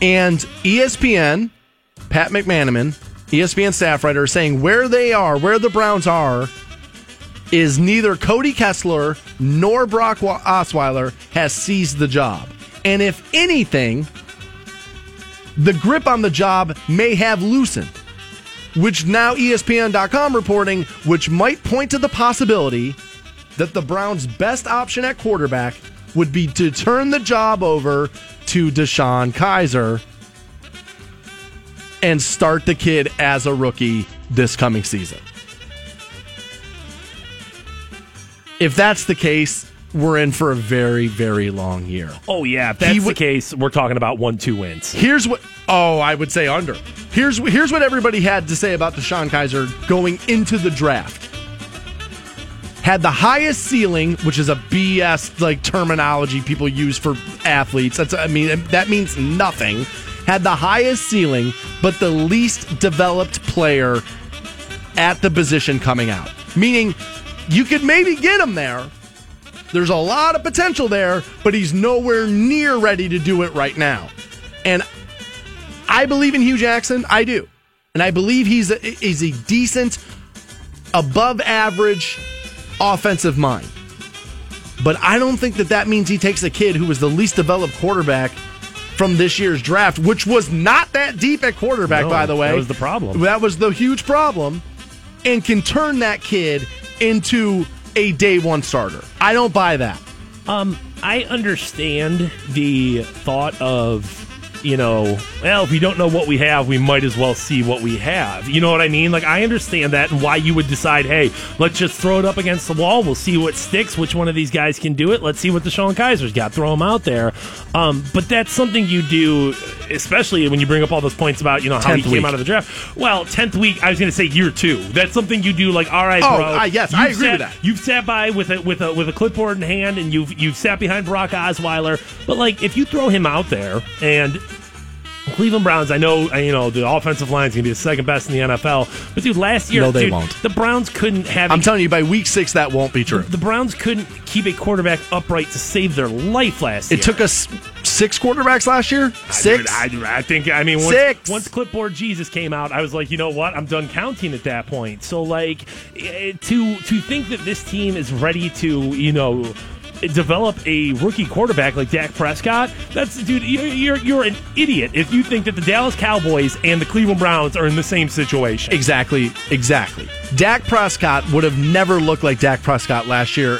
And ESPN, Pat McManamon, ESPN staff writer, saying where they are, where the Browns are, is neither Cody Kessler nor Brock Osweiler has seized the job. And if anything, the grip on the job may have loosened which now ESPN.com reporting, which might point to the possibility that the Browns' best option at quarterback would be to turn the job over to DeShone Kizer and start the kid as a rookie this coming season. If that's the case, we're in for a very, very long year. Oh yeah, if that's He the case, we're talking about one two wins. Here's what. Oh, I would say under. Here's here's what everybody had to say about DeShone Kizer going into the draft. Had the highest ceiling, which is a BS like terminology people use for athletes. That's I mean that means nothing. Had the highest ceiling, but the least developed player at the position coming out. Meaning, you could maybe get him there. There's a lot of potential there, but he's nowhere near ready to do it right now. And I believe in Hue Jackson. I do. And I believe he's a, he's a decent, above average offensive mind. But I don't think that that means he takes a kid who was the least developed quarterback from this year's draft, which was not that deep at quarterback, No, by the way. that was the problem. That was the huge problem, and can turn that kid into a day one starter. I don't buy that. Um, I understand the thought of, you know, well, if we don't know what we have, we might as well see what we have. You know what I mean? Like, I understand that and why you would decide, hey, let's just throw it up against the wall. We'll see what sticks, which one of these guys can do it. Let's see what DeShone Kizer's got. Throw him out there. Um, but that's something you do, especially when you bring up all those points about, you know, how he 10th came out of the draft. Well, 10th week, I was going to say year two. That's something you do, like, all right, Oh, bro. I- yes, I agree sat- with that. You've sat by with a with a with a clipboard in hand, and you've you've sat behind Brock Osweiler. But like, if you throw him out there, and Cleveland Browns, I know uh, you know the offensive line is gonna be the second best in the NFL. But dude, last year, No, they dude, won't. The Browns couldn't have. I'm a- telling you, by week six, that won't be true. the Browns couldn't keep a quarterback upright to save their life last year. It took us six quarterbacks last year. Six. I, I think. I mean, once, Six. once clipboard Jesus came out, I was like, you know what? I'm done counting at that point. So, like, eh, to to think that this team is ready to, you know. Develop a rookie quarterback like Dak Prescott. That's dude. You're, you're an idiot if you think that the Dallas Cowboys and the Cleveland Browns are in the same situation. Exactly, exactly. Dak Prescott would have never looked like Dak Prescott last year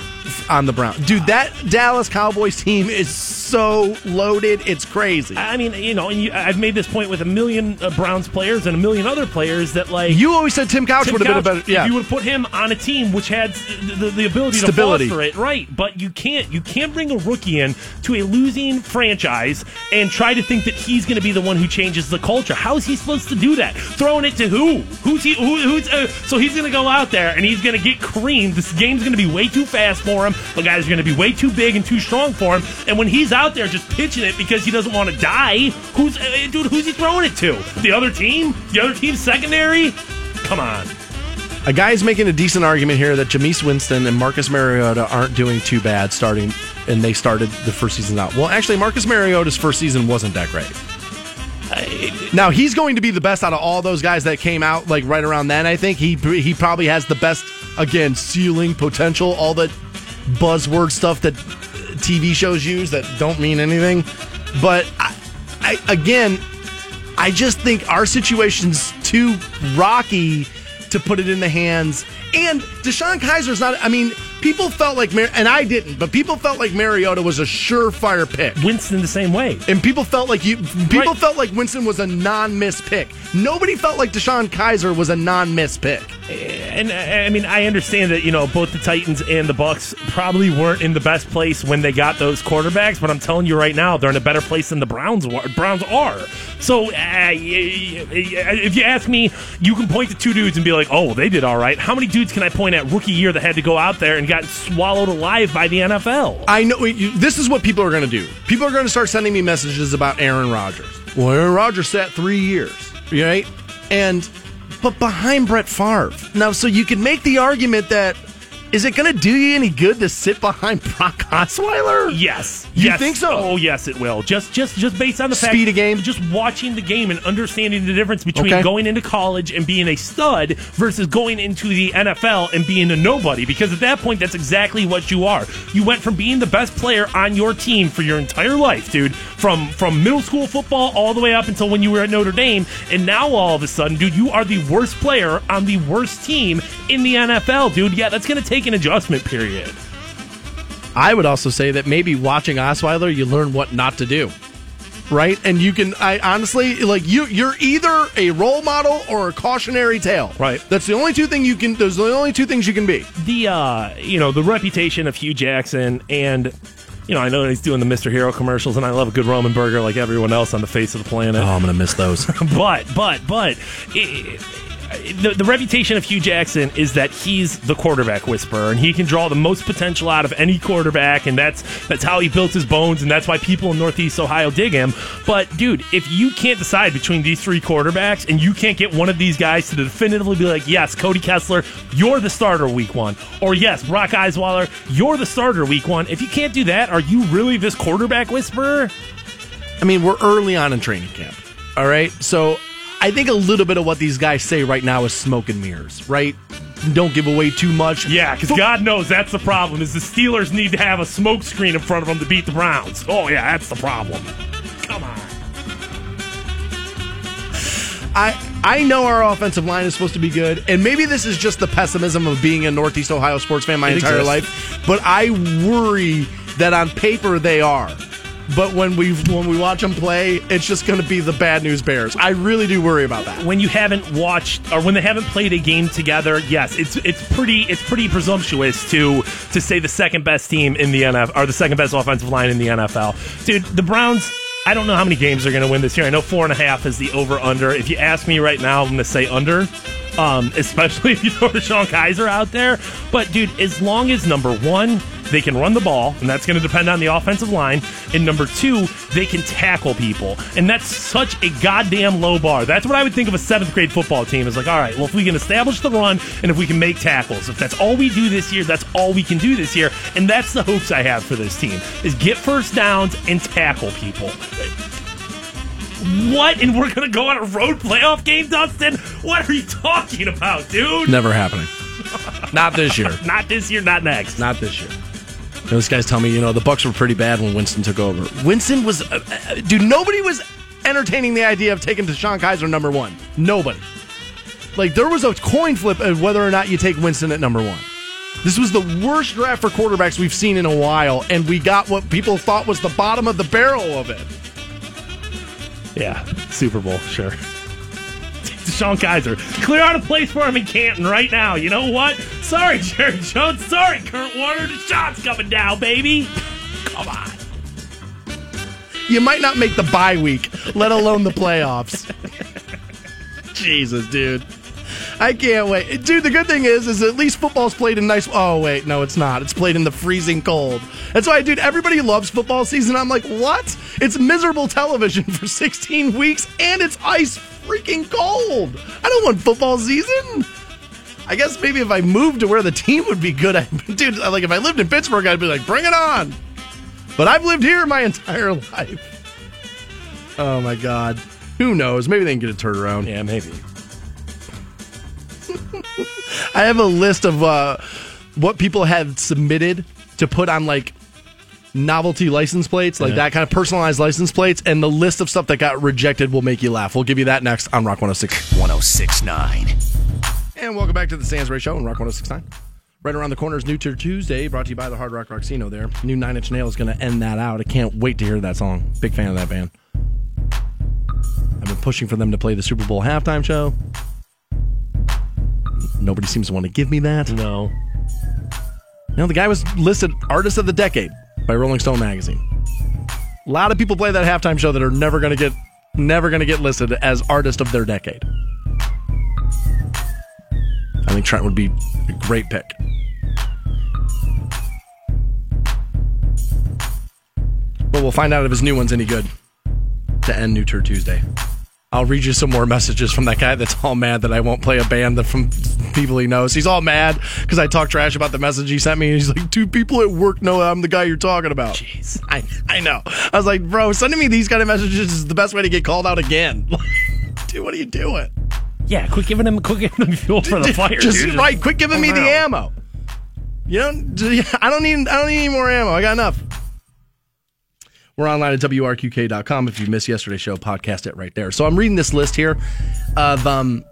on the Browns. Dude, that Dallas Cowboys team is so loaded, it's crazy. I mean, you know, and you, I've made this point with a million uh, Browns players and a million other players that like You always said Tim Couch would have been a better. Yeah, If you would have put him on a team which had the, the, the ability Stability. to foster it, right? But you can't. You can't bring a rookie in to a losing franchise and try to think that he's going to be the one who changes the culture. How is he supposed to do that? Throwing it to who? Who's he? Who, who's uh, so he's going to go out there and he's going to get creamed. This game's going to be way too fast for him. The guys are going to be way too big and too strong for him. And when he's out there just pitching it because he doesn't want to die, who's uh, dude? Who's he throwing it to? The other team? The other team's secondary? Come on. a guy's making a decent argument here that Jameis Winston and Marcus Mariota aren't doing too bad starting, and they started the first season out. Well, actually, Marcus Mariota's first season wasn't that great. Now he's going to be the best out of all those guys that came out like right around then. I think he he probably has the best again ceiling potential. All the buzzword stuff that TV shows use that don't mean anything. But I, I again, I just think our situation's too rocky to put it in the hands. And DeShone Kizer's not. I mean, people felt like Mar- and I didn't, but people felt like Mariota was a surefire pick. Winston the same way. And people felt like you. People Right. felt like Winston was a non-miss pick. Nobody felt like DeShone Kizer was a non-miss pick. And uh, I mean, I understand that you know both the Titans and the Bucks probably weren't in the best place when they got those quarterbacks, but I'm telling you right now, they're in a better place than the Browns wa- Browns are. So, uh, if you ask me, you can point to two dudes and be like, "Oh, they did all right." How many dudes can I point at rookie year that had to go out there and got swallowed alive by the NFL? I know this is what people are going to do. People are going to start sending me messages about Aaron Rodgers. Well, Aaron Rodgers sat three years, right? And but behind Brett Favre. Now, so you can make the argument that is it going to do you any good to sit behind Brock Osweiler? Yes. You yes. think so? Oh, yes, it will. Just, just, just based on the fact, Speed of game? just watching the game and understanding the difference between Okay. going into college and being a stud versus going into the NFL and being a nobody. Because at that point, that's exactly what you are. You went from being the best player on your team for your entire life, dude, from from middle school football all the way up until when you were at Notre Dame, and now all of a sudden, dude, you are the worst player on the worst team in the NFL, dude. Yeah, that's going to take an adjustment period. I would also say that maybe watching Osweiler, you learn what not to do. Right? And you can I honestly like you you're either a role model or a cautionary tale. Right. That's the only two thing you can those are the only two things you can be. the uh you know the reputation of Hue Jackson and you know I know he's doing the Mr. Hero commercials and I love a good Roman burger like everyone else on the face of the planet. Oh, I'm gonna miss those. but but but it, the, the reputation of Hue Jackson is that he's the quarterback whisperer, and he can draw the most potential out of any quarterback, and that's that's how he built his bones, and that's why people in Northeast Ohio dig him. But dude, if you can't decide between these three quarterbacks, and you can't get one of these guys to definitively be like, yes, Cody Kessler, you're the starter week one, or yes, Brock Osweiler, you're the starter week one. If you can't do that, are you really this quarterback whisperer? I mean, we're early on in training camp. All right. So I think a little bit of what these guys say right now is smoke and mirrors, right? Don't give away too much. Yeah, because God knows that's the problem. Is the Steelers need to have a smoke screen in front of them to beat the Browns? Oh yeah, that's the problem. Come on. I I know our offensive line is supposed to be good, and maybe this is just the pessimism of being a Northeast Ohio sports fan my It entire exists. life. But I worry that on paper they are. But when we when we watch them play, it's just going to be the bad news bears. I really do worry about that. When you haven't watched or when they haven't played a game together, yes, it's it's pretty it's pretty presumptuous to to say the second best team in the NFL or the second best offensive line in the NFL. Dude, the Browns. I don't know how many games they're going to win this year. I know four and a half is the over under. If you ask me right now, I'm going to say under. Um, especially if you throw DeShone Kizer out there. But dude, as long as number one, they can run the ball, and that's going to depend on the offensive line. And number two, they can tackle people, and that's such a goddamn low bar. That's what I would think of a seventh grade football team. Is like, all right, well, if we can establish the run, and if we can make tackles, if that's all we do this year, that's all we can do this year, and that's the hopes I have for this team: is get first downs and tackle people. What? And we're gonna go on a road playoff game, Dustin? What are you talking about, dude? Never happening. Not this year. Not this year, not next. Not this year. Those guys tell me, you know, the Bucks were pretty bad when Winston took over. Winston was, uh, uh, dude. Nobody was entertaining the idea of taking DeShone Kizer number one. Nobody. Like there was a coin flip of whether or not you take Winston at number one. This was the worst draft for quarterbacks we've seen in a while, and we got what people thought was the bottom of the barrel of it. Yeah, Super Bowl, sure. DeShone Kizer. Clear out a place for him in Canton right now. You know what? Sorry, Jerry Jones. Sorry, Kurt Warner. DeShone's coming down, baby. Come on. You might not make the bye week, let alone the playoffs. Jesus, dude. I can't wait. Dude, the good thing is, is at least football's played in nice. Oh, wait, no, it's not. It's played in the freezing cold. That's why, dude, everybody loves football season. I'm like, what? It's miserable television for 16 weeks and it's ice freaking cold. I don't want football season. I guess maybe if I moved to where the team would be good, I, dude, like if I lived in Pittsburgh, I'd be like, bring it on. But I've lived here my entire life. Oh my God. Who knows? Maybe they can get it turned around. Yeah, maybe. I have a list of uh, what people have submitted to put on like novelty license plates, like Yeah. that kind of personalized license plates, and the list of stuff that got rejected will make you laugh. We'll give you that next on Rock 106. 1069. And welcome back to the Stansbury Show on Rock 1069. Right around the corner is New Turd Tuesday, brought to you by the Hard Rock Rocksino there. New Nine Inch Nail is going to end that out. I can't wait to hear that song. Big fan of that band. I've been pushing for them to play the Super Bowl halftime show. Nobody seems to want to give me that. No. You know, the guy was listed Artist of the Decade by Rolling Stone magazine. A lot of people play that halftime show that are never going to get never going to get listed as artist of their decade. I think Trent would be a great pick. But we'll find out if his new one's any good to end New Turd Tuesday. I'll read you some more messages from that guy that's all mad that I won't play a band that from people he knows. He's all mad because I talk trash about the message he sent me. And he's like, two people at work know I'm the guy you're talking about. Jeez. I, I know. I was like, bro, sending me these kind of messages is the best way to get called out again. Dude, what are you doing? Yeah, quit giving him, quit giving him fuel for the fire. Just dude. right. Quit giving me the ammo. You know, I don't need. I don't need any more ammo. I got enough. We're online at wrqk.com. If you missed yesterday's show, podcast it right there. So I'm reading this list here of um.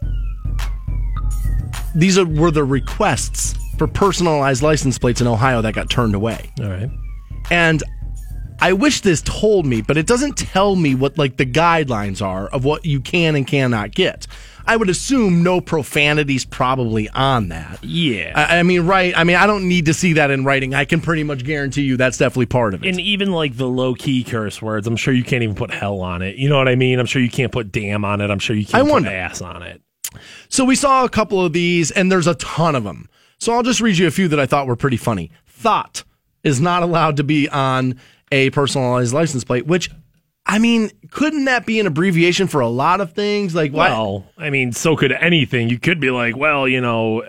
These are, were the requests for personalized license plates in Ohio that got turned away. All right. And I wish this told me, but it doesn't tell me what like the guidelines are of what you can and cannot get. I would assume no profanities probably on that. Yeah. I, I mean, right? I mean, I don't need to see that in writing. I can pretty much guarantee you that's definitely part of it. and even like the low key curse words, I'm sure you can't even put hell on it. You know what I mean? I'm sure you can't put damn on it. I'm sure you can't I put wonder. ass on it. So we saw a couple of these, and there's a ton of them. So I'll just read you a few that I thought were pretty funny. Thought is not allowed to be on a personalized license plate, which, I mean, couldn't that be an abbreviation for a lot of things? Like, why? Well, I mean, so could anything. You could be like, well, you know,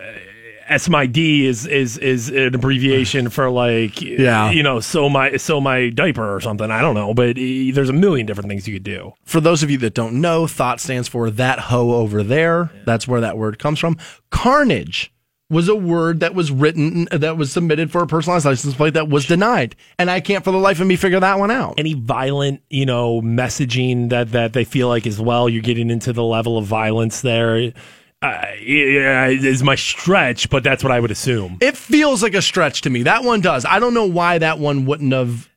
S my D is is is an abbreviation for like, Yeah. you know, so my so my diaper or something. I don't know, but eh, there's a million different things you could do. For those of you that don't know, thought stands for that hoe over there. That's where that word comes from. Carnage was a word that was written, that was submitted for a personalized license plate that was denied. And I can't for the life of me figure that one out. Any violent, you know, messaging that that they feel like as well, you're getting into the level of violence there. Uh, yeah, is my stretch, but that's what I would assume. It feels like a stretch to me. That one does. I don't know why that one wouldn't have.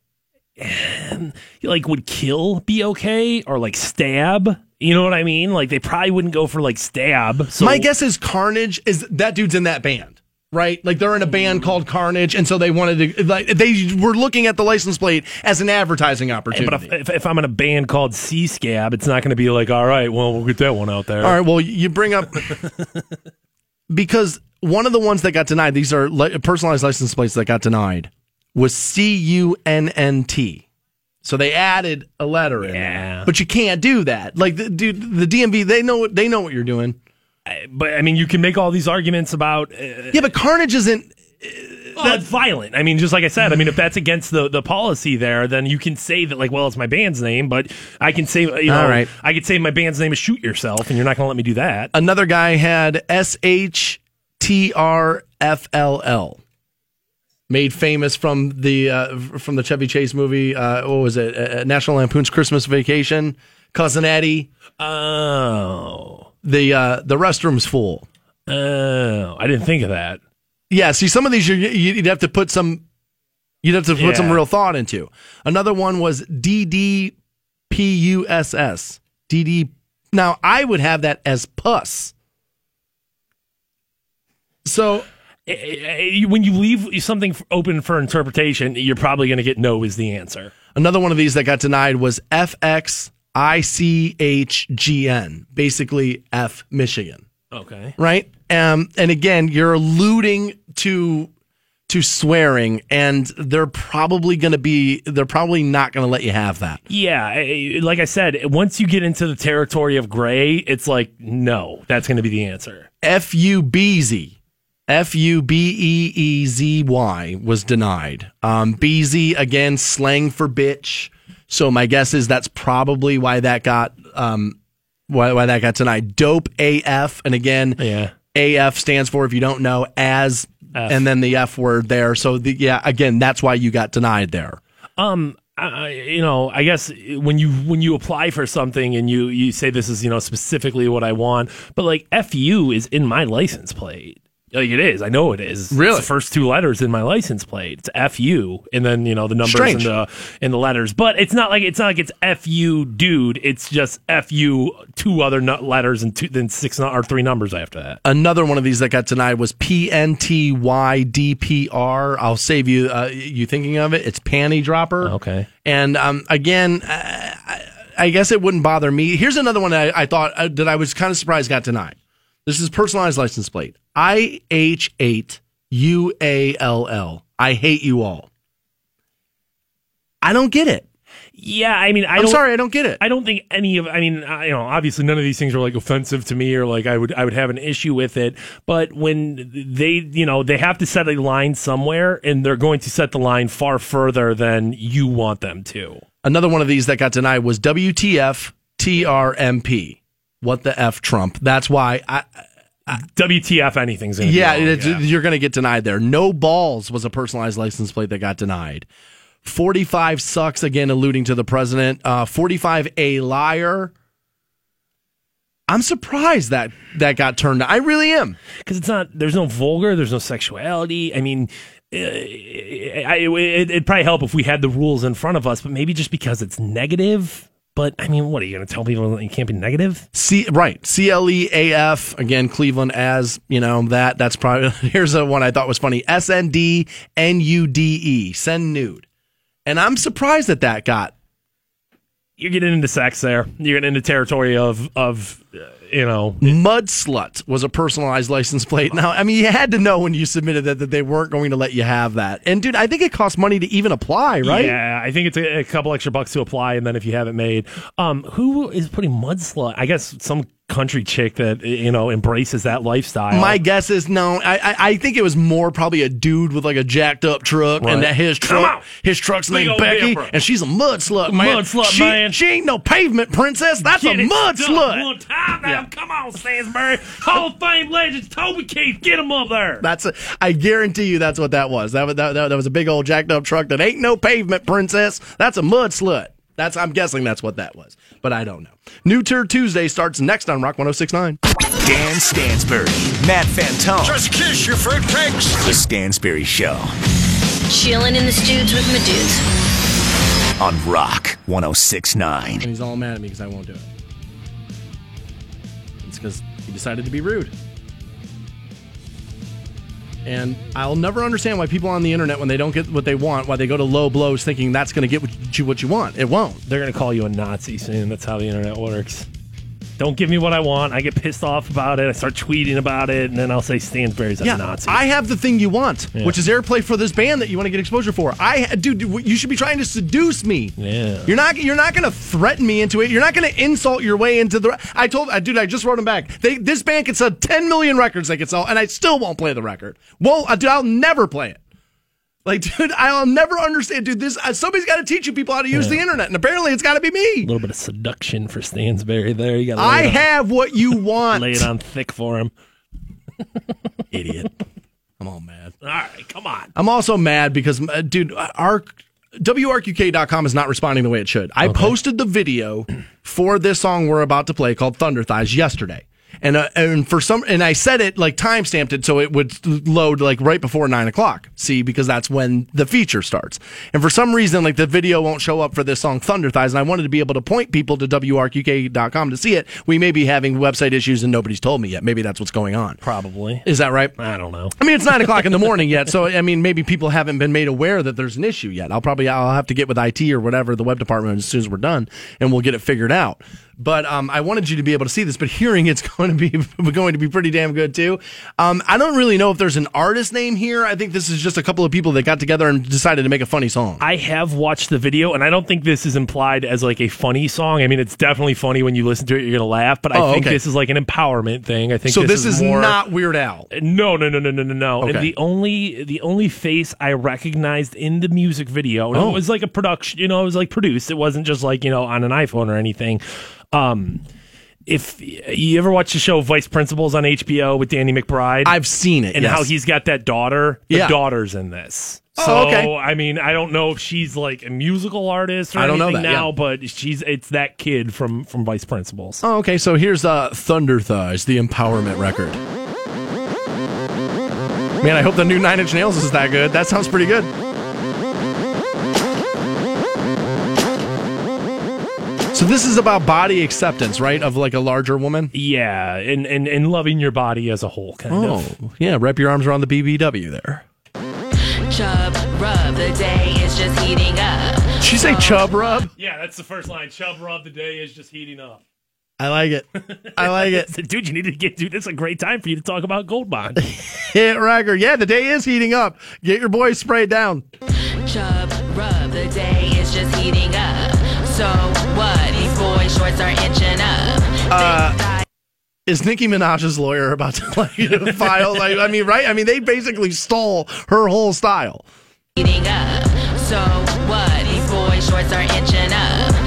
like would kill be okay or like stab you know what i mean like they probably wouldn't go for like stab so My guess is Carnage is that dude's in that band, right? Like they're in a band hmm. called Carnage, and so they wanted to like they were looking at the license plate as an advertising opportunity. but if, if, if i'm in a band called c scab it's not going to be like all right well we'll get that one out there All right, well, you bring up because one of the ones that got denied, these are li- personalized license plates that got denied, was C U N N T. So they added a letter in Yeah. there, but you can't do that. Like, the, dude, the DMV, they know what they know what you're doing. but i mean you can make all these arguments about uh, Yeah, but Carnage isn't. well, it's violent i mean just like i said i mean if that's against the, the policy there then you can say that like well it's my band's name but i can say you know right. i could say my band's name is shoot yourself and you're not going to let me do that Another guy had S H T R F L L. Made famous from the uh, from the Chevy Chase movie. Uh, what was it? Uh, National Lampoon's Christmas Vacation. Cousin Eddie. oh The uh, the restroom's full. oh i didn't think of that Yeah, see, some of these you, you'd have to put some, you'd have to put some real thought into. Another one was D D P U S S. D D. Now I would have that as puss. So when you leave something open for interpretation, you're probably going to get no is the answer. another one of these that got denied was F X I C H G N, basically F Michigan, Okay. right? Um, and again, you're alluding to to swearing, and they're probably going to be, they're probably not going to let you have that. Yeah, eh, like I said, once you get into the territory of gray, it's like no, that's going to be the answer. F U B Z. F U B E E Z Y was denied. Um, BZ, again, slang for bitch. So my guess is that's probably why that got um, why, why that got denied. Dope AF, and again, Yeah. AF stands for if you don't know as, F. and then the F word there. So the, yeah, again, that's why you got denied there. Um, you know, I guess when you when you apply for something and you you say this is you know specifically what I want, but like fu is in my license plate. Like it is. I know it is. Really? It's the first two letters in my license plate. It's FU, and then you know the numbers Strange. and the and the letters. But it's not like it's not like it's FU, dude. It's just FU, two other letters and two then six or three numbers after that. Another one of these that got denied was PNTYDPR. I'll save you uh, you thinking of it. It's panty dropper. Okay. And um, again, I, I guess it wouldn't bother me. Here's another one I, I thought uh, that I was kind of surprised got denied. This is personalized license plate. I H eight U A L L. I hate you all. I don't get it. Yeah, I mean, I I'm don't, sorry, I don't get it. I don't think any of. I mean, I, you know, obviously none of these things are like offensive to me or like I would I would have an issue with it. But when they, you know, they have to set a line somewhere, and they're going to set the line far further than you want them to. Another one of these that got denied was WTF TRMP. What the F Trump? That's why I. WTF? Anything's gonna be Yeah, you're going to get denied there. No balls was a personalized license plate that got denied. 45 sucks, again, alluding to the president. Uh, 45 a liar. I'm surprised that that got turned. I really am. because it's not. There's no vulgar. There's no sexuality. I mean. Uh, it, it'd probably help if we had the rules in front of us, but maybe just because it's negative. But I mean, what are you going to tell people that you can't be negative? C right. C L E A F again. Cleveland as you know that. That's probably here's a one I thought was funny. S N D N U D E. Send nude. And I'm surprised that that got You're getting into sex there. You're getting into territory of of uh, you know Mud Slut was a personalized license plate. Now, I mean, you had to know when you submitted that that they weren't going to let you have that. And dude, I think it costs money to even apply, right? Yeah, I think it's a, a couple extra bucks to apply, and then if you have it made, um, who is putting mud slut? I guess some country chick that you know embraces that lifestyle. My guess is no. I, I I think it was more probably a dude with like a jacked up truck, Right. and that his truck, his truck's Big named Becky, and she's a mud slut, man. Mud slut, she, man. She ain't no pavement princess. That's Get a mud slut. One time now, come on, Stansbury, Hall of Fame legends, Toby Keith, get him up there. That's a, I guarantee you that's what that was. That, was- that, that, that was a big old jacked up truck that ain't no pavement princess. That's a mud slut. That's I'm guessing that's what that was, but I don't know. New Turd Tuesday starts next on Rock 1069. Dan Stansbury, Matt Fantone. Just kiss your fruitcakes. The Stansbury Show Chilling in the studs with my dudes. on Rock 1069. And he's all mad at me because I won't do it. It's because he decided to be rude. And I'll never understand why people on the internet, when they don't get what they want, why they go to low blows thinking that's going to get you, what you want. It won't. They're gonna call you a Nazi soon. That's how the internet works. Don't give me what I want. I get pissed off about it. I start tweeting about it, and then I'll say Stansbury's a Yeah, Nazi. I have the thing you want, Yeah. which is airplay for this band that you want to get exposure for. I, dude, you should be trying to seduce me. Yeah. You're not. You're not going to threaten me into it. You're not going to insult your way into the. I told, uh, dude, I just wrote him back. They, this band could sell 10 million records. They could sell, and I still won't play the record. Well, uh, dude, I'll never play it. Like, dude, I'll never understand, dude. This uh, somebody's got to teach you people how to use the internet, and apparently, it's got to be me. a little bit of seduction for Stansbury there. You got I on- have what you want, lay it on thick for him. idiot. I'm all mad. All right, come on. I'm also mad because, uh, dude, our WRQK.com is not responding the way it should. I posted the video for this song we're about to play called Thunder Thighs yesterday. And, uh, and for some, and I said it like time stamped it so it would load like right before nine o'clock. See, because that's when the feature starts. And for some reason, like the video won't show up for this song Thunder Thighs. And I wanted to be able to point people to WRQK.com to see it. We may be having website issues and nobody's told me yet. Maybe that's what's going on. Probably. Is that right? I don't know. I mean, it's nine o'clock in the morning yet, so I mean, maybe people haven't been made aware that there's an issue yet. I'll probably I'll have to get with IT or whatever the web department as soon as we're done, and we'll get it figured out. But um, I wanted you to be able to see this, but hearing it's going to be going to be pretty damn good too. Um, I don't really know if there's an artist name here. I think this is just a couple of people that got together and decided to make a funny song. I have watched the video, and I don't think this is implied as like a funny song. I mean, it's definitely funny when you listen to it; you're gonna laugh. But I Oh, think okay. this is like an empowerment thing. I think so this, is, more, not Weird Al. No, no, no, no, no, no, no. And the only the only face I recognized in the music video, Oh. it was like a production, you know, it was like produced. It wasn't just like you know on an iPhone or anything. Um, if you ever watch the show Vice Principals on HBO with Danny McBride, I've seen it, and yes. how he's got that daughter. The Yeah. daughter's in this. Oh, So okay. I mean, I don't know if she's like a musical artist or I don't know anything that, now, yeah. but she's it's that kid from from Vice Principals. Oh, okay. So here's uh, Thunder Thighs, the empowerment record. Man, I hope the new Nine Inch Nails is that good. That sounds pretty good. So this is about body acceptance, right? Of like a larger woman. Yeah, and, and, and loving your body as a whole, kind of. Oh, yeah. Wrap your arms around the BBW there. Chub rub, the day is just heating up. Did she say chub rub? Yeah, that's the first line. Chub rub the day is just heating up. I like it. I like it. Dude, you need to get, dude, it's a great time for you to talk about Gold Bond. Hit record. Yeah, the day is heating up. Get your boys sprayed down. Chub rub, the day is just heating up. So Is Nicki Minaj's lawyer about to like file? Like, I mean, right? I mean, they basically stole her whole style. up. So what? These shorts are up.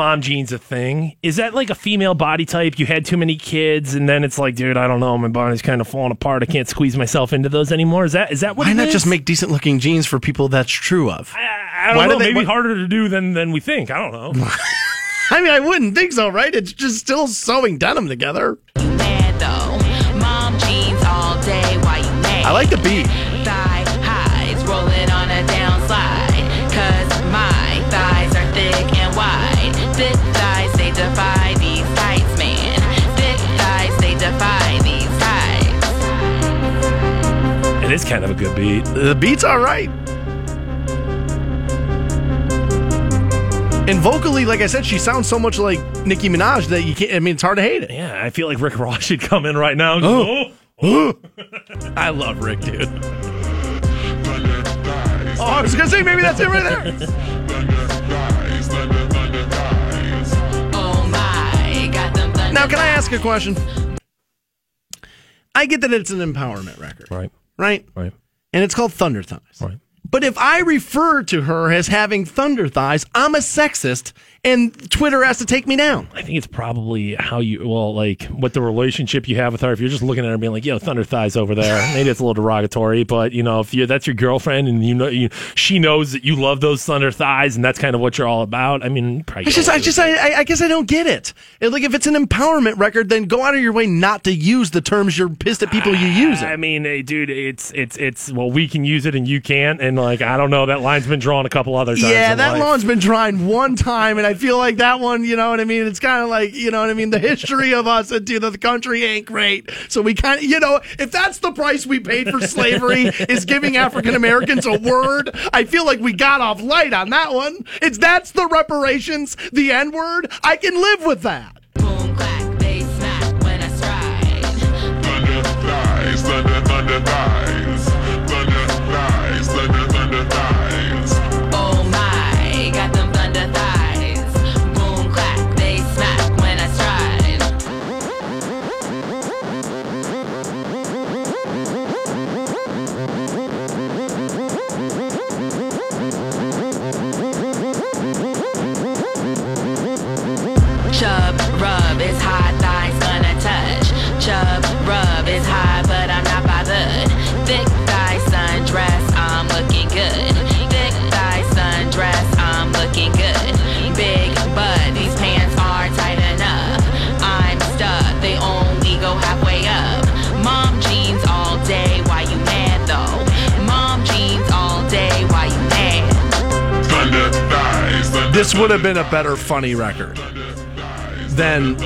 Mom jeans a thing? Is that like a female body type? You had too many kids, and then it's like, dude, I don't know, my body's kind of falling apart. I can't squeeze myself into those anymore. Is that is that what? Why it not is? just make decent looking jeans for people that's true of? I, I don't Why do know. they- maybe why- harder to do than than we think. I don't know. I mean, I wouldn't think so, right? It's just still sewing denim together. Mad though? Mom jeans all day, why you mad? I like the beat. It is kind of a good beat. The beat's all right. And vocally, like I said, she sounds so much like Nicki Minaj that you can't. I mean, it's hard to hate it. Yeah, I feel like Rick Ross should come in right now. and go, Oh. oh. oh. I love Rick, dude. Oh, I was gonna say maybe that's it right there. Oh my, got them thunder Now, can I ask a question? I get that it's an empowerment record, Right, right? right, And it's called Thunder Thighs. right. But if I refer to her as having thunder thighs, I'm a sexist, and Twitter has to take me down. I think it's probably how you well, like what the relationship you have with her. If you're just looking at her and being like, "Yo, thunder thighs over there," maybe it's a little derogatory. But you know, if you that's your girlfriend and you know you, she knows that you love those thunder thighs and that's kind of what you're all about. I mean, probably I just, I just. I, I- I guess I don't get it. It- Like, if it's an empowerment record, then go out of your way not to use the terms you're pissed at people you use It. I mean, hey, dude, it's it's it's well, we can use it and you can't, and like I don't know, that line's been drawn a couple other times. Yeah, that life. lawn's been drawn one time, and I feel like that one, you know what I mean? It's kind of like, you know what I mean? The history of us into the country ain't great. So we kind of, you know, if that's the price we paid for slavery, is giving African Americans a word, I feel like we got off light on that one. It's that's the reparations, the N word. I can live with that. Boom, clack, they smack when I stride. Thunder thighs, thunder, thunder thighs. Thunder, Don't have been a better funny record than.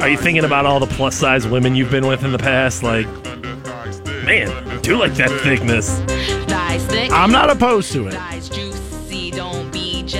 Are you thinking about all the plus size women you've been with in the past? Like, man, I do like that thickness. I'm not opposed to it.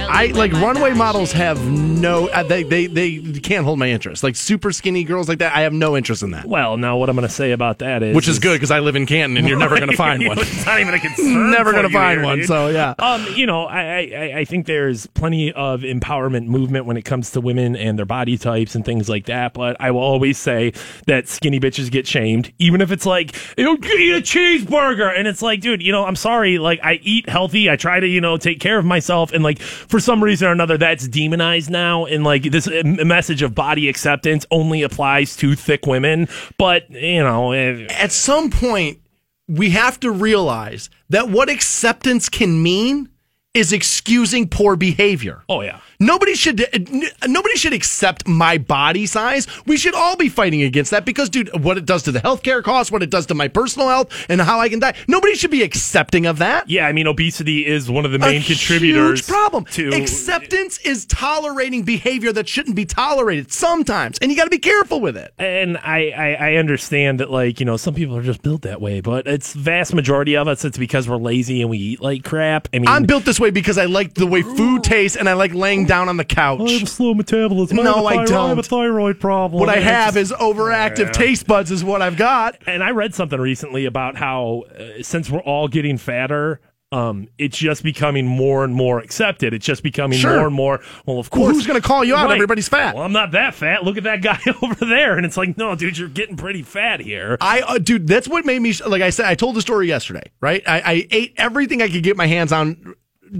I like runway models have no uh, they, they they can't hold my interest. Like super skinny girls like that, I have no interest in that. Well, now what I'm going to say about that is, Which is good because I live in Canton and you're never going to find one. it's not even a concern. Never gonna find here, one, dude. so, yeah. Um, you know, I, I I think there's plenty of empowerment movement when it comes to women and their body types and things like that. But I will always say that skinny bitches get shamed, even if it's like you eat a cheeseburger, and it's like, dude, you know, I'm sorry, like I eat healthy, I try to you know take care of myself, and like for some reason or another, that's demonized now, and like this uh, message of body acceptance only applies to thick women. But you know, eh, At some point, we have to realize that what acceptance can mean is excusing poor behavior. oh yeah. Nobody should uh, nobody should accept my body size. We should all be fighting against that because, dude, what it does to the healthcare costs, what it does to my personal health, and how I can die. Nobody should be accepting of that. Yeah, I mean, obesity is one of the main a contributors. Huge problem. to Acceptance is tolerating behavior that shouldn't be tolerated sometimes, and you got to be careful with it. and I, I I understand that like you know some people are just built that way, but it's vast majority of us. It's because we're lazy and we eat like crap. I mean, I'm built this way because I like the way food tastes, and I like laying down on the couch. I have a slow metabolism. No, I, have a I thyroid, I have a thyroid problem. What I have it's is overactive taste buds, is what I've got. and I read something recently about how uh, since we're all getting fatter. Um, it's just becoming more and more accepted. It's just becoming Sure. more and more. Well, of Well, course, who's gonna call you out? Everybody's fat. Well, I'm not that fat. Look at that guy over there, and it's like, no, dude, you're getting pretty fat here. I, uh, dude, that's what made me. Like I said, I told the story yesterday, right? I, I ate everything I could get my hands on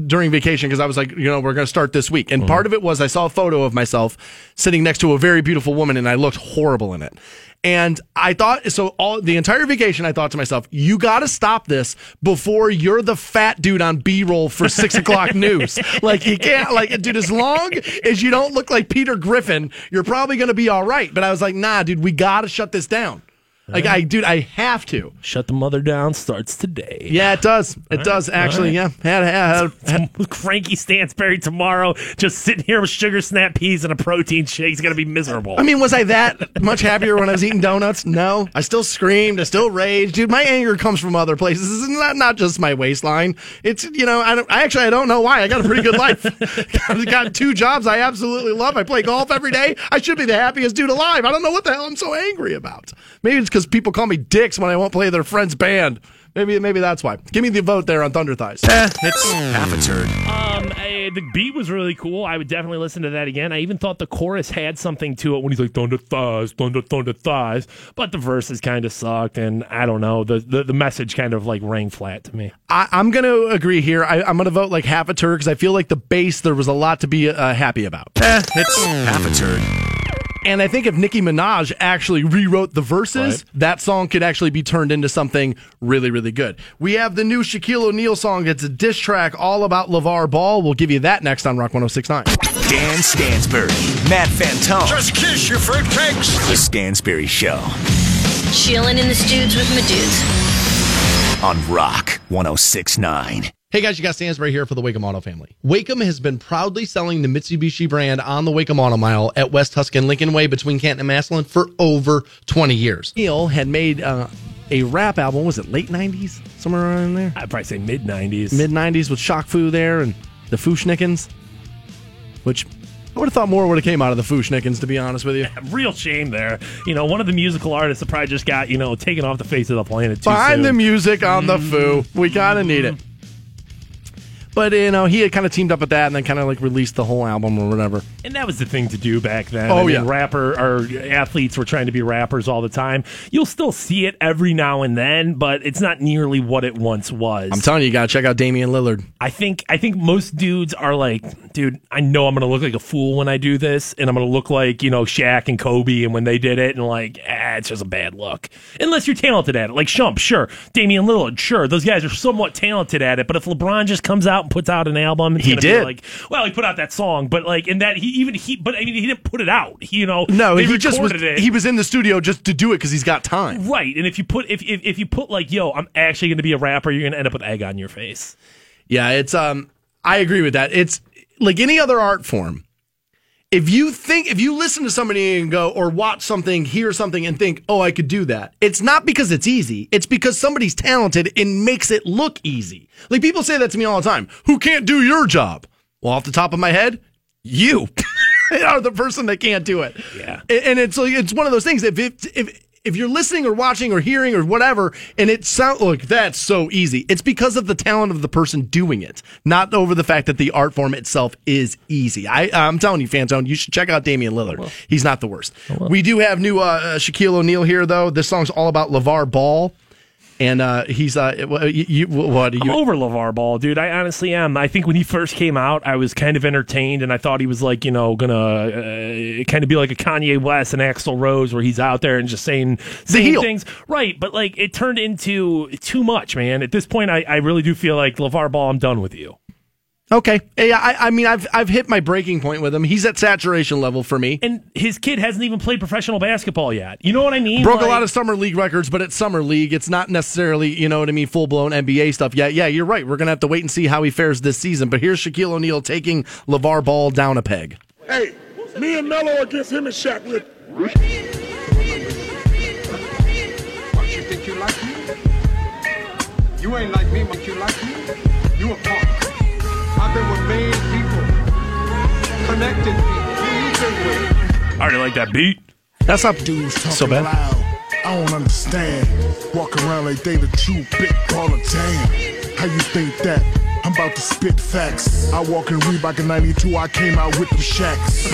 during vacation because I was like, you know, we're going to start this week. And part mm-hmm. of it was I saw a photo of myself sitting next to a very beautiful woman, and I looked horrible in it. And I thought so. All the entire vacation, I thought to myself, "You got to stop this before you're the fat dude on B-roll for six o'clock news. Like you can't, like, dude. As long as you don't look like Peter Griffin, you're probably going to be all right." But I was like, "Nah, dude, we got to shut this down." Like, I, dude, I have to. Shut the mother down starts today. Yeah, it does. It does actually. Yeah, had, had, had, Frankie Stansbury tomorrow, just sitting here with sugar snap peas and a protein shake. He's gonna be miserable. I mean, was I that much happier when I was eating donuts? No. I still screamed. I still raged. Dude, my anger comes from other places. It's not, not just my waistline. It's, you know, I, don't, I actually, I don't know why. I got a pretty good life. I've got two jobs I absolutely love. I play golf every day. I should be the happiest dude alive. I don't know what the hell I'm so angry about. Maybe it's because people call me dicks when I won't play their friend's band. Maybe, maybe that's why. Give me the vote there on Thunder Thighs. Eh, it's half a turd. Um, eh, the beat was really cool. I would definitely listen to that again. I even thought the chorus had something to it when he's like thunder thighs, thunder thunder thighs. But the verses kind of sucked, and I don't know. The, the the message kind of like rang flat to me. I, I'm going to agree here. I, I'm going to vote like half a turd because I feel like the bass there was a lot to be uh, happy about. Eh, it's half a turd. And I think if Nicki Minaj actually rewrote the verses, that song could actually be turned into something really, really good. We have the new Shaquille O'Neal song. It's a diss track all about LaVar Ball. We'll give you that next on Rock 1069. Dan Stansbury, Matt Fantone. Just kiss your fruitcakes. The Stansbury Show Chilling in the studs with my dudes. on Rock 1069. Hey guys, you got Stansbury here for the Wacom Auto family. Wacom has been proudly selling the Mitsubishi brand on the Wacom Auto Mile at West Tuscan Lincoln Way between Canton and Massillon for over 20 years. Neil had made uh, a rap album. Was it late 90s? Somewhere around there? I'd probably say mid '90s. Mid 90s with Shaq Fu there and the Fu-Schnickens, which I would have thought more would have came out of the Fu-Schnickens, to be honest with you. Real shame there. You know, one of the musical artists that probably just got you know taken off the face of the planet. Too Find the music on the Foo. We kind of need it. But you know, he had kind of teamed up with that, and then kind of like released the whole album or whatever. And that was the thing to do back then. Oh, I mean, yeah. rapper or athletes were trying to be rappers all the time. You'll still see it every now and then, but it's not nearly what it once was. I'm telling you, you gotta check out Damian Lillard. I think I think most dudes are like, dude, I know I'm gonna look like a fool when I do this, and I'm gonna look like you know Shaq and Kobe, and when they did it, and like, ah, it's just a bad look. Unless you're talented at it, like Shump, sure, Damian Lillard, sure, those guys are somewhat talented at it. But if LeBron just comes out and puts out an album, it's He did. like, well, he put out that song, but like in that he even he, but I mean, he didn't put it out. He, you know, No, he just was. it. He was in the studio just to do it because he's got time. Right, and if you put if, if if you put like, yo, I'm actually going to be a rapper, you're going to end up with egg on your face. Yeah, it's um I agree with that. It's like any other art form. If you think if you listen to somebody and go or watch something, hear something and think, "Oh, I could do that." It's not because it's easy. It's because somebody's talented and makes it look easy. Like people say that to me all the time. Who can't do your job? Well, off the top of my head, you are the person that can't do it. Yeah. And it's like it's one of those things. If if if if you're listening or watching or hearing or whatever, and it sounds like that's so easy. It's because of the talent of the person doing it, not over the fact that the art form itself is easy. I I'm telling you, fan zone, you should check out Damian Lillard. He's not the worst. We do have new uh, Shaquille O'Neal here though. This song's all about LaVar Ball. And uh, he's uh, what, you, you, what I'm over LaVar Ball, dude. I honestly am. I think when he first came out, I was kind of entertained, and I thought he was like, you know, gonna uh, kind of be like a Kanye West and Axl Rose, where he's out there and just saying saying things, right? But like, it turned into too much, man. At this point, I, I really do feel like LaVar Ball, I'm done with you. Okay. Yeah, I, I mean, I've I've hit my breaking point with him. He's at saturation level for me. And his kid hasn't even played professional basketball yet. You know what I mean? Broke a lot of summer league records, but it's summer league. It's not necessarily, you know what I mean, full blown NBA stuff yet. Yeah, you're right. We're gonna have to wait and see how he fares this season. But here's Shaquille O'Neal taking LaVar Ball down a peg. Hey, me and Melo against him and Shaq. With you think you like me? You ain't like me, but you like me. You a punk. Connected people. Who you been with? I already like that beat. That's not dudes talking so bad. loud. I don't understand. Walk around like they the true big baller. Damn, how you think that? I'm about to spit facts. I walk in Reebok in '92. I came out with the Shaqs.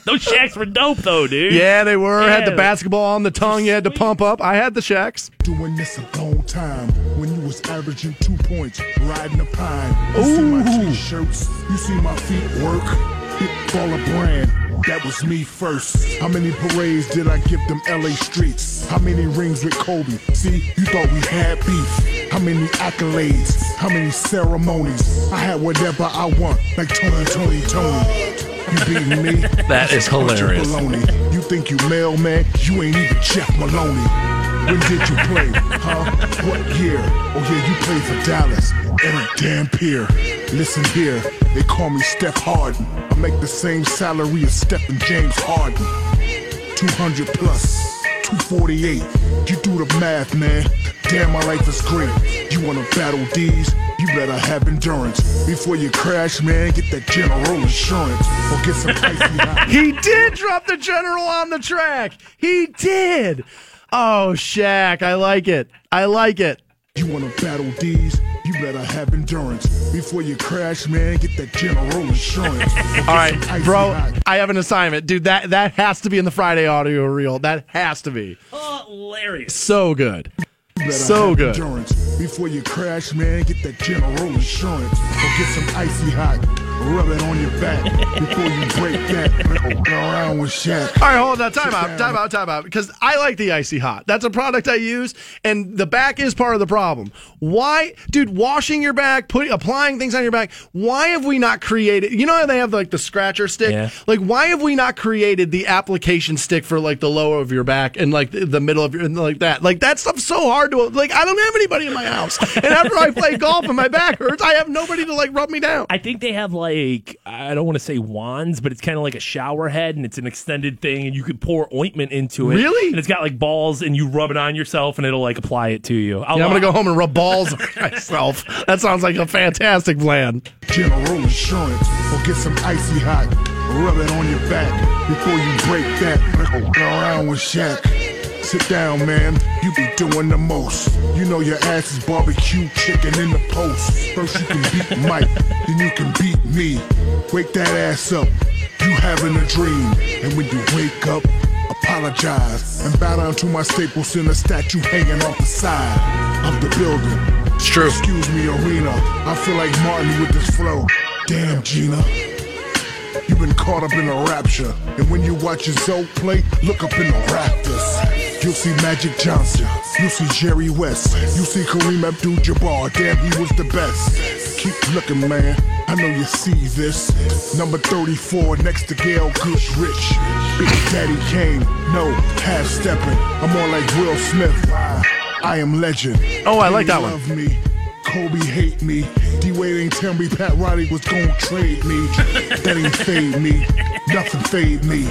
Those Shaqs were dope, though, dude. Yeah, they were. Had the basketball on the tongue. You had to pump up. I had the Shaqs. Doing this a long time. When you was averaging two points, riding a pine. You see my t-shirts. You see my feet work. Baller brand. That was me first. How many parades did I give them LA streets? How many rings with Kobe? See, you thought we had beef. How many accolades? How many ceremonies? I had whatever I want, like Tony, Tony, Tony. You beating me? That is hilarious. baloney. You think you mailman? You ain't even Jeff Maloney. When did you play? Huh? What year? Oh yeah, you played for Dallas. Erick Dampier. Listen here, they call me Steph Harden. I make the same salary as Steph and James Harden. 200 plus, 248. You do the math, man. Damn, my life is great. You wanna battle D's? You better have endurance. Before you crash, man, get that general insurance. Or get some hot. He did drop the general on the track. He did. Oh, Shaq, I like it. I like it. You wanna battle D's? You better have endurance. Before you crash, man, get that general insurance. All right, bro. I have an assignment, dude. That that has to be in the Friday audio reel. That has to be Hilarious. so good. You better So have good. Endurance. Before you crash, man, get that general insurance. Or get some icy hot. Rub it on your back before you break that. Around with Shaq. All right, hold on. Time out. Time out. Time out. Because I like the icy hot. That's a product I use, and the back is part of the problem. Why, dude? Washing your back, putting, applying things on your back. Why have we not created? You know how they have like the scratcher stick. Yeah. Like, why have we not created the application stick for like the lower of your back and like the, the middle of your like that? Like that stuff's so hard to like. I don't have anybody in my house, and after I play golf and my back hurts, I have nobody to like rub me down. I think they have like I don't want to say wands, but it's kind of like a shower head, and it's an extended thing, and you can pour ointment into it. Really? And it's got like balls, and you rub it on yourself, and it'll like apply it to you. I'll, Yeah, I'm gonna go home and rub balls on myself. That sounds like a fantastic plan. General insurance. Or get some icy hot. Rub it on your back before you break that. Go around with Shaq. Sit down, man. You be doing the most. You know your ass is barbecue chicken in the post. First you can beat Mike, then you can beat me. Wake that ass up. You having a dream. And when you wake up, apologize. And bow down to my Staples Center statue hanging off the side of the building. It's true. Excuse me, Arena. I feel like Martin with this flow. Damn, Gina. You've been caught up in a rapture. And when you watch your Zo play, look up in the rafters. You'll see Magic Johnson. You'll see Jerry West. You'll see Kareem Abdul Jabbar. Damn, he was the best. Keep looking, man. I know you see this. Number 34 next to Gail Goodrich. Big Daddy Kane. No, half stepping. I'm more like Will Smith. I am legend. Oh, I like that one. Kobe hate me. D Wade ain't tell me Pat Riley was gonna trade me. That ain't fade me. Nothing fade me.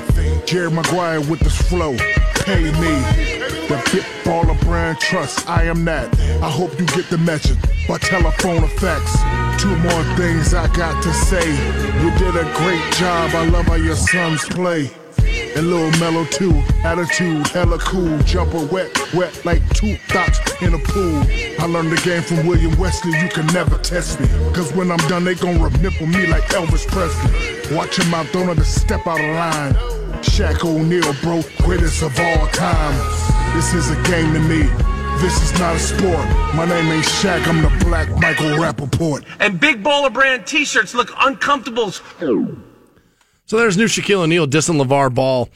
Jerry Maguire with this flow. Pay me. The bit baller brand trust. I am that. I hope you get the message by telephone effects. Two more things I got to say. You did a great job. I love how your sons play. And Lil Melo too, attitude, hella cool, jumper wet, wet like two dots in a pool. I learned the game from William Wesley, you can never test me. Cause when I'm done, they gon' nipple me like Elvis Presley. Watch your mouth, don't ever step out of line. Shaq O'Neal, bro, greatest of all time. This is a game to me. This is not a sport. My name ain't Shaq, I'm the black Michael Rappaport. And big baller brand t-shirts look uncomfortable. So there's new Shaquille O'Neal dissing LaVar Ball.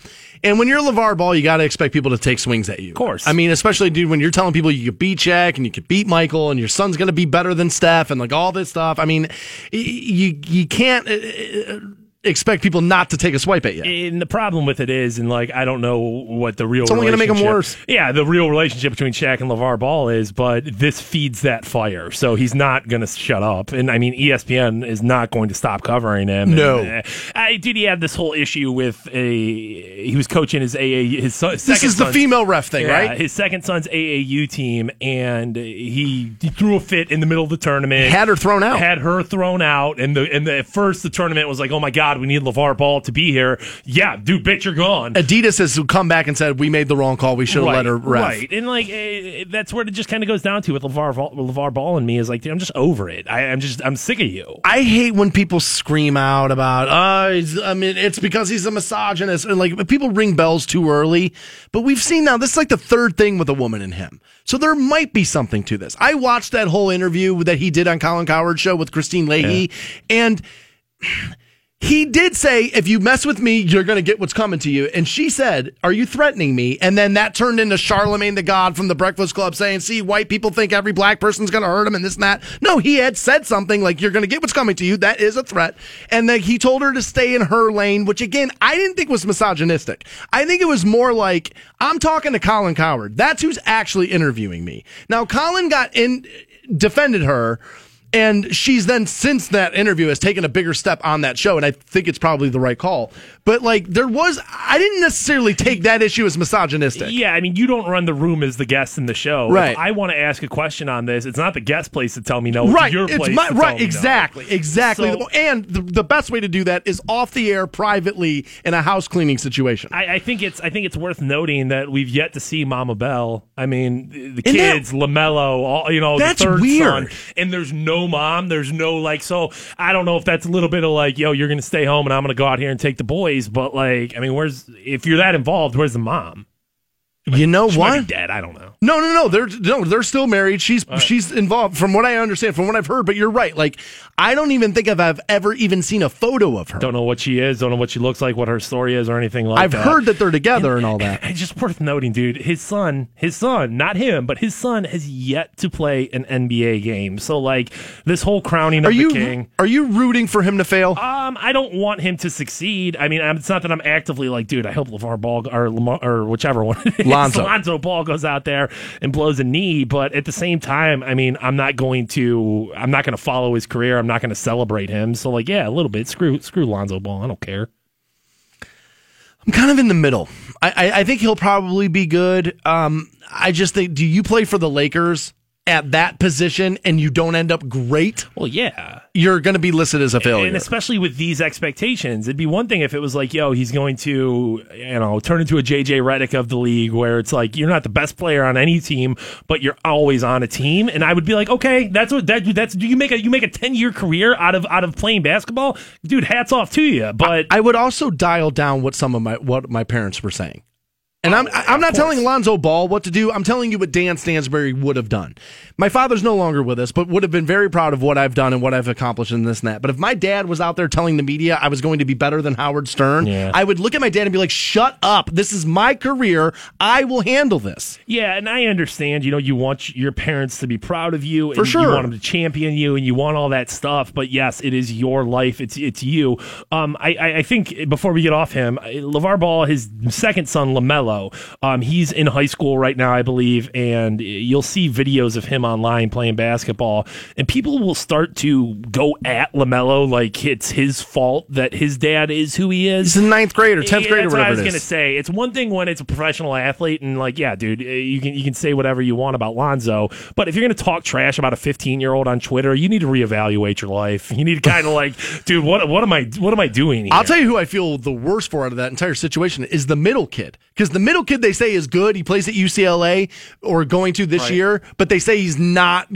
And when you're LaVar Ball, you got to expect people to take swings at you. Of course. I mean, especially, dude, when you're telling people you could beat Shaq and you could beat Michael and your son's going to be better than Steph and like all this stuff. I mean, you, you can't uh, uh, expect people not to take a swipe at you. And the problem with it is, and like I don't know what the real It's only gonna make 'em relationship- worse. Yeah, the real relationship between Shaq and LaVar Ball is, but this feeds that fire. So he's not going to shut up. And I mean, ESPN is not going to stop covering him. No. And, uh, I did. He had this whole issue with a. He was coaching his AA. His son, This is the female ref thing, Yeah, right? His second son's AAU team, and he, he threw a fit in the middle of the tournament. Had her thrown out. Had her thrown out, and the and the, at first the tournament was like, oh my god, we need LaVar Ball to be here. Yeah, dude, bitch, you're gone. Adidas has come back and said, we made the wrong call. We should have let her ref. Right, and like eh, that's where it just kind of goes down to with LaVar Ball, LaVar Ball and me is like, dude, I'm just over it. I, I'm just I'm sick of you. I hate when people scream out about, uh, I mean, it's because he's a misogynist. And like, people ring bells too early. But we've seen now, this is like the third thing with a woman in him. So there might be something to this. I watched that whole interview that he did on Colin Cowherd's show with Kristine Leahy. And he did say, if you mess with me, you're going to get what's coming to you. And she said, Are you threatening me? And then that turned into Charlemagne the God from the Breakfast Club saying, See, white people think every black person's going to hurt him and this and that. No, he had said something like, You're going to get what's coming to you. That is a threat. And then he told her to stay in her lane, which again, I didn't think was misogynistic. I think it was more like, I'm talking to Colin Cowherd. That's who's actually interviewing me. Now, Colin got in, defended her. And she's then, since that interview, has taken a bigger step on that show, and I think it's probably the right call. But like, there was, I didn't necessarily take that issue as misogynistic. Yeah, I mean, you don't run the room as the guest in the show. Right. If I want to ask a question on this. It's not the guest place to tell me no. right, It's your place. my, right, me no. exactly, exactly. So- and the, the best way to do that is off the air, privately, in a house cleaning situation. I, I think it's I think it's worth noting that we've yet to see Mama Bell. I mean, the, And that- kids, Lamelo, all you know, That's the third weird. son, and there's no mom. There's no like. So I don't know if that's a little bit of like, yo, you're gonna stay home and I'm gonna go out here and take the boys. But like, I mean, where's if you're that involved, where's the mom? You know what? dead. I don't know. No, no, no. They're no, they're still married. She's she's involved, from what I understand, from what I've heard. But you're right. Like, I don't even think I've, I've ever even seen a photo of her. Don't know what she is. Don't know what she looks like. What her story is, or anything like that. I've that. heard that they're together and all that. It's just worth noting, dude. His son, his son, not him, but his son has yet to play an NBA game. So, like, this whole crowning of Are the you king. are you rooting for him to fail? Um, I don't want him to succeed. I mean, it's not that I'm actively like, dude, I hope LaVar Ball or Lamar, or whichever one Lonzo. Lonzo Ball goes out there and blows a knee. But at the same time, I mean, I'm not going to, I'm not going to follow his career. I'm not going to celebrate him. So, like, yeah, a little bit. Screw, screw Lonzo Ball. I don't care. I'm kind of in the middle. I, I, I think he'll probably be good. Um, I just think, do you play for the Lakers at that position and you don't end up great? Well, yeah. You're going to be listed as a failure. And especially with these expectations, it'd be one thing if it was like, yo, he's going to, you know, turn into a JJ Redick of the league where it's like you're not the best player on any team, but you're always on a team. And I would be like, okay, that's what that that's do you make a you make a ten year career out of out of playing basketball? Dude, hats off to you. But I would also dial down what some of my what my parents were saying. And I'm I'm not telling Lonzo Ball what to do. I'm telling you what Dan Stansbury would have done. My father's no longer with us, but would have been very proud of what I've done and what I've accomplished in this and that. But if my dad was out there telling the media I was going to be better than Howard Stern, Yeah. I would look at my dad and be like, "Shut up! This is my career. I will handle this." Yeah, and I understand. You know, you want your parents to be proud of you, and For sure. You want them to champion you, and you want all that stuff. But yes, it is your life. It's it's you. Um, I I, I think before we get off him, LaVar Ball, his second son Lamelo. Um, he's in high school right now, I believe, and you'll see videos of him online playing basketball, and people will start to go at Lamelo like it's his fault that his dad is who he is. He's a ninth grade or tenth Yeah, grade or that's what I was it gonna say. It's one thing when it's a professional athlete, and like, yeah, dude, uh, you can you can say whatever you want about Lonzo, but if you're gonna talk trash about a 15 year old on Twitter, you need to reevaluate your life. You need to kind of like, dude, what what am I what am I doing? Here? I'll tell you who I feel the worst for out of that entire situation is the middle kid. Because the middle kid they say is good. He plays at UCLA or going to this Right. year, but they say he's not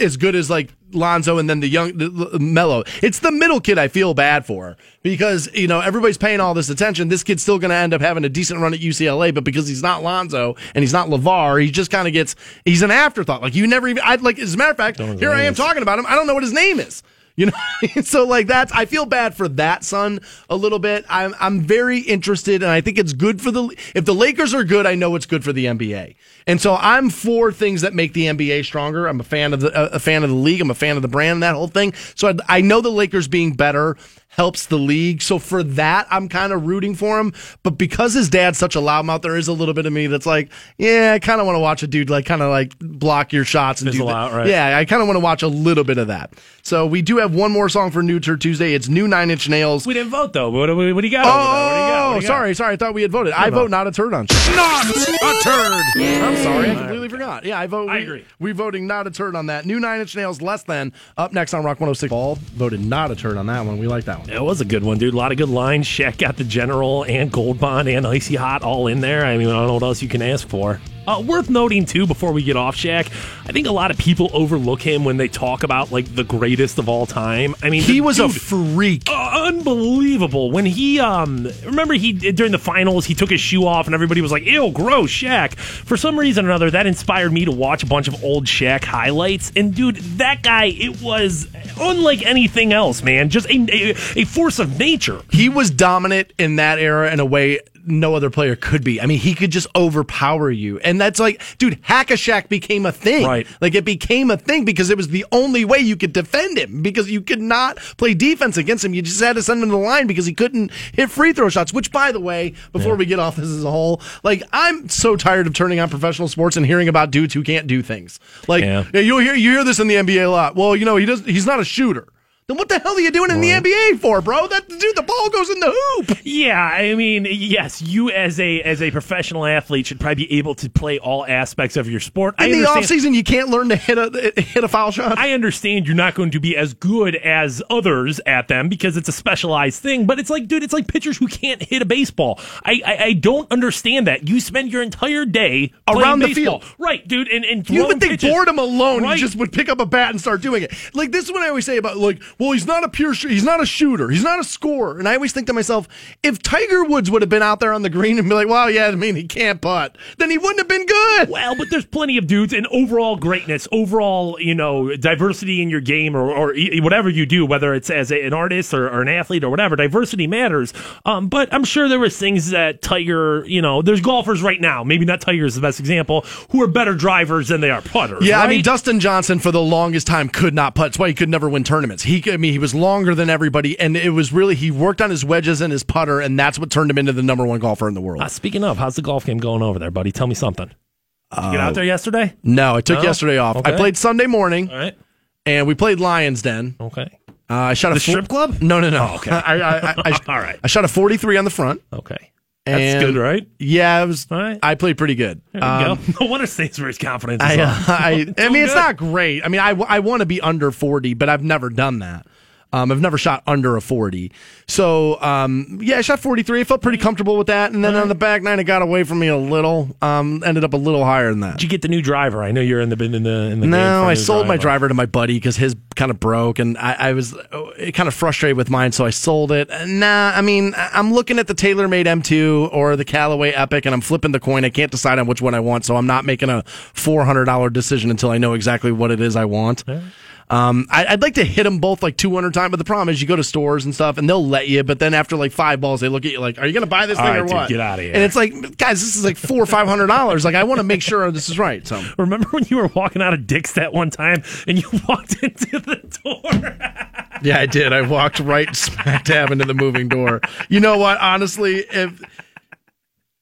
as good as like Lonzo and then the young the, the- Melo. It's the middle kid I feel bad for because you know everybody's paying all this attention. This kid's still going to end up having a decent run at UCLA, but because he's not Lonzo and he's not LaVar, he just kind of gets he's an afterthought. Like you never even I like as a matter of fact, here I am talking about him. I don't know what his name is. You know, so like that's I feel bad for that son a little bit. I'm I'm very interested, and I think it's good for the if the Lakers are good, I know it's good for the NBA, and so I'm for things that make the NBA stronger. I'm a fan of the a fan of the league. I'm a fan of the brand, that whole thing. So I, I know the Lakers being better helps the league. So for that, I'm kind of rooting for him. But because his dad's such a loudmouth, there is a little bit of me that's like, yeah, I kind of want to watch a dude like kind of like block your shots and Fizzle do that. out, right? Yeah, I kind of want to watch a little bit of that. So we do have one more song for New Turd Tuesday. It's New Nine Inch Nails. we didn't vote though. What, what, what do you got? over there? What do you got? What Oh, do you got? Oh, sorry, sorry. I thought we had voted. I vote not a turd on. Not a turd. I'm sorry, I completely forgot. Yeah, I vote. I we- agree. We voting not a turd on that. New Nine Inch Nails, less than. Up next on Rock 106. All voted not a turd on that one. We like that one. It was a good one, dude. A lot of good lines. Shaq got the General and Gold Bond and Icy Hot all in there. I mean, I don't know what else you can ask for. Uh, worth noting too, before we get off Shaq, I think a lot of people overlook him when they talk about like the greatest of all time. I mean, He was a freak. uh, unbelievable. When he um remember he during the finals he took his shoe off and everybody was like ew gross Shaq. For some reason or another that inspired me to watch a bunch of old Shaq highlights. And dude that guy it was unlike anything else man. Just a, a, a force of nature. He was dominant in that era in a way no other player could be. I mean, he could just overpower you. And that's like, dude, Hack a Shaq became a thing. Right. Like it became a thing because it was the only way you could defend him because you could not play defense against him. You just had to send him to the line because he couldn't hit free throw shots, which by the way, before we get off this as a whole, like I'm so tired of turning on professional sports and hearing about dudes who can't do things. Like Yeah. yeah, you hear you hear this in the NBA a lot. Well, you know, he does he's not a shooter. Then what the hell are you doing in the NBA for, bro? That dude, the ball goes in the hoop. yeah I mean yes you as a as a professional athlete should probably be able to play all aspects of your sport I In the understand- offseason, you can't learn to hit a hit a foul shot. I understand you're not going to be as good as others at them because it's a specialized thing, but it's like, dude, it's like pitchers who can't hit a baseball. I I, I don't understand that. You spend your entire day Around the baseball. field. right, dude, and and you would think pitches. boredom alone, Right. he just would pick up a bat and start doing it. Like this is what I always say about like, well, he's not a pure, sh- he's not a shooter, he's not a scorer. And I always think to myself, if Tiger Woods would have been out there on the green and be like, well, yeah, I mean, he can't putt, then he wouldn't have been good. Well, but there's plenty of dudes and overall greatness, overall, you know, diversity in your game or, or whatever you do, whether it's as a, an artist or, or an athlete or whatever, diversity matters. Um, but I'm sure there was things that Tiger, you know, there's golfers right now, maybe not Tiger is the best example, who are better drivers than they are putters. Yeah, I mean? Dustin Johnson for the longest time could not putt. That's why he could never win tournaments. He, I mean, he was longer than everybody, and it was really he worked on his wedges and his putter, and that's what turned him into the number one golfer in the world. Uh, speaking of, how's the golf game going over there, buddy? Tell me something. Did you get out there yesterday? No, I took No? yesterday off. I Okay. played Sunday morning, All right. and we played Lions Den. Okay. Uh, I shot a The fo- strip club? No, no, no. Oh, okay. I, I, I, I, All right. I shot a 43 on the front. Okay. That's good, right? Yeah, it was. Right. I played pretty good. There you Um, go. No wonder Stansbury's confidence is I, uh. I, I mean, it's not great. I mean, I, I want to be under 40, but I've never done that. Um, I've never shot under a 40. So, um, yeah, I shot 43. I felt pretty comfortable with that. And then on the back nine, it got away from me a little. Um, ended up a little higher than that. Did you get the new driver? I know you're in the in the in the. game No, I sold my driver to my buddy because his kind of broke, and I, I was uh, kind of frustrated with mine, so I sold it. Nah, I mean, I'm looking at the TaylorMade M2 or the Callaway Epic, and I'm flipping the coin. I can't decide on which one I want, so I'm not making a $400 decision until I know exactly what it is I want. Um, I, I'd like to hit them both like 200 times, but the problem is you go to stores and stuff, and they'll let you, but then after like five balls, they look at you like, "Are you going to buy this All thing right, or dude, what?" get out of here. And it's like, guys, this is like four or five hundred dollars. Like, I want to make sure this is right. So. Remember when you were walking out of Dick's that one time and you walked into the door? Yeah, I did. I walked right smack dab into the moving door. You know what? Honestly, if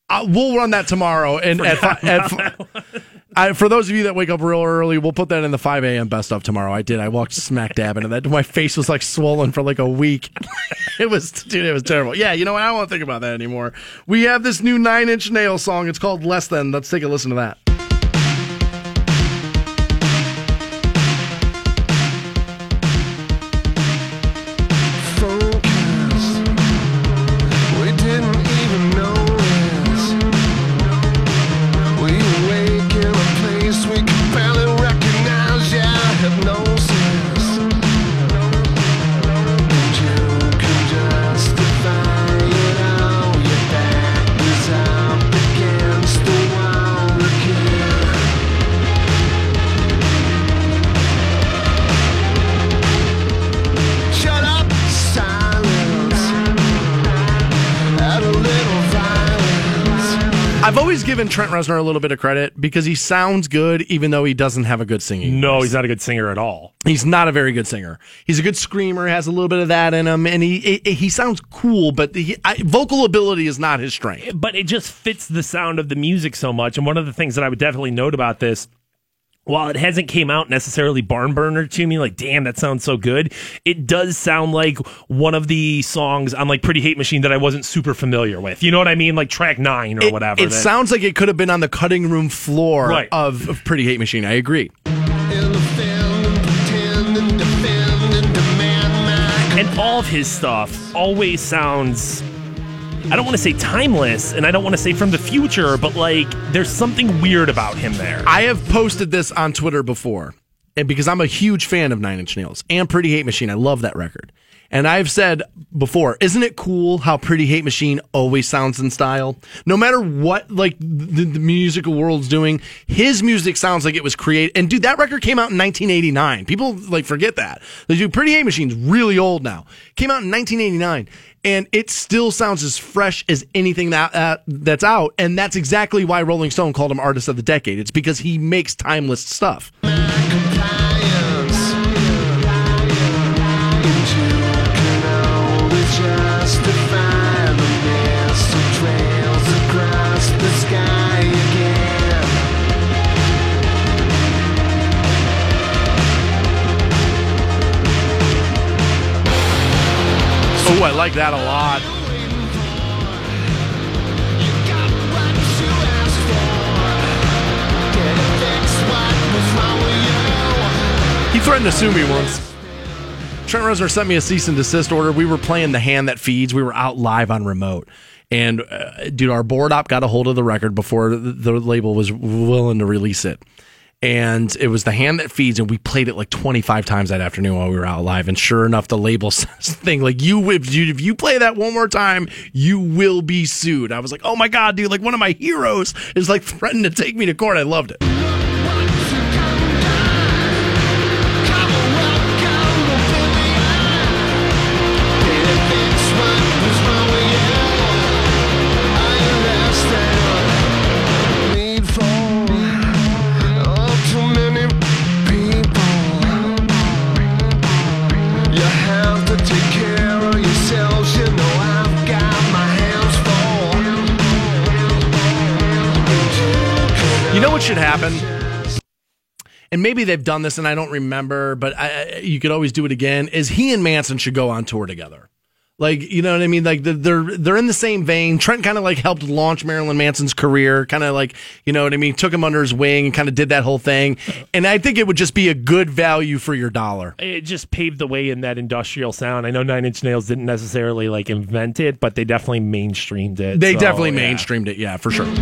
uh, we'll run that tomorrow. And at, at I, for those of you that wake up real early, we'll put that in the 5 a.m. best of tomorrow. I did. I walked smack dab into that. My face was like swollen for like a week. it was, dude, it was terrible. Yeah, you know what? I don't want to think about that anymore. We have this new Nine Inch Nail song. It's called Less Than. Let's take a listen to that. Given Trent Reznor a little bit of credit because he sounds good even though he doesn't have a good singing. No, voice. he's not a good singer at all. He's not a very good singer. He's a good screamer, has a little bit of that in him, and he he, he sounds cool, but he, I, vocal ability is not his strength. But it just fits the sound of the music so much. And one of the things that I would definitely note about this while it hasn't came out necessarily barn burner to me, like damn, that sounds so good. It does sound like one of the songs on like Pretty Hate Machine that I wasn't super familiar with. You know what I mean? Like track nine or It, whatever. it that- sounds like it could have been on the cutting room floor Right. of, of Pretty Hate Machine. I agree. and all of his stuff always sounds. I don't want to say timeless, and I don't want to say from the future, but like there's something weird about him there. I have posted this on Twitter before, and because I'm a huge fan of Nine Inch Nails and Pretty Hate Machine, I love that record. And I've said before, isn't it cool how Pretty Hate Machine always sounds in style? No matter what, like the, the musical world's doing, his music sounds like it was created. And dude, that record came out in 1989. People like forget that. The dude, Pretty Hate Machine's really old now. Came out in 1989, and it still sounds as fresh as anything that uh, that's out. And that's exactly why Rolling Stone called him Artist of the Decade. It's because he makes timeless stuff. Oh, I like that a lot. He threatened to sue me once. Trent Reznor sent me a cease and desist order. We were playing the hand that feeds. We were out live on remote. And, uh, dude, our board op got a hold of the record before the, the label was willing to release it. And it was the hand that feeds, and we played it like 25 times that afternoon while we were out live. And sure enough, the label says thing like, "You, if you, if you play that one more time, you will be sued." I was like, "Oh my god, dude! Like one of my heroes is like threatening to take me to court." I loved it. What should happen? And maybe they've done this and I don't remember, but I, you could always do it again. Is he and Manson should go on tour together? Like, you know what I mean? Like they're they're, they're in the same vein. Trent kind of like helped launch Marilyn Manson's career, kind of like, you know what I mean? Took him under his wing and kind of did that whole thing. And I think it would just be a good value for your dollar. it just paved the way in that industrial sound. I know Nine Inch Nails didn't necessarily like invent it, but they definitely mainstreamed it. They So, definitely yeah. mainstreamed it, yeah, for sure.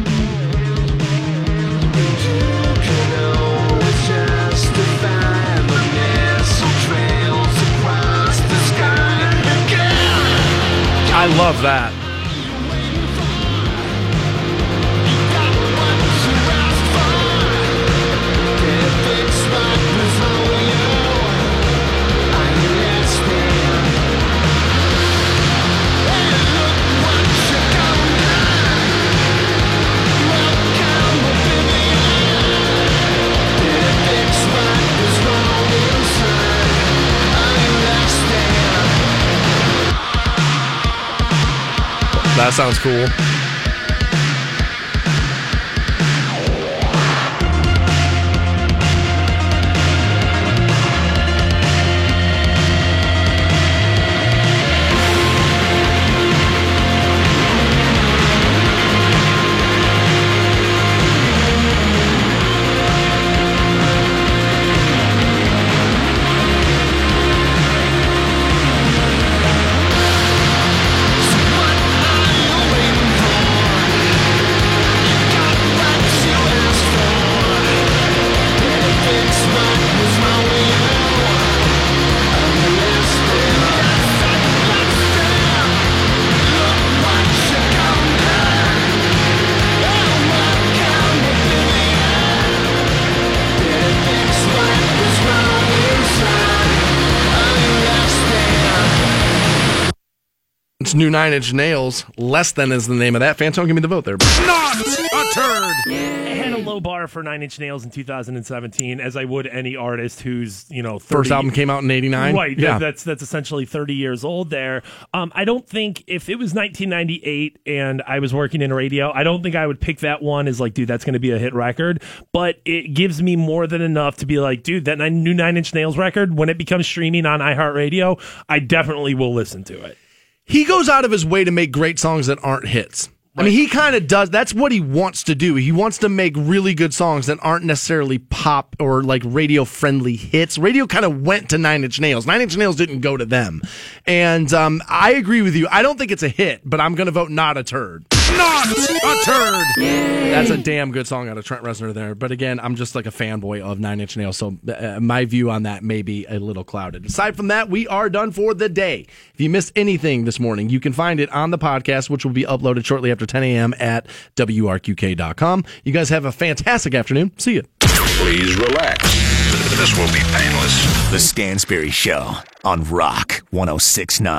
Love that. That sounds cool. It's new Nine Inch Nails. Less than is the name of that. Fantone, give me the vote there. Not a turd. I had a low bar for Nine Inch Nails in 2017, as I would any artist who's you know 30, First album came out in '89. Right, Yeah. that's that's essentially 30 years old. There, um, I don't think if it was 1998 and I was working in radio, I don't think I would pick that one as like, dude, that's going to be a hit record. But it gives me more than enough to be like, dude, that new Nine Inch Nails record when it becomes streaming on iHeartRadio, I definitely will listen to it. He goes out of his way to make great songs that aren't hits. I mean, he kind of does. That's what he wants to do. He wants to make really good songs that aren't necessarily pop or like radio friendly hits. Radio kind of went to Nine Inch Nails. Nine Inch Nails didn't go to them. And um, I agree with you. I don't think it's a hit, but I'm going to vote not a turd. Not a turd. That's a damn good song out of Trent Reznor there. But again, I'm just like a fanboy of Nine Inch Nails, so uh, my view on that may be a little clouded. Aside from that, we are done for the day. If you missed anything this morning, you can find it on the podcast, which will be uploaded shortly after 10 a.m. at WRQK.com. You guys have a fantastic afternoon. See you. Please relax. This will be painless. The Stansbury Show on Rock 1069.